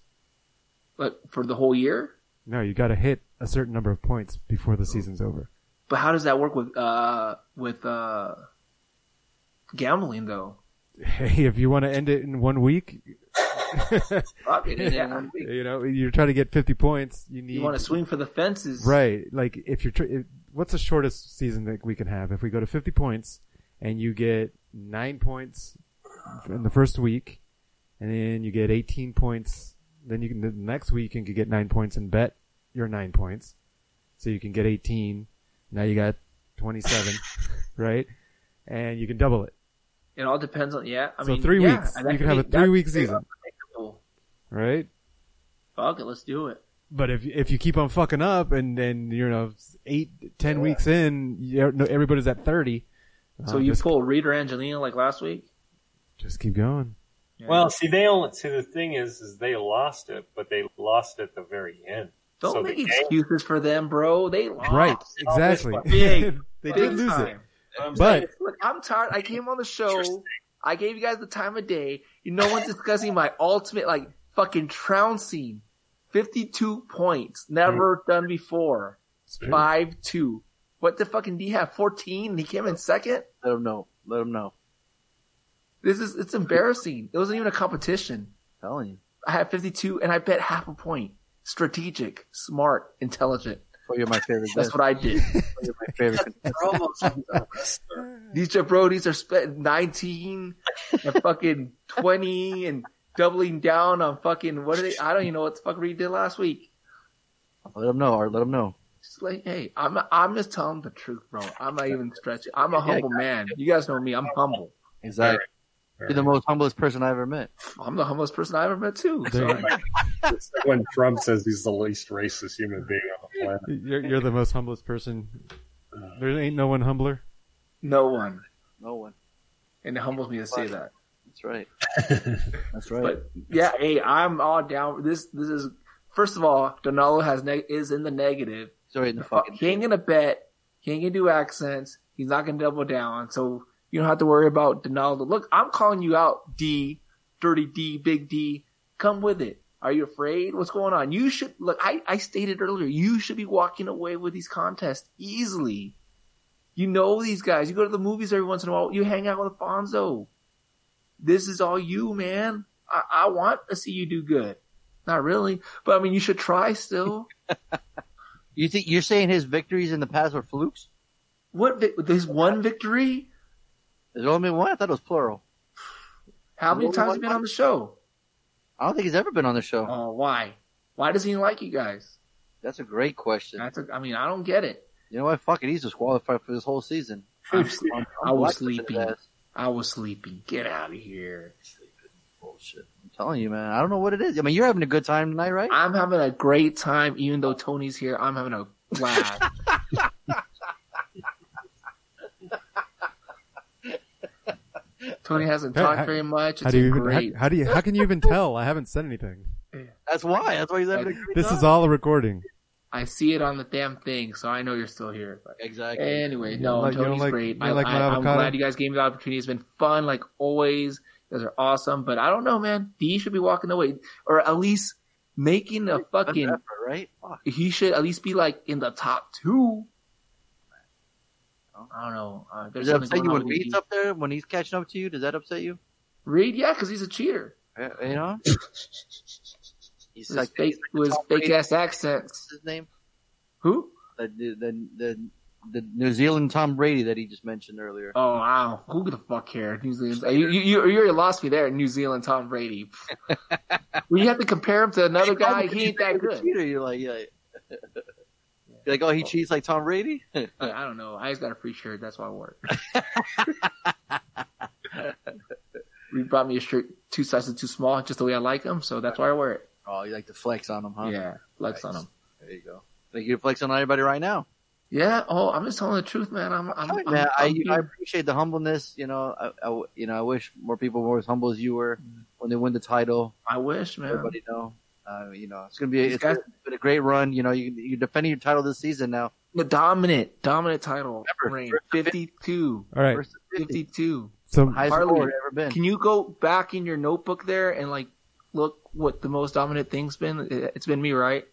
But for the whole year. No, you got to hit a certain number of points before the season's over. But how does that work with uh with uh gambling though? Hey, if you want to end it in one week, Fuck it, yeah. you know, you're trying to get 50 points. You need You want to swing for the fences, Right. Like if you're, tr- if, what's the shortest season that we can have? If we go to 50 points and you get nine points in the first week and then you get 18 points, then you can, the next week you can get nine points and bet your nine points. So you can get 18. Now you got 27, right? And you can double it. It all depends on yeah. I so mean, three yeah, weeks. You can have a three week season, right? Fuck it, let's do it. But if if you keep on fucking up and then you know eight ten weeks in, everybody's at thirty. So uh, you just, pull Reader Angelina like last week? just keep going. Well, see, they only see the thing is, is they lost it, but they lost at the very end. Don't so make the game- excuses for them, bro. They lost. Right, exactly. Big, they did lose it, time. I'm but Look, I'm tired. I came on the show. I gave you guys the time of day. You no one's discussing my ultimate, like, fucking trouncing. 52 points. Never done before. 5-2. What the fucking D have? 14 he came in second? Let him know. Let him know. This is, it's embarrassing. It wasn't even a competition. telling you. I had 52 and I bet half a point. Strategic, smart, intelligent. So you're my favorite. That's what I did. You're my favorite. These jabronis are spent 19 and fucking 20 and doubling down on fucking, what are they? I don't even know what the fuck Reed did last week. let him know, or let him know. Just like, hey, I'm, I'm just telling the truth, bro. I'm not even stretching. I'm a humble man. You guys know me. I'm humble. Exactly. You're the most humblest person I ever met. I'm the humblest person I ever met too. So, when Trump says he's the least racist human being on the planet. you're, you're the most humblest person. Uh, there ain't no one humbler. no one. No one. And it humbles me to say that. That's right. That's right. But yeah, hey, I'm all down. This, this is, first of all, Donalo has, neg- is in the negative. Sorry in the fucking. He ain't gonna bet. He ain't gonna do accents. He's not gonna double down. So you don't have to worry about Donaldo. Look, I'm calling you out, D, Dirty D, Big D. Come with it. Are you afraid? What's going on? You should look. I, I stated earlier, you should be walking away with these contests easily. You know these guys. You go to the movies every once in a while. You hang out with Alfonso. This is all you, man. I, I want to see you do good. Not really, but I mean, you should try still. You think you're saying his victories in the past were flukes? what? vi- There's one victory. There's only been one. I thought it was plural. How many times have you been on the show? I don't think he's ever been on the show. Oh, why? Why does he like you guys? That's a great question. That's a, I mean, I don't get it. You know what? Fuck it. He's disqualified for this whole season. I'm, I'm I was his sleeping. I was sleeping. Get out of here. Bullshit. I'm telling you, man. I don't know what it is. I mean, you're having a good time tonight, right? I'm having a great time, even though Tony's here. I'm having a blast. Tony hasn't Hey, talked how- very much. How It's do you even? great. How, how do you? How can you even tell? I haven't said anything. That's why. That's why he's having a great This time. is all a recording. I see it on the damn thing, so I know you're still here. But Exactly. Anyway, no, don't like- Tony's like- great. I, like I, I'm avocado? glad you guys gave me the opportunity. It's been fun, like always. Guys are awesome, but I don't know, man. D should be walking away, or at least making a fucking. effort, right? Fuck. He should at least be like in the top two. I don't know. Uh, Does that upset you when Reed's up there when he's catching up to you? Does that upset you? Reed, yeah, because he's a cheater. Uh, You know, he's like fake, he's like with his fake ass accents. What's his name? Who? The, the the the New Zealand Tom Brady that he just mentioned earlier. Oh wow, who the fuck cares? New Zealand. You you you you already lost me there. New Zealand Tom Brady. we have to compare him to another guy, he ain't that good. Cheater, you're like, yeah. You're like, oh, he cheats like Tom Brady. I don't know. I just got a free shirt. That's why I wore it. He brought me a shirt two sizes too small, just the way I like them. So that's why I wear it. oh, you like to flex on them, huh? Yeah, flex on them. There you go. Think you flex on anybody right now? Yeah. Oh, I'm just telling the truth, man. I'm. I'm, I'm, man, I, I'm you I appreciate the humbleness. You know, I, I- you know, I wish more people were as humble as you were when they win the title. I wish, man. Everybody know. Uh, you know, it's gonna be. These It's guys- been a great run. You know, you you're defending your title this season now. The dominant, dominant title Remember, reign. 52. All right. 50. 52. So Highest Harley, ever been. Can you go back in your notebook there and like look what the most dominant thing's been? It's been me, right?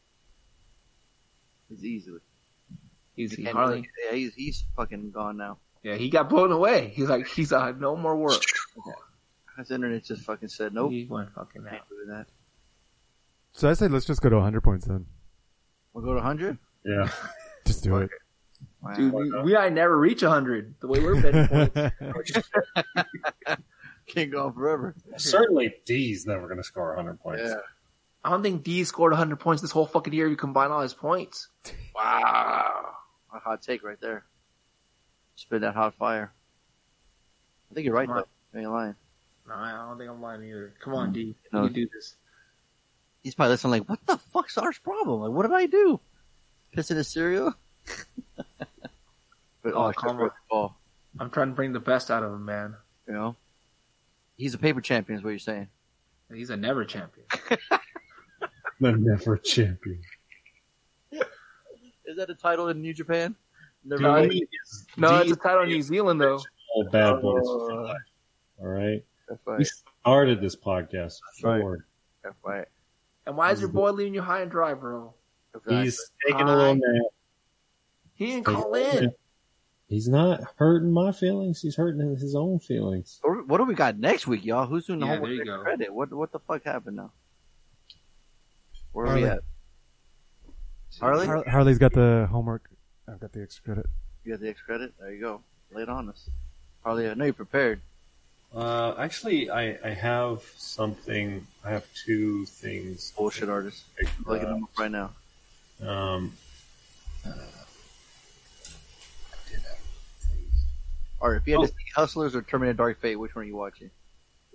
It's easily. Easy. Can't Harley. really- yeah, he's he's fucking gone now. Yeah, he got blown away. He's like, he's uh, no more work. His internet just fucking said nope. He went fucking out. Can't do that. so I say let's just go to 100 points then. We'll go to hundred. Yeah. Just do it. Wow. Dude, we, we might never reach 100 the way we're betting points. Can't go on forever. Certainly, D's never going to score 100 points. Yeah. I don't think D scored 100 points this whole fucking year. if You combine all his points. Wow. A hot take right there. Spit that hot fire. I think you're right Come on. though. You ain't lying. No, I don't think I'm lying either. Come on, D. You No. can do this. He's probably listening like, what the fuck's our problem? Like, what did I do? Pissing his cereal? but Oh, oh, come come I'm trying to bring the best out of him, man. You know? He's a paper champion is what you're saying. He's a never champion. The never champion. Is that a title in New Japan? Never No, mind. D No, it's a title in New Zealand, though. all bad boys. Oh. for life. All right. That's We started this podcast right. forward. That's right. And why is your boy leaving you high and dry, bro? Exactly. He's taking a little nap. He didn't call in. He's not hurting my feelings. He's hurting his own feelings. What what do we got next week, y'all? Who's doing the Yeah, homework there you and go. credit? What what the fuck happened now? Where are we Harley. at? Harley? Har- Harley's got the homework. I've got the extra credit. You got the X credit? There you go. Lay it on us. Harley, I know you're prepared. Uh, actually, I, I have something. I have two things. Bullshit artist. Uh, Looking them up right now. Um, All right, if you had Oh. to see Hustlers or Terminator Dark Fate, which one are you watching?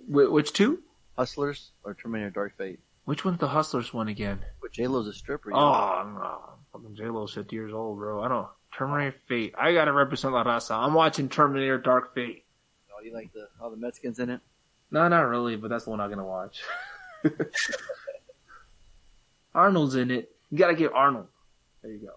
Wh- which two? Hustlers or Terminator Dark Fate? Which one's the Hustlers one again? But J Lo's a stripper. Yeah. Oh, y'all. no. Fucking J-Lo's 50 years old, bro. I don't. Terminator Fate. I gotta represent La Raza. I'm watching Terminator Dark Fate. Oh, you like the all the Mexicans in it? No, not really, but that's the one I'm gonna watch. Arnold's in it. You gotta get Arnold. There you go.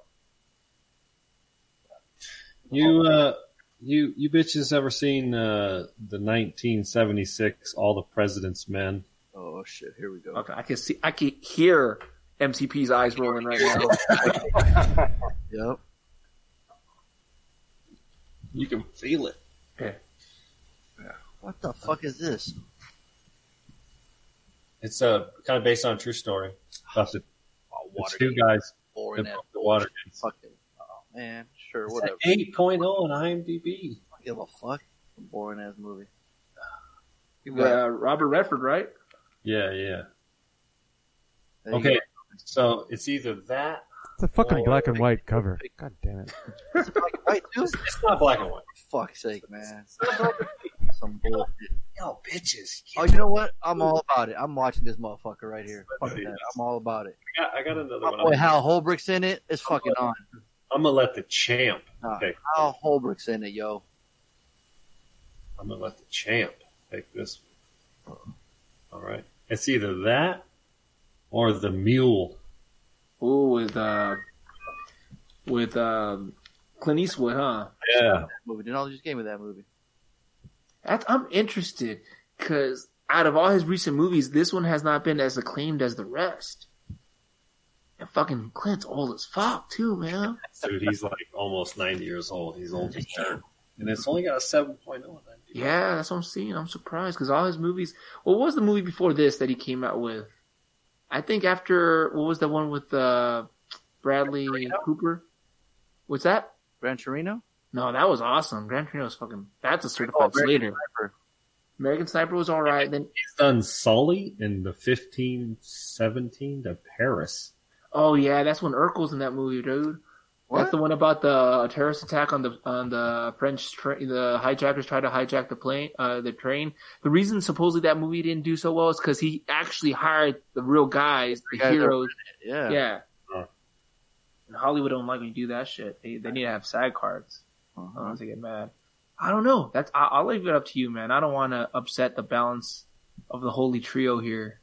you uh, you you bitches ever seen uh, the 1976 All the President's Men? Oh shit, here we go. Okay, I can see, I can hear MCP's eyes rolling right now. Yep. You can feel it. okay. What the fuck is this? It's uh, kind of based on a true story about the, Oh, the two guys boring that the water. Fucking. Oh man, sure, It's whatever. at 8.0 on IMDb. I give a fuck. Boring ass movie. Uh, Robert Redford, right? Yeah, yeah. There Okay, go. so it's either that. It's a fucking Or- black and white cover. God damn it. It's black and white too. It's not black and white. Fuck's sake, man. Some bullshit. Yo, bitches. Oh, you know what? I'm all about it. I'm watching this motherfucker right here. Fuck that. I'm all about it. I got, I got another My one. boy I'm, Hal Holbrook's in it. It's fucking on. I'm gonna let the champ Nah, pick. Hal Holbrook's in it, yo. I'm gonna let the champ take this. one. All right. It's either that or the mule. Ooh, with uh, with um, Clint Eastwood, huh? Yeah. Movie. Didn't all just gave with that movie. That's, I'm interested because out of all his recent movies, this one has not been as acclaimed as the rest. And fucking Clint's old as fuck too, man. Dude, he's like almost 90 years old. He's old as dirt. And it's only got a 7.0 on that. Yeah, that's what I'm seeing. I'm surprised because all his movies. What was the movie before this that he came out with? I think after what was the one with uh, Bradley Cooper? What's that? Gran Torino? No, that was awesome. Gran Torino was fucking. That's a certified American Slater. Sniper. American Sniper was all right. Then He's done Sully in the 1517 to Paris. oh yeah, that's when Urkel's in that movie, dude. That's the one about the terrorist attack on the on the French train. The hijackers tried to hijack the plane, uh, the train. The reason supposedly that movie didn't do so well is because he actually hired the real guys, the guys heroes. Yeah. Yeah. Huh. And Hollywood don't like when you do that shit. They they need to have SAG cards. Uh-huh. Otherwise they get mad. I don't know. That's I, I'll leave it up to you, man. I don't want to upset the balance of the holy trio here.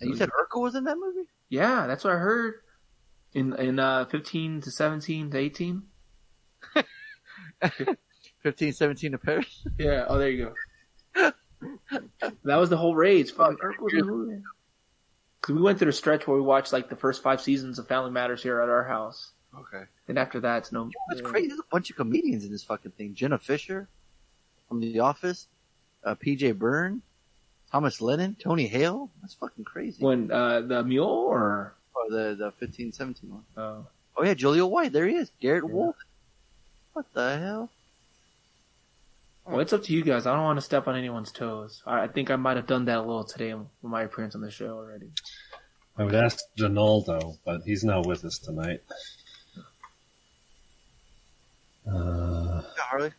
And you said Urkel was in that movie? Yeah, that's what I heard. In in uh, fifteen to seventeen to eighteen. 15, 17 to Paris? Yeah. Oh, there you go. that was the whole rage. Fuck, Urkel was in the movie. Cause we went through a stretch where we watched like the first five seasons of Family Matters here at our house, Okay. and after that, it's no. It's crazy. There's a bunch of comedians in this fucking thing. Jenna Fischer from The Office, uh, PJ Byrne, Thomas Lennon, Tony Hale. That's fucking crazy. When uh, the mule or Or the, the 15, 17 one. uh, Oh yeah, Jaleel White. There he is. Garrett Wolf. What the hell? well, it's up to you guys. I don't want to step on anyone's toes. I, I think I might have done that a little today with my appearance on the show already. I would ask Donaldo, but he's not with us tonight. Uh, Yeah, Harley.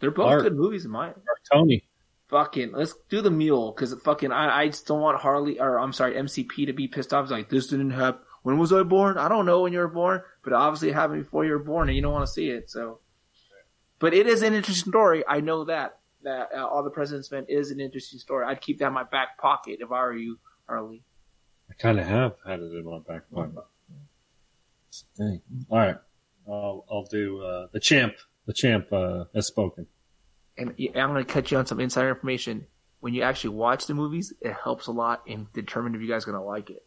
They're both Art. good movies in my or Tony. Fucking let's do the mule because fucking I, I just don't want Harley or I'm sorry MCP to be pissed off. It's like this didn't happen. When was I born? I don't know when you were born, but obviously it happened before you were born, and you don't want to see it. So, but it is an interesting story. I know that that uh, all the president's men is an interesting story. I'd keep that in my back pocket if I were you, Harley. I kind of have had it in my back pocket. Dang. All right, I'll I'll do uh, the champ. The champ uh, has spoken. And I'm going to cut you on some insider information. When you actually watch the movies, it helps a lot in determining if you guys are going to like it.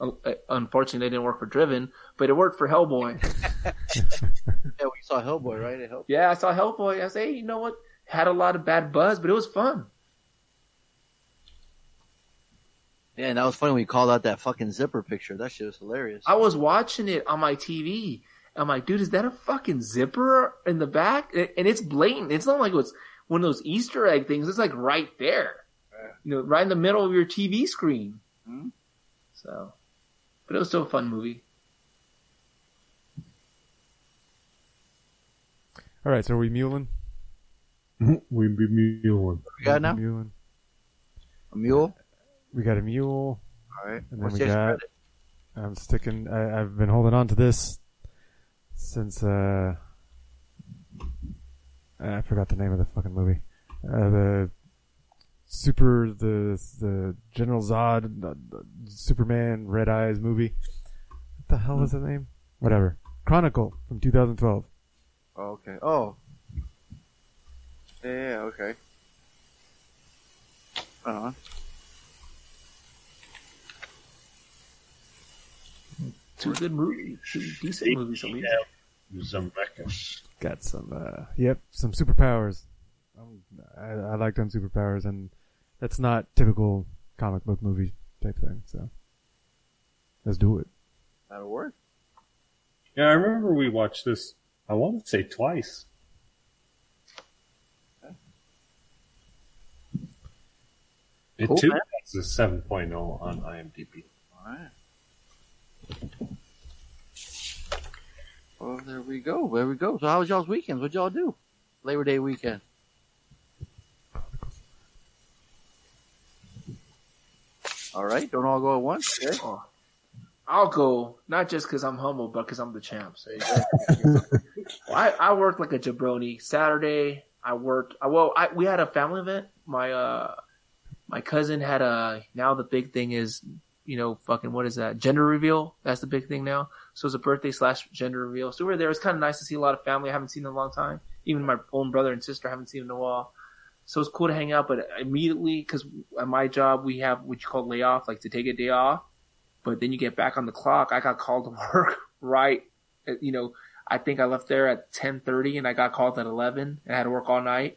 Uh, Unfortunately, it didn't work for Driven, but it worked for Hellboy. Yeah, we saw Hellboy, right? It helped. Yeah, I saw Hellboy. I say, hey, you know what? Had a lot of bad buzz, but it was fun. Yeah, and that was funny when you called out that fucking zipper picture. That shit was hilarious. I was watching it on my TV. I'm like, dude, is that a fucking zipper in the back? And it's blatant. It's not like it's one of those Easter egg things. It's like right there, you know, right in the middle of your TV screen. Mhm. So, but it was still a fun movie. All right, so are we muling? We be muling. we got now? Muling. A mule? We got a mule, All right. and then What's we your got. credit? I'm sticking. I, I've been holding on to this since. uh I forgot the name of the fucking movie. Uh, the super the the General Zod uh, Superman Red Eyes movie. What the hell was the name? Whatever. Chronicle from 2012. Oh, okay. Oh. Yeah, yeah, okay. Right on. Two good movies, two decent movies at least. Zemeckis. Got some. uh Yep, some superpowers. Um, I, I like them superpowers, and that's not typical comic book movie type thing. So let's do it. That'll work. Yeah, I remember we watched this. I want to say twice. It Cool, too man. has a 7.0 on IMDb. Alright. Well, there we go. There we go. So how was y'all's weekends? What'd y'all do? Labor Day weekend. Alright, don't all go at once. Okay. Oh. I'll go not just because I'm humble, but because I'm the champ. So well, I I worked like a jabroni. Saturday I worked. Well, I, we had a family event. My uh my cousin had a. Now the big thing is you know fucking what is that gender reveal? That's the big thing now. So it was a birthday slash gender reveal. So we were there. It was kind of nice to see a lot of family I haven't seen in a long time. Even my own brother and sister I haven't seen in a while. So it's cool to hang out. But immediately because at my job we have what you call layoff, like to take a day off But then you get back on the clock. I got called to work right. At, you know, I think I left there at ten thirty, and I got called at eleven. And I had to work all night,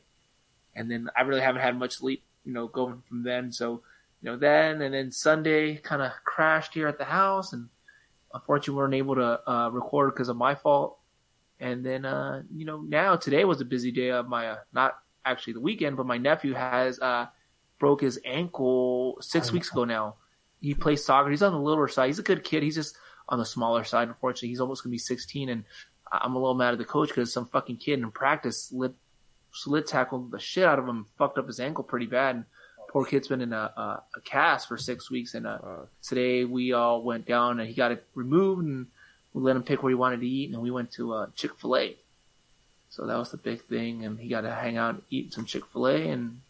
and then I really haven't had much sleep. You know, going from then. So, you know, then and then Sunday kind of crashed here at the house, and unfortunately we weren't able to uh, record because of my fault. And then, uh, you know, now today was a busy day of my, uh, not actually the weekend, but my nephew has, uh, broke his ankle six weeks ago now. He plays soccer. He's on the littler side. He's a good kid. He's just on the smaller side. Unfortunately, he's almost going to be 16 and I'm a little mad at the coach because some fucking kid in practice slid, slit tackled the shit out of him, fucked up his ankle pretty bad. And poor kid's been in a, a, a cast for six weeks. And, uh, today we all went down and he got it removed and we let him pick where he wanted to eat, and we went to uh, Chick Fil A. So that was the big thing, and he got to hang out and eat some Chick Fil A, and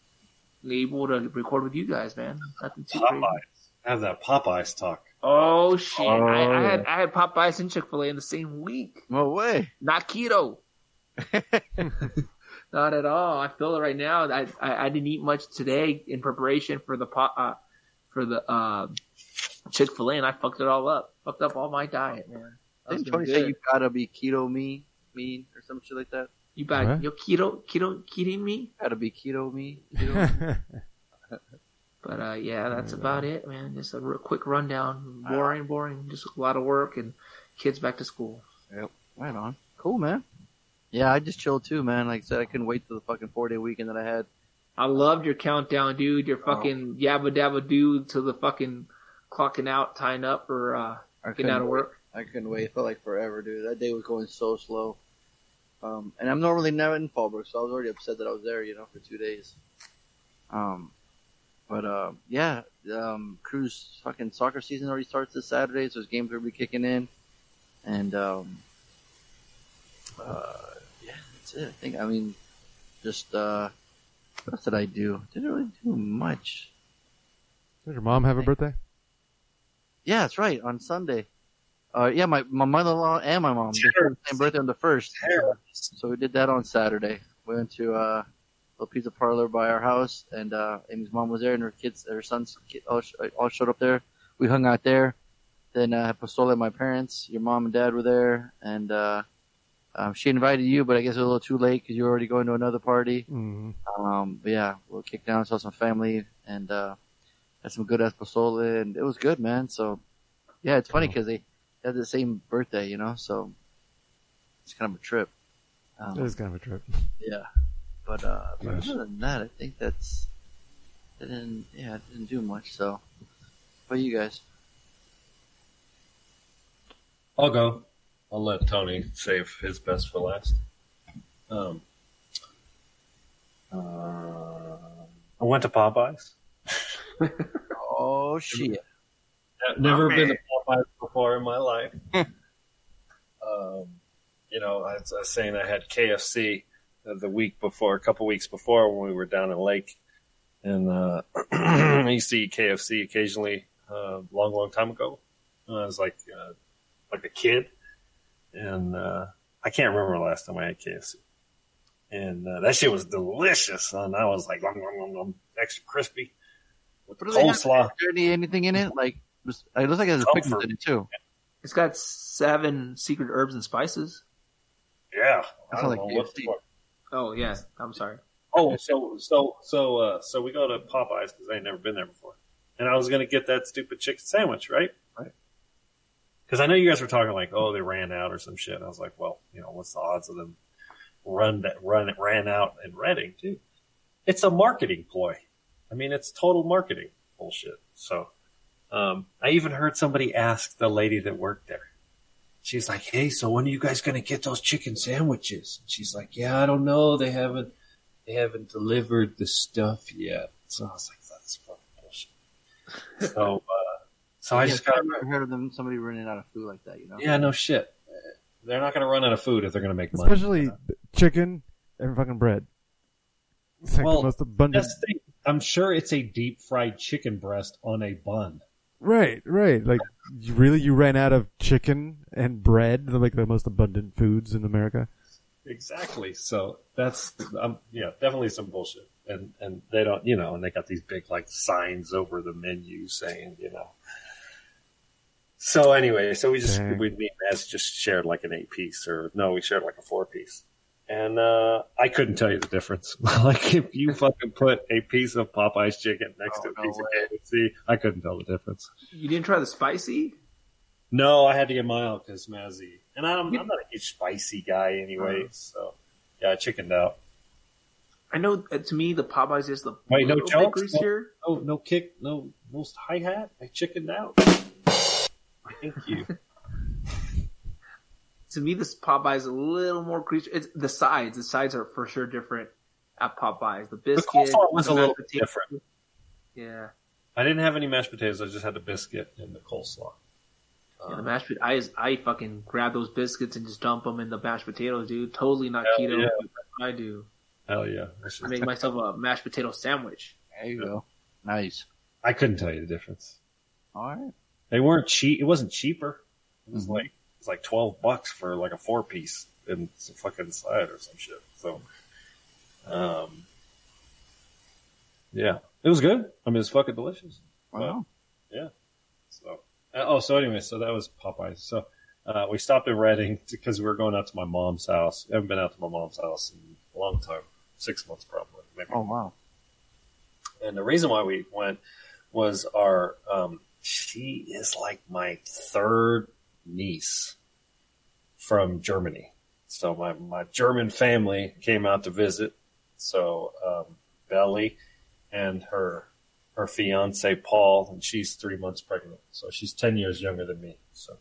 able to record with you guys, man. Nothing too crazy. Popeyes. Have that Popeyes talk. Oh shit! I, I had I had Popeyes and Chick Fil A in the same week. No way. Not keto. Not at all. I feel it right now. I, I I didn't eat much today in preparation for the pot uh, for the uh, Chick Fil A, and I fucked it all up. Fucked up all my diet, man. I was Didn't doing Tony say good. you gotta be keto me, mean, or some shit like that? You back? What? Yo, keto, keto, kidding me? Gotta be keto me. Keto. But uh, yeah, that's about it, man. Just a real quick rundown. Boring, boring. Just a lot of work and kids back to school. Yep. Right on. Cool, man. Yeah, I just chilled too, man. Like I said, I couldn't wait till the fucking four day weekend that I had. I loved your countdown, dude. Your fucking yabba dabba do to the fucking clocking out, tying up, or uh, getting out of work. I couldn't wait. It felt like forever, dude. That day was going so slow. Um, and I'm normally never in Fallbrook, so I was already upset that I was there, you know, for two days. Um, but uh, yeah, um, Crew's fucking soccer season already starts this Saturday, so his games will be kicking in. And um, uh, that's it. I think. I mean, just uh, what else did I do? Didn't really do much. Did your mom have a birthday? Yeah, that's right. On Sunday. Uh, yeah, my, my mother-in-law and my mom. They the same birthday on the first. So we did that on Saturday. We went to, uh, a pizza parlor by our house and, uh, Amy's mom was there and her kids, her sons kid, all, sh- all showed up there. We hung out there. Then, uh, had Pozole at my parents. Your mom and dad were there and, uh, um, she invited you, but I guess it was a little too late because you were already going to another party. Mm. Um, but yeah, we'll kick down, saw some family, and uh, had some good ass pozole, and it was good, man. So yeah, it's funny because they had the same birthday, you know. So it's kind of a trip. Um, It is kind of a trip. yeah, but uh, but Yes. other than that, I think that's I didn't yeah I didn't do much. So, but you guys, I'll go. I'll let Tony save his best for last. Um, uh, I went to Popeyes. oh shit, I've never Oh, been to Popeyes before in my life. um, you know, I was, I was saying I had KFC uh, the week before, a couple weeks before when we were down in Lake, and uh, I used to eat KFC occasionally, uh, long, long time ago. I was like, uh, like a kid, and uh, I can't remember the last time I had KFC. And uh, that shit was delicious, and I was like, nom, nom, nom, nom, extra crispy with the what do they have? coleslaw. Is there any, anything in it? Like was- it looks like there's a Comfort. pigment in it too. It's got seven secret herbs and spices. Yeah, I don't like know what the fuck. Oh yeah, I'm sorry. Oh, so so so uh, so we go to Popeyes because I ain't never been there before, and I was gonna get that stupid chicken sandwich, right? Right. Because I know you guys were talking like, oh, they ran out or some shit. And I was like, well, you know, what's the odds of them run that run ran out in Redding too? It's a marketing ploy. I mean, it's total marketing bullshit. So, um, I even heard somebody ask the lady that worked there. She's like, "Hey, so when are you guys gonna get those chicken sandwiches?" And she's like, "Yeah, I don't know. They haven't, they haven't delivered the stuff yet." So I was like, "That's fucking bullshit." So, uh, so I Yeah, just got, I've never heard of them somebody running out of food like that. You know. yeah, no shit. They're not gonna run out of food if they're gonna make money. Especially chicken and fucking bread. It's like Well, the most abundant. That's the thing. I'm sure it's a deep fried chicken breast on a bun. Right, right. Like, really, you ran out of chicken and bread, They're like the most abundant foods in America. Exactly. So that's um, yeah, definitely some bullshit. And and they don't, you know, and they got these big like signs over the menu saying, you know, So anyway, so we just Dang. we me and Maz just shared like an eight piece, or no, we shared like a four piece, and uh, I couldn't tell you the difference. like if you fucking put a piece of Popeye's chicken next to a Oh, no piece way. of KFC, I couldn't tell the difference. You didn't try the spicy? No, I had to get mild because Mazzy, and I'm, I'm not a huge spicy guy anyway, so yeah, I chickened out. I know uh, to me the Popeyes is the Wait, no little bit jokes? greasier. Oh, no kick, no no hi hat. I chickened out. Thank you. To me, this Popeyes is a little more greasy. It's the sides. The sides are for sure different at Popeyes. The biscuit coleslaw was the a little mashed bit different. Yeah, I didn't have any mashed potatoes. I just had the biscuit and the coleslaw. yeah. The uh, mashed pot- I I fucking grab those biscuits and just dump them in the mashed potatoes, dude. Totally not Hell keto. yeah. but that's what I do. Hell yeah! That's I just- make myself a mashed potato sandwich. There you go. Nice. I couldn't tell you the difference. All right. They weren't cheap. It wasn't cheaper. It was Mhm. like it was like twelve bucks for like a four piece and some fucking side or some shit. So, um, yeah, it was good. I mean, it's fucking delicious. Wow. Yeah. So, uh, oh, so anyway, so that was Popeyes. So, uh, we stopped at Redding because we were going out to my mom's house. I haven't been out to my mom's house in a long time, six months probably, maybe. Oh wow. And the reason why we went was our, um, she is like my third niece from Germany. So my, my German family came out to visit. So, um, Belly and her, her fiance Paul, and she's three months pregnant. So she's 10 years younger than me. So,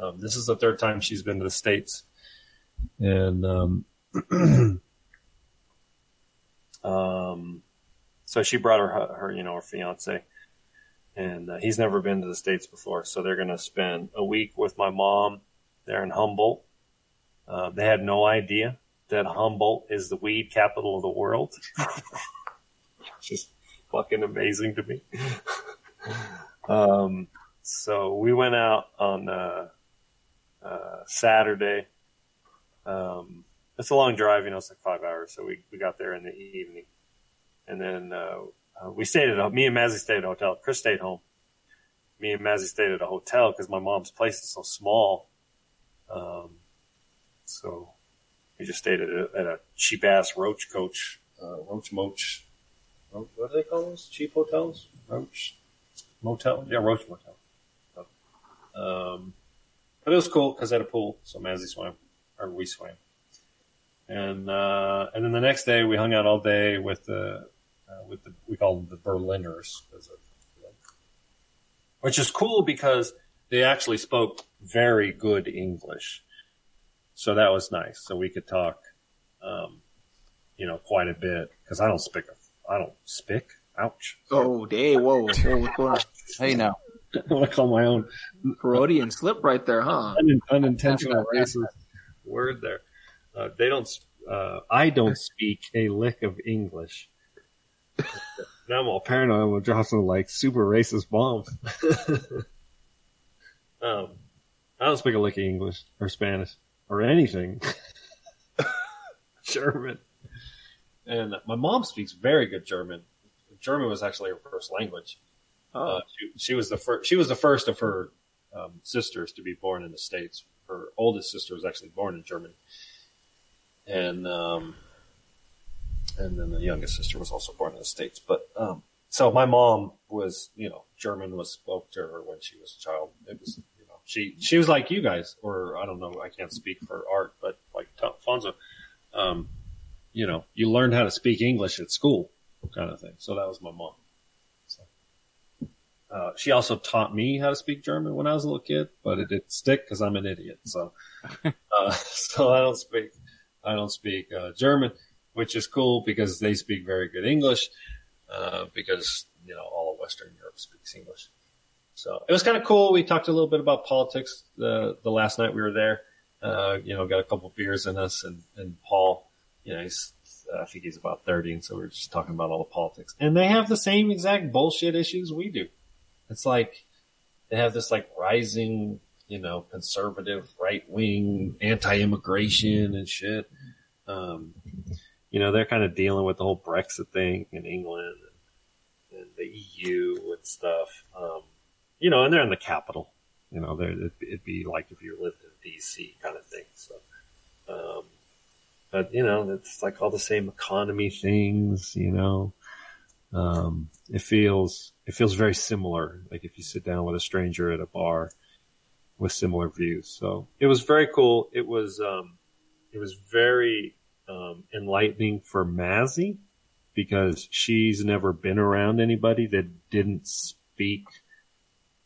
um, this is the third time she's been to the States. And, um, um, so she brought her, her, you know, her fiance, and uh, he's never been to the states before. So they're going to spend a week with my mom there in Humboldt. Uh, they had no idea that Humboldt is the weed capital of the world. Just fucking amazing to me. um, so we went out on uh, uh, Saturday. Um, it's a long drive, you know, it's like five hours. So we, we got there in the evening. And then uh, we stayed at a, me and Mazzy stayed at a hotel. Chris stayed home. Me and Mazzy stayed at a hotel because my mom's place is so small. Um, so we just stayed at a, at a cheap ass Roach Coach, uh, Roach Moch. Ro- What do they call those? Cheap hotels? Roach Motel? Yeah, Roach Motel. Um, but it was cool because I had a pool, so Mazzy swam, or we swam. And uh, and then the next day we hung out all day with the uh, with the we call them the Berliners, 'cause of, which is cool because they actually spoke very good English, so that was nice. So we could talk, um, you know, quite a bit because I don't speak I don't speak. Ouch! Oh, day, whoa, whoa, what's going on? Hey now. I want to call my own Freudian slip right there, huh? un- unintentional racist word there. Uh, they don't. Uh, I don't speak a lick of English. Now I'm all paranoid. I'm gonna drop some like super racist bombs. um, I don't speak a lick of English or Spanish or anything. German. And my mom speaks very good German. German was actually her first language. Oh, Uh, she, she was the first. She was the first of her um, sisters to be born in the states. Her oldest sister was actually born in Germany, and um, and then the youngest sister was also born in the states. But um, so my mom was, you know, German was spoke to her when she was a child. It was, you know, she she was like you guys, or I don't know. I can't speak for Art, but like Fonso, um, you know, you learned how to speak English at school, kind of thing. So that was my mom. Uh, she also taught me how to speak German when I was a little kid, but it didn't stick because I'm an idiot. So, uh, so I don't speak, I don't speak uh, German, which is cool because they speak very good English. Uh, because you know all of Western Europe speaks English. So it was kind of cool. We talked a little bit about politics the the last night we were there. Uh, you know, got a couple beers in us, and and Paul, you know, he's I think he's about thirty, and so we are just talking about all the politics. And they have the same exact bullshit issues we do. It's like they have this like rising, you know, conservative, right wing, anti-immigration and shit. Um, you know, they're kind of dealing with the whole Brexit thing in England and, and the EU and stuff. Um, you know, and they're in the capital, You know, it'd, it'd be like if you lived in D.C. kind of thing. So, um, but you know, it's like all the same economy things. You know, um, it feels it feels very similar. Like if you sit down with a stranger at a bar with similar views. So it was very cool. It was um, it was very um, enlightening for Mazzy because she's never been around anybody that didn't speak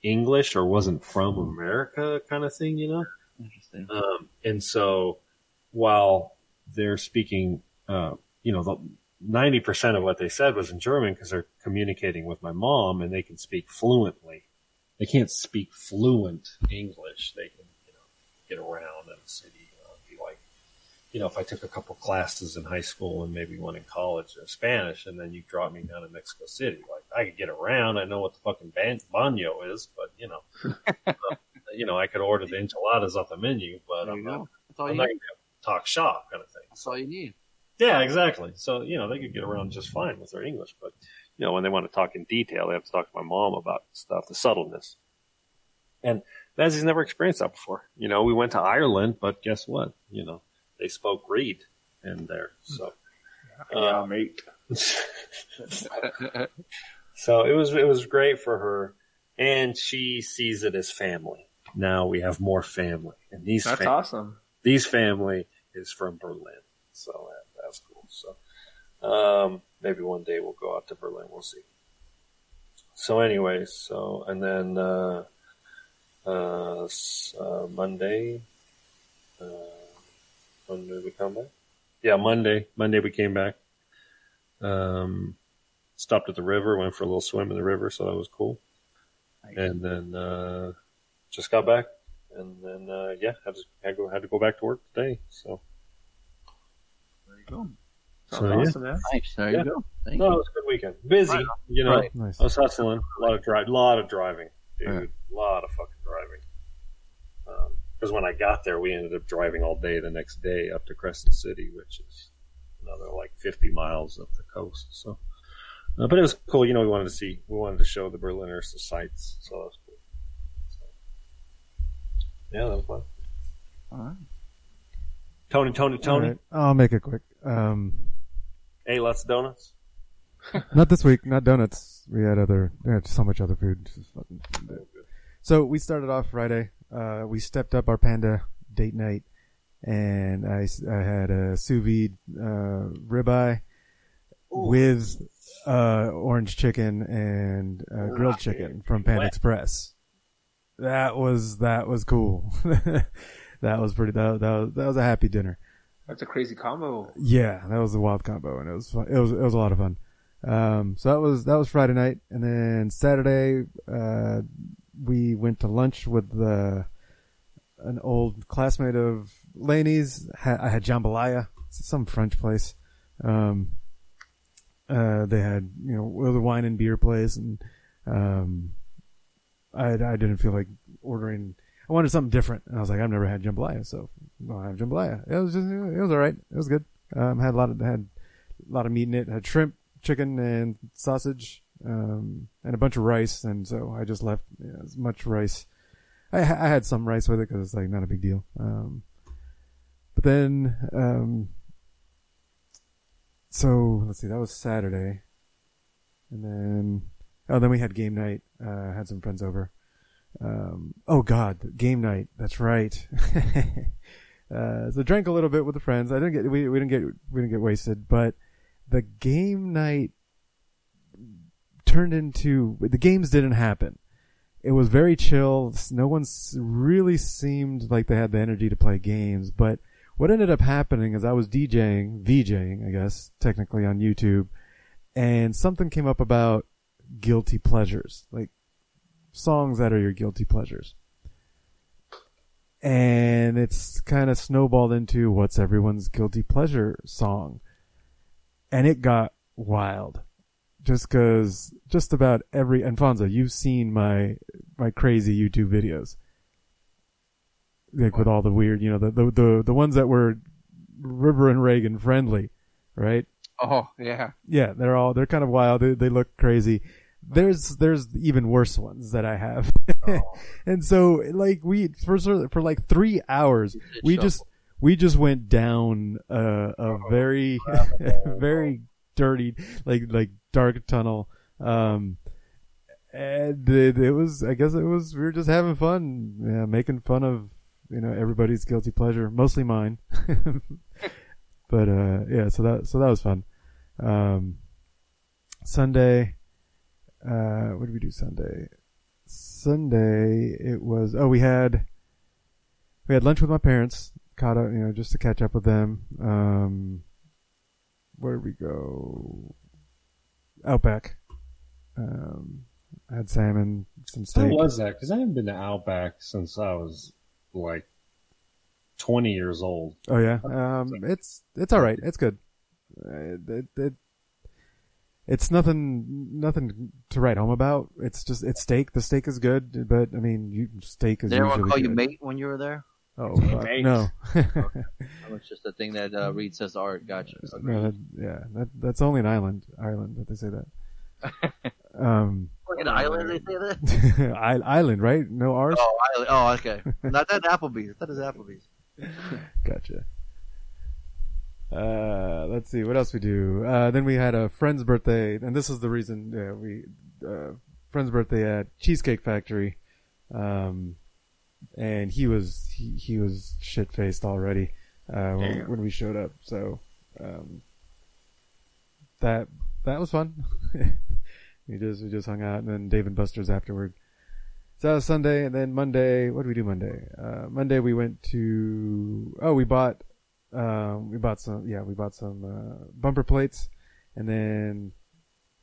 English or wasn't from America, kind of thing, you know. Interesting. Um, and so while they're speaking, uh, you know, the ninety percent of what they said was in German because they're communicating with my mom and they can speak fluently. They can't speak fluent English. They can, you know, get around in city. You know, be like, you know, if I took a couple classes in high school and maybe one in college in Spanish, and then you drop me down to Mexico City, like I could get around. I know what the fucking ban- baño is, but you know, uh, you know, I could order the enchiladas off the menu, but There I'm not, go. That's all I'm not going to talk shop kind of thing. That's all you need. Yeah, exactly. So, you know, they could get around just fine with their English, but, you know, when they want to talk in detail, they have to talk to my mom about stuff, the subtleness. And Mazzy's never experienced that before. You know, we went to Ireland, but guess what? You know, they spoke Reed in there. So, Yeah, uh, mate. so it was, it was great for her. And she sees it as family. Now we have more family. And these, That's fam- awesome. these family is from Berlin. So that, that's cool. So, um, maybe one day we'll go out to Berlin. We'll see. So anyways, so, and then, uh, uh, uh Monday, uh, when did we come back? Yeah, Monday, Monday we came back. Um, stopped at the river, went for a little swim in the river. So that was cool. And then, uh, just got back and then, uh, yeah, had to, had to go, had to go back to work today. So, There you go. So, Sounds yeah. Nice. There Yeah. you go. Thank no, it was a good weekend. Busy, Right. you know. Right. Nice. I was hustling. A lot of drive, a lot of driving, dude. Yeah. A lot of fucking driving. Because when I got there, we ended up driving all day the next day up to Crescent City, which is another like 50 miles up the coast. So, uh, but it was cool. You know, we wanted to see, we wanted to show the Berliners the sights, so that was cool. So, yeah, that was fun. All right. Tony, Tony, Tony. All right, I'll make it quick. Um, Hey, lots of donuts. not this week, not donuts. We had other, we had so much other food. Just fucking- So we started off Friday. Uh, we stepped up our panda date night, and I, I had a sous vide uh, ribeye with uh, orange chicken and uh, grilled chicken from Panda Wet. Express. That was that was cool. that was pretty. That, that was that was a happy dinner. That's a crazy combo. Yeah, that was a wild combo, and it was fun. It was it was a lot of fun. Um, so that was that was Friday night, and then Saturday uh, we went to lunch with the an old classmate of Laney's. I had jambalaya, some French place. Um, uh, they had you know a wine and beer place, and um, I I didn't feel like ordering. I wanted something different, and I was like, I've never had jambalaya, so I'll have jambalaya. It was just, it was all right. It was good. Um, had a lot of had a lot of meat in it. Had shrimp, chicken, and sausage, um, and a bunch of rice. And so I just left you know, as much rice. I, I had some rice with it because it's like not a big deal. Um, but then, um, so let's see, that was Saturday, and then oh, then we had game night. Uh, had some friends over. Um, oh God, game night. That's right. uh, so drank a little bit with the friends. I didn't get we we didn't get we didn't get wasted, but the game night turned into the games didn't happen. It was very chill. No one really seemed like they had the energy to play games, but what ended up happening is I was DJing, VJing, I guess, technically on YouTube, and something came up about guilty pleasures, like songs that are your guilty pleasures. And it's kind of snowballed into what's everyone's guilty pleasure song. And it got wild. Just cause just about every, Alfonso, you've seen my, my crazy YouTube videos. Like with all the weird, you know, the, the, the, the ones that were River and Reagan friendly, right? Oh yeah. Yeah, they're all they're kind of wild. They, they look crazy. there's there's even worse ones that I have, and so like we for for like three hours we just we just went down a, a very very dirty like like dark tunnel. Um, and it, it was I guess it was we were just having fun, yeah, making fun of you know everybody's guilty pleasure, mostly mine. but uh, yeah, so that so that was fun. Um, Sunday, uh, what did we do Sunday? Sunday it was oh we had we had lunch with my parents, caught up you know just to catch up with them. Um, where did we go? Outback. Um, I had salmon, some What steak. was that? Because I haven't been to Outback since I was like 20 years old. Oh yeah, um, it's it's all right. It's good. Uh, it, it, it's nothing nothing to write home about. It's just it's steak. The steak is good, but I mean, you, steak is Did everyone usually call you mate when you were there? Oh fuck, Mate. no. That was just a thing that uh, Reed says Art. Gotcha. no, that, yeah, that that's only an island. Ireland that they say that. um, In Ireland, they say that. I- Island, right? No R's. Oh, Ireland. Oh, okay. Not that Applebee's. That is Applebee's. Gotcha. Uh, let's see what else we do. Uh, then we had a friend's birthday, and this is the reason yeah, we uh, friend's birthday at Cheesecake Factory. Um, and he was he, he was shit faced already uh, when, when we showed up. So um, that that was fun. we just we just hung out, and then Dave and Buster's afterward. So that was Sunday, and then Monday. What did we do Monday? Uh, Monday we went to. Oh, we bought. Um, we bought some. Yeah, we bought some uh, bumper plates, and then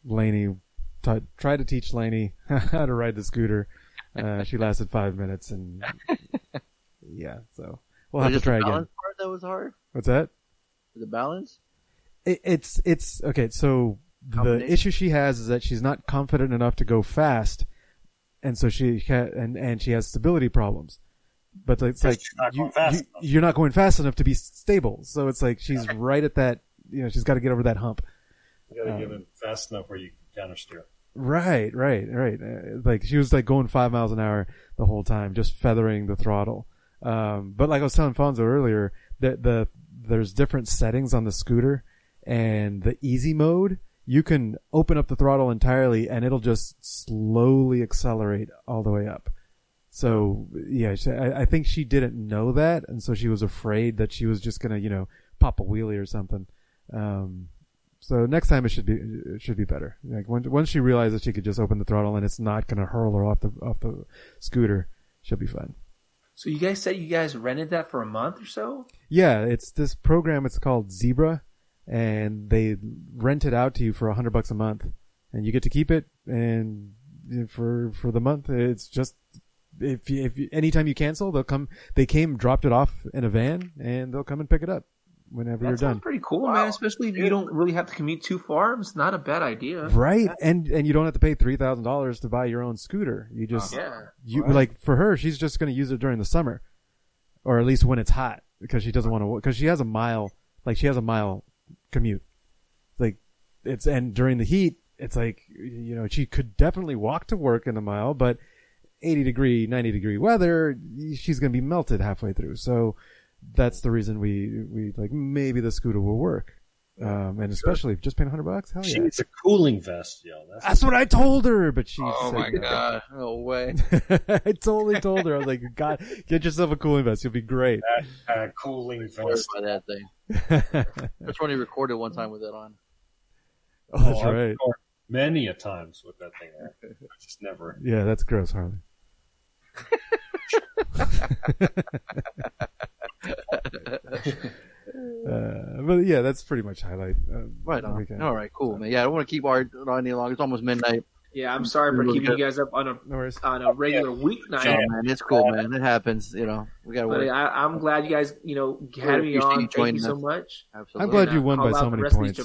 Lainey t- tried to teach Lainey how to ride the scooter. Uh, she lasted five minutes, and yeah, so we'll Was have to just try the again. part that was hard? What's that? The balance? It, it's it's okay. So the issue she has is that she's not confident enough to go fast, and so she ca and and she has stability problems. But it's like not you, you, you're not going fast enough to be stable. So it's like she's right at that. You know, she's got to get over that hump. You gotta Um, get it fast enough where you can counter steer. Right, right, right. Uh, like she was like going five miles an hour the whole time, just feathering the throttle. Um, but like I was telling Fonso earlier, that the there's different settings on the scooter, and the easy mode you can open up the throttle entirely, and it'll just slowly accelerate all the way up. So yeah, she, I, I think she didn't know that, and so she was afraid that she was just gonna, you know, pop a wheelie or something. Um, so next time it should be it should be better. Like once once she realizes she could just open the throttle and it's not gonna hurl her off the off the scooter, she'll be fine. So you guys said you guys rented that for a month or so? Yeah, it's this program. It's called Zebra, and they rent it out to you for a hundred bucks a month, and you get to keep it. And for for the month, it's just if you, if you, anytime you cancel, they'll come. They came, dropped it off in a van, and they'll come and pick it up whenever That you're sounds done. pretty cool, man. Especially if you don't really have to commute too far. It's not a bad idea. Right, and and you don't have to pay three thousand dollars to buy your own scooter. You just Yeah. you like for her, she's just going to use it during the summer, or at least when it's hot, because she doesn't want to. Because she has a mile, like she has a mile commute. Like it's and during the heat, it's like you know she could definitely walk to work in a mile, but eighty degree, ninety degree weather, she's going to be melted halfway through. So that's the reason we we like maybe the scooter will work. Um, and especially just paying hundred bucks, hell She yeah! needs a cooling vest, yo. That's, That's what I told her, but she. Oh said my no. god. No way. I totally told her. I was like, God, get yourself a cooling vest. You'll be great. that uh, cooling vest. by that thing. oh, That's when he recorded one time with it on. that's Oh, I've right. Many a times with that thing. on. I just never. Yeah, that's gross, Harley. Uh, but yeah, that's pretty much highlight. Uh, Right the on. weekend. All right, cool, man. Yeah, I don't want to keep Art on any longer. It's almost midnight. Yeah, I'm sorry for keeping you guys up on a No on a regular weeknight. Oh, man, it's cool, man. It happens. You know, we got to work. I, I'm glad you guys, you know, had me on. you Thank you so us. much. Absolutely. I'm glad And, you uh, won by so many points.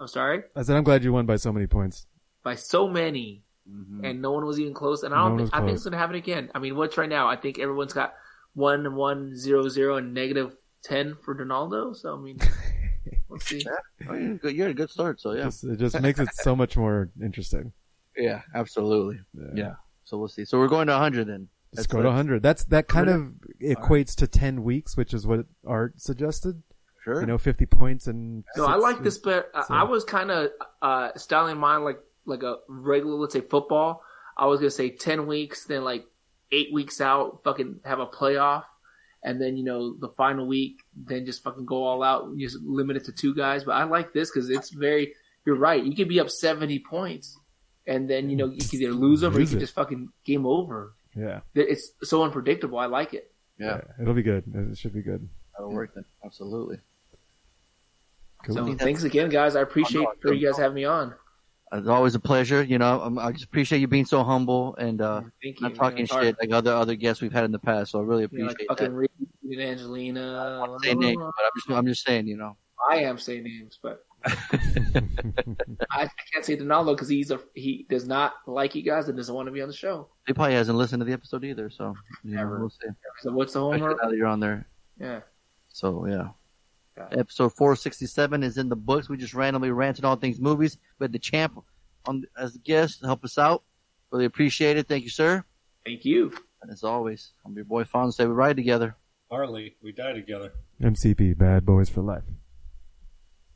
I'm sorry, I said I'm glad you won by so many points. by so many, Mhm. and no one was even close. And I don't one think I think it's gonna happen again. I mean, what's right now? I think everyone's got one one zero zero and negative ten for Donaldo. So I mean, We'll see. Oh, you're, good. you're a good start. So yeah, Just- it just makes it so much more interesting. yeah, absolutely. Yeah. Yeah. So we'll see. So we're going to 100 then. Let's That's go to it. 100. That's that kind of Alright. equates to 10 weeks, which is what Art suggested. Sure. You know, 50 points and No, I like this but I- So- I was kind of uh, styling mine like like a regular, let's say football. I was gonna say ten weeks, then like eight weeks out, fucking have a playoff, and then you know the final week, then just fucking go all out, just limit it to two guys. But I like this because it's very. You're right. You could be up seventy points, and then you know you can either lose them or you can it. just fucking game over. Yeah. It's so unpredictable. I like it. Yeah. It'll be good. It should be good. That'll work then. Absolutely. Cool. So thanks again, guys. I appreciate oh, for you guys having me on. It's always a pleasure. You know, um, I just appreciate you being so humble and uh, Thank you. not talking shit like other other guests we've had in the past. So I really You know, like appreciate fucking that. Reed Angelina. I'm names, but I'm just I'm just saying, you know. I am saying names, but I, I can't say Donaldo because he's a he does not like you guys and doesn't want to be on the show. He probably hasn't listened to the episode either. So know, Never. we'll see. So what's the homework? now that you're on there. Yeah. So yeah. Got. Episode 467 is in the books. We just randomly ranted all things movies. We had the champ on as a guest to help us out. Really appreciate it. Thank you, sir. Thank you. And as always, I'm your boy Fonz. Say we ride together. Harley, we die together. MCP, Bad Boys for Life.